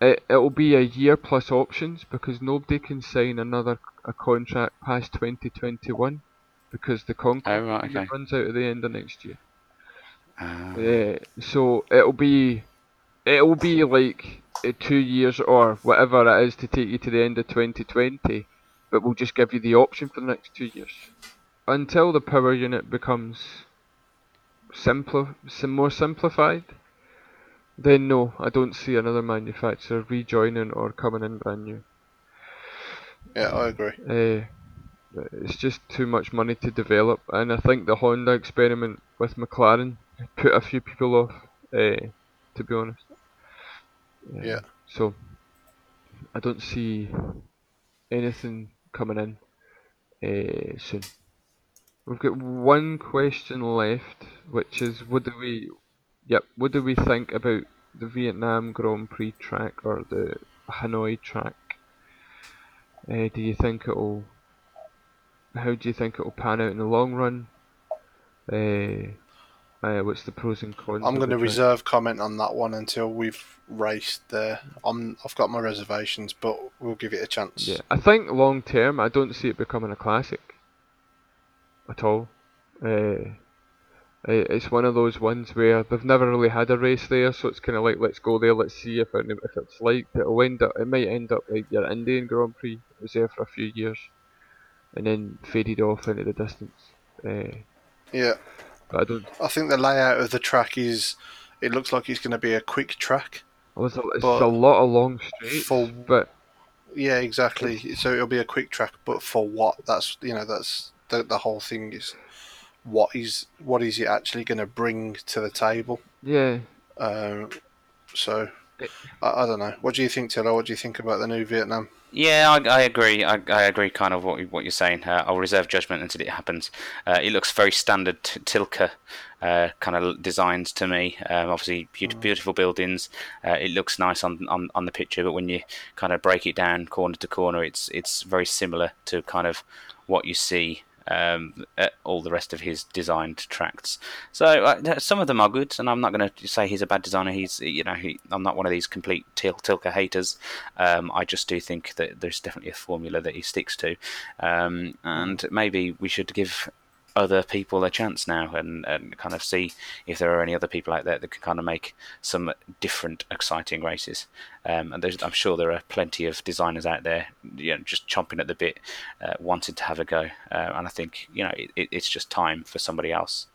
it it'll be a year plus options because nobody can sign another a contract past 2021 because the contract Oh, right, okay. runs out at the end of next year. Uh, Yeah, so it'll be it'll be like uh, two years or whatever it is to take you to the end of 2020, but we'll just give you the option for the next two years until the power unit becomes simpler, sim- more simplified. Then no, I don't see another manufacturer rejoining or coming in brand new. Yeah, I agree. Uh, it's just too much money to develop, and I think the Honda experiment with McLaren put a few people off. Uh, to be honest. Uh, Yeah. So I don't see anything coming in soon. We've got one question left, which is what do we, yep, what do we think about the Vietnam Grand Prix track or the Hanoi track? Uh, do you think it'll? How do you think it'll pan out in the long run? Uh, uh, what's the pros and cons? I'm going to reserve comment on that one until we've raced there. I'm, I've got my reservations, but we'll give it a chance. Yeah, I think long term, I don't see it becoming a classic at all. Uh, it's one of those ones where they've never really had a race there, so it's kind of like let's go there, let's see if it, if it's like it'll end up. It might end up like your Indian Grand Prix. It was there for a few years, and then faded off into the distance. Uh, Yeah. But I don't. I think the layout of the track is. It looks like it's going to be a quick track. Well, it's a, it's a lot of long straights, for- but Yeah, exactly. So it'll be a quick track, but for what? That's you know that's the the whole thing is what is what is it actually going to bring to the table? yeah, Um, so I, I don't know. What do you think, Tiller? What do you think about the new Vietnam? Yeah, I, I agree. I, I agree, kind of what you- what you're saying. Uh, I'll reserve judgment until it happens. Uh, it looks very standard t- Tilke uh, kind of designs to me. Um, obviously, beautiful, beautiful buildings. Uh, it looks nice on, on on the picture, but when you kind of break it down corner to corner, it's it's very similar to kind of what you see. Um, at all the rest of his designed tracts. So uh, some of them are good, and I'm not going to say he's a bad designer. He's, you know, he, I'm not one of these complete til- Tilke haters. Um, I just do think that there's definitely a formula that he sticks to, um, and maybe we should give other people a chance now and, and kind of see if there are any other people out there that can kind of make some different exciting races. Um, and I'm sure there are plenty of designers out there, you know, just chomping at the bit, uh, wanting to have a go. Uh, and I think you know it, it's just time for somebody else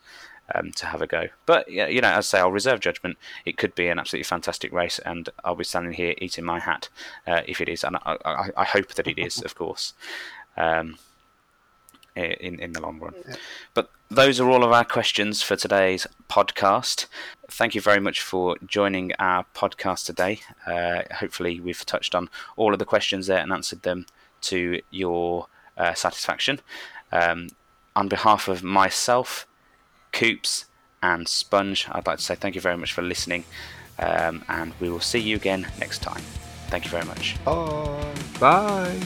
um, to have a go. But you know, as I say, I'll reserve judgment. It could be an absolutely fantastic race, and I'll be standing here eating my hat uh, if it is, and I, I, I hope that it is, of course. Um, in in the long run. But those are all of our questions for today's podcast. Thank you very much for joining our podcast today. Uh, hopefully, we've touched on all of the questions there and answered them to your uh, satisfaction. Um, on behalf of myself, Coops, and Sponge, I'd like to say thank you very much for listening, um, and we will see you again next time. Thank you very much. Bye. bye.